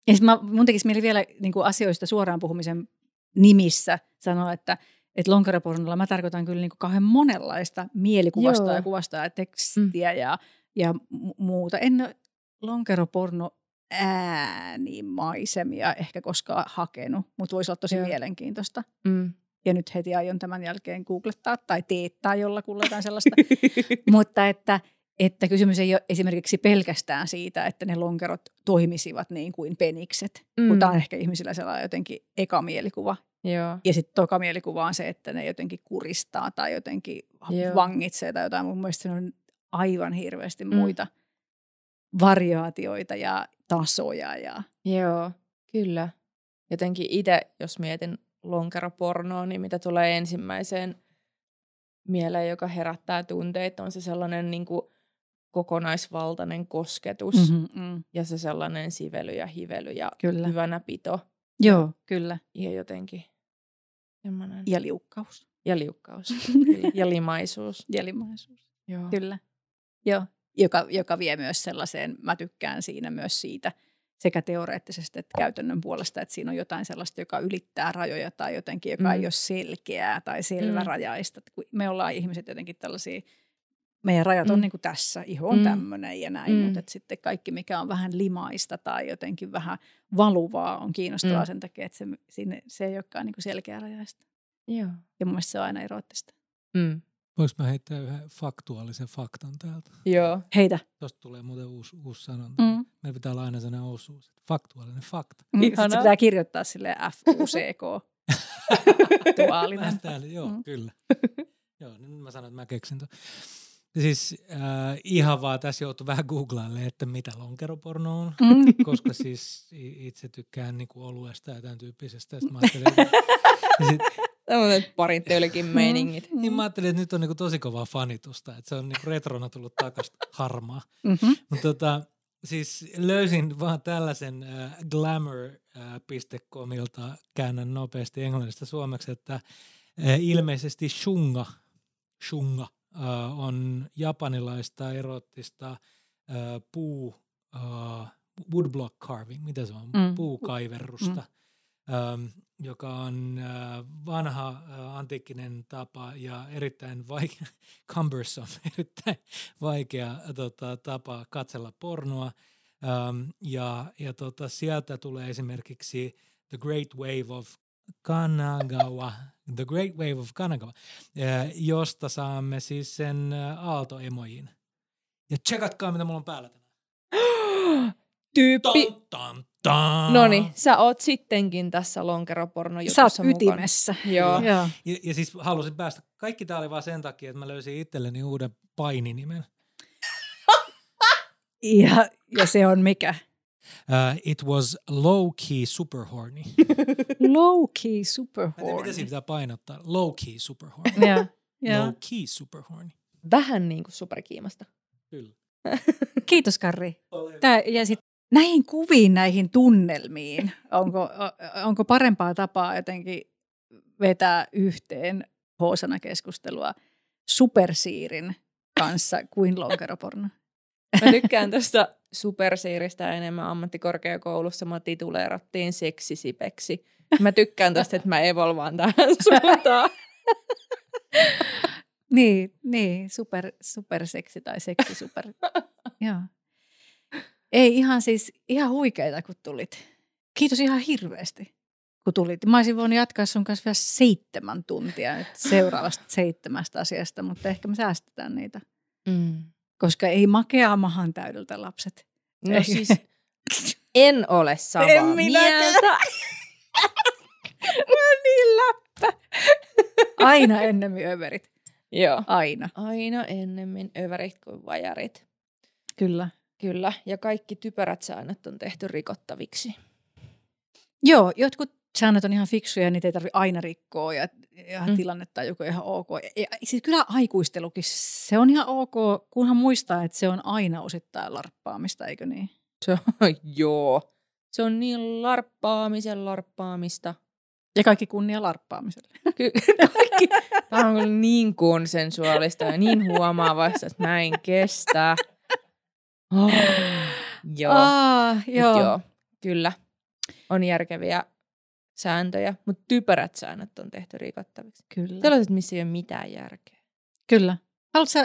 Ja mä, mun tekisi mieli vielä niin kuin asioista suoraan puhumisen nimissä sanoa, että että lonkeropornolla mä tarkoitan kyllä niin kuin kauhean monenlaista mielikuvasta Joo. ja kuvasta ja tekstiä mm. ja, ja mu- muuta. En ole lonkeroporno äänimaisemia ehkä koskaan hakenut, mutta voisi olla tosi Joo. mielenkiintoista. Mm. Ja nyt heti aion tämän jälkeen googlettaa tai teettää jollakulla jotain sellaista. *laughs* Mutta että, että kysymys ei ole esimerkiksi pelkästään siitä, että ne lonkerot toimisivat niin kuin penikset. Mm. Mutta on ehkä ihmisillä sellainen jotenkin eka mielikuva. Joo. Ja sitten toka mielikuva on se, että ne jotenkin kuristaa tai jotenkin Joo. vangitsee tai jotain. Mun mielestä on aivan hirveästi Mm. muita variaatioita ja tasoja. Ja... Joo, kyllä. Jotenkin itse, jos mietin lonkeropornoa, niin mitä tulee ensimmäiseen mieleen, joka herättää tunteita, on se sellainen niin kuin kokonaisvaltainen kosketus mm-hmm. mm. ja se sellainen sively ja hively ja Kyllä. hyvänäpito Joo, kyllä. ja jotenkin semmoinen. Ja liukkaus. ja liukkaus *laughs* ja limaisuus. Ja limaisuus. Joo. Kyllä. Joo. Joka, joka vie myös sellaiseen, mä tykkään siinä myös siitä sekä teoreettisesti että käytännön puolesta, että siinä on jotain sellaista, joka ylittää rajoja tai jotenkin, joka Mm. mm. ei ole selkeää tai selvärajaista. Mm. Me ollaan ihmiset jotenkin tällaisia, meidän rajat on Mm. niin kuin tässä, iho on Mm. mm. tämmöinen ja näin, Mm. mutta että sitten kaikki, mikä on vähän limaista tai jotenkin vähän valuvaa, on kiinnostavaa Mm. sen takia, että se, sinne, se ei olekaan niin kuin selkeärajaista. Joo. Ja mun mielestä se on aina eroottista. Mm. Voinko mä heittää yhden faktuaalisen faktan täältä? Joo. Heitä. Tuosta tulee muuten uusi, uusi sanonta. Mm. Meillä pitää olla aina sellainen osuus. Faktuaalinen fakta. Mm, sit Ihanaa. se pitää kirjoittaa sille F-U-C-K. *laughs* Tuaalinen. Mä täällä, joo, Mm. kyllä. joo, nyt mä sanon, että mä keksin ton. Siis äh, ihan vaan tässä joutuu vähän googlailemaan, että mitä lonkeroporno on, Mm. *laughs* koska siis itse tykkään niinku oluesta ja tämän tyyppisestä. Ja sit mä ajattelin, *laughs* sit, Tämmöiset parin tölkin meiningit. niin mä ajattelin, että nyt on niinku tosi kovaa fanitusta, että se on niinku retrona tullut takaisin harmaa. Mm-hmm. Mutta tota, siis löysin vaan tällaisen äh, glamour.comilta, käännän nopeasti englannista suomeksi, että äh, ilmeisesti shunga, shunga äh, on japanilaista erottista äh, puu, äh, woodblock carving, mitä se on, Mm. puukaiverrusta, mm. ähm, joka on äh, vanha äh, antiikkinen tapa ja erittäin vaikea, *laughs* cumbersome, *laughs* erittäin vaikea tota, tapa katsella pornoa. Ja ja tota, sieltä tulee esimerkiksi The Great Wave of Kanagawa, The Great Wave of Kanagawa, eh, josta saamme siis sen eh, aaltoemojin. Ja tsekatkaa, mitä mulla on päällä tänään. *gasps* Tyyppi. Tam, tam, tam. No niin, sä oot sittenkin tässä lonkeroporno-jutussa Sä oot mukana. ytimessä. Joo. Joo. Ja, ja siis halusin päästä. Kaikki tää oli vaan sen takia, että mä löysin itselleni uuden paininimen. Ja, ja se on mikä? Uh, it was low key super horny. *laughs* Low key super Mä horny. mitä siinä pitää painottaa. Low key super horny. *laughs* Joo, joo. Low key super horny. Vähän niin kuin superkiimasta. Kyllä. *laughs* Kiitos Karri. Tää, ja sit näihin kuviin, näihin tunnelmiin, onko, onko parempaa tapaa jotenkin vetää yhteen hoosana keskustelua supersiirin kanssa kuin lonkeroporno? Mä tykkään tästä supersiiristä enemmän ammattikorkeakoulussa. Mä tituleerattiin seksisipeksi. Mä tykkään tästä, että mä evolvaan tähän *laughs* suuntaan. Niin, niin super, superseksi tai seksi super. *laughs* Joo. Ei ihan siis, ihan huikeita kun tulit. Kiitos ihan hirveästi kun tulit. Mä olisin voinut jatkaa sun kanssa vielä seitsemän tuntia nyt seuraavasta seitsemästä asiasta, mutta ehkä me säästetään niitä. Mm. Koska ei makeaa mahan täydeltä lapset. No Ei. siis en ole samaa En mieltä. niin läppä. Aina ennemmin överit. Joo. Aina. Aina ennemmin överit kuin vajarit. Kyllä. Kyllä, ja kaikki typerät säännöt on tehty rikottaviksi. Joo, jotkut säännöt on ihan fiksuja ja niitä ei tarvitse aina rikkoa ja, ja Mm. tilannetta joku ihan ok. Ja, ja, siis kyllä aikuistelukin, se on ihan ok, kunhan muistaa, että se on aina osittain larppaamista, eikö niin? Se on, *laughs* joo. Se on niin larppaamisen larppaamista. Ja kaikki kunnia larppaamiselle. *laughs* Ky- kaikki. Tämä on kyllä niin konsensuaalista ja niin huomaavassa, että mä en kestä. Oh, joo. Mut joo. joo. Kyllä. On järkeviä sääntöjä, mutta typerät säännöt on tehty rikottaviksi. Kyllä. Sellaiset, missä ei ole mitään järkeä. Kyllä. Haluatko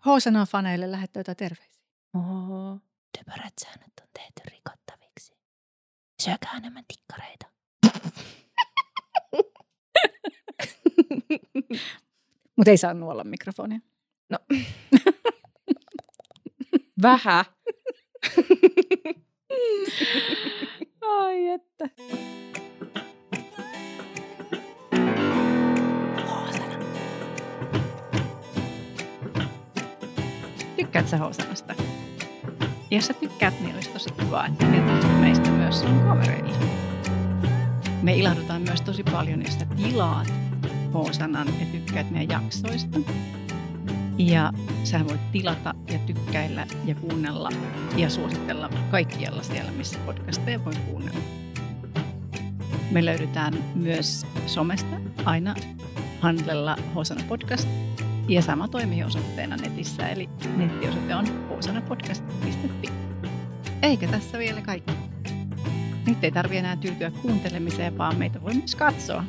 H-sanaa faneille lähettää jotain terveisiä? Oho. Typerät säännöt on tehty rikottaviksi. Syökää enemmän tikkareita. *laughs* Mutta ei saa nuolla mikrofonia. *laughs* Vähä. *laughs* Ai että. Tykkäät sä Hosanasta? Jos sä tykkäät, niin olisi tosi kiva, että kertoisit meistä myös sun kavereille. Me ilahdutaan myös tosi paljon, jos sä tilaat Hosanan ja tykkäät meidän jaksoista. Ja sä voit tilata ja tykkäillä ja kuunnella ja suositella kaikkialla siellä, missä podcasteja voi kuunnella. Me löydetään myös somesta aina handlella Hosana Podcast ja sama toimii osoitteena netissä, eli nettiosoite on hosanapodcast.fi. Eikä tässä vielä kaikki. Nyt ei tarvi enää tyytyä kuuntelemiseen, vaan meitä voi myös katsoa.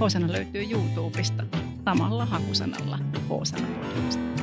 Hosana löytyy YouTubesta samalla hakusanalla Hosana Podcast.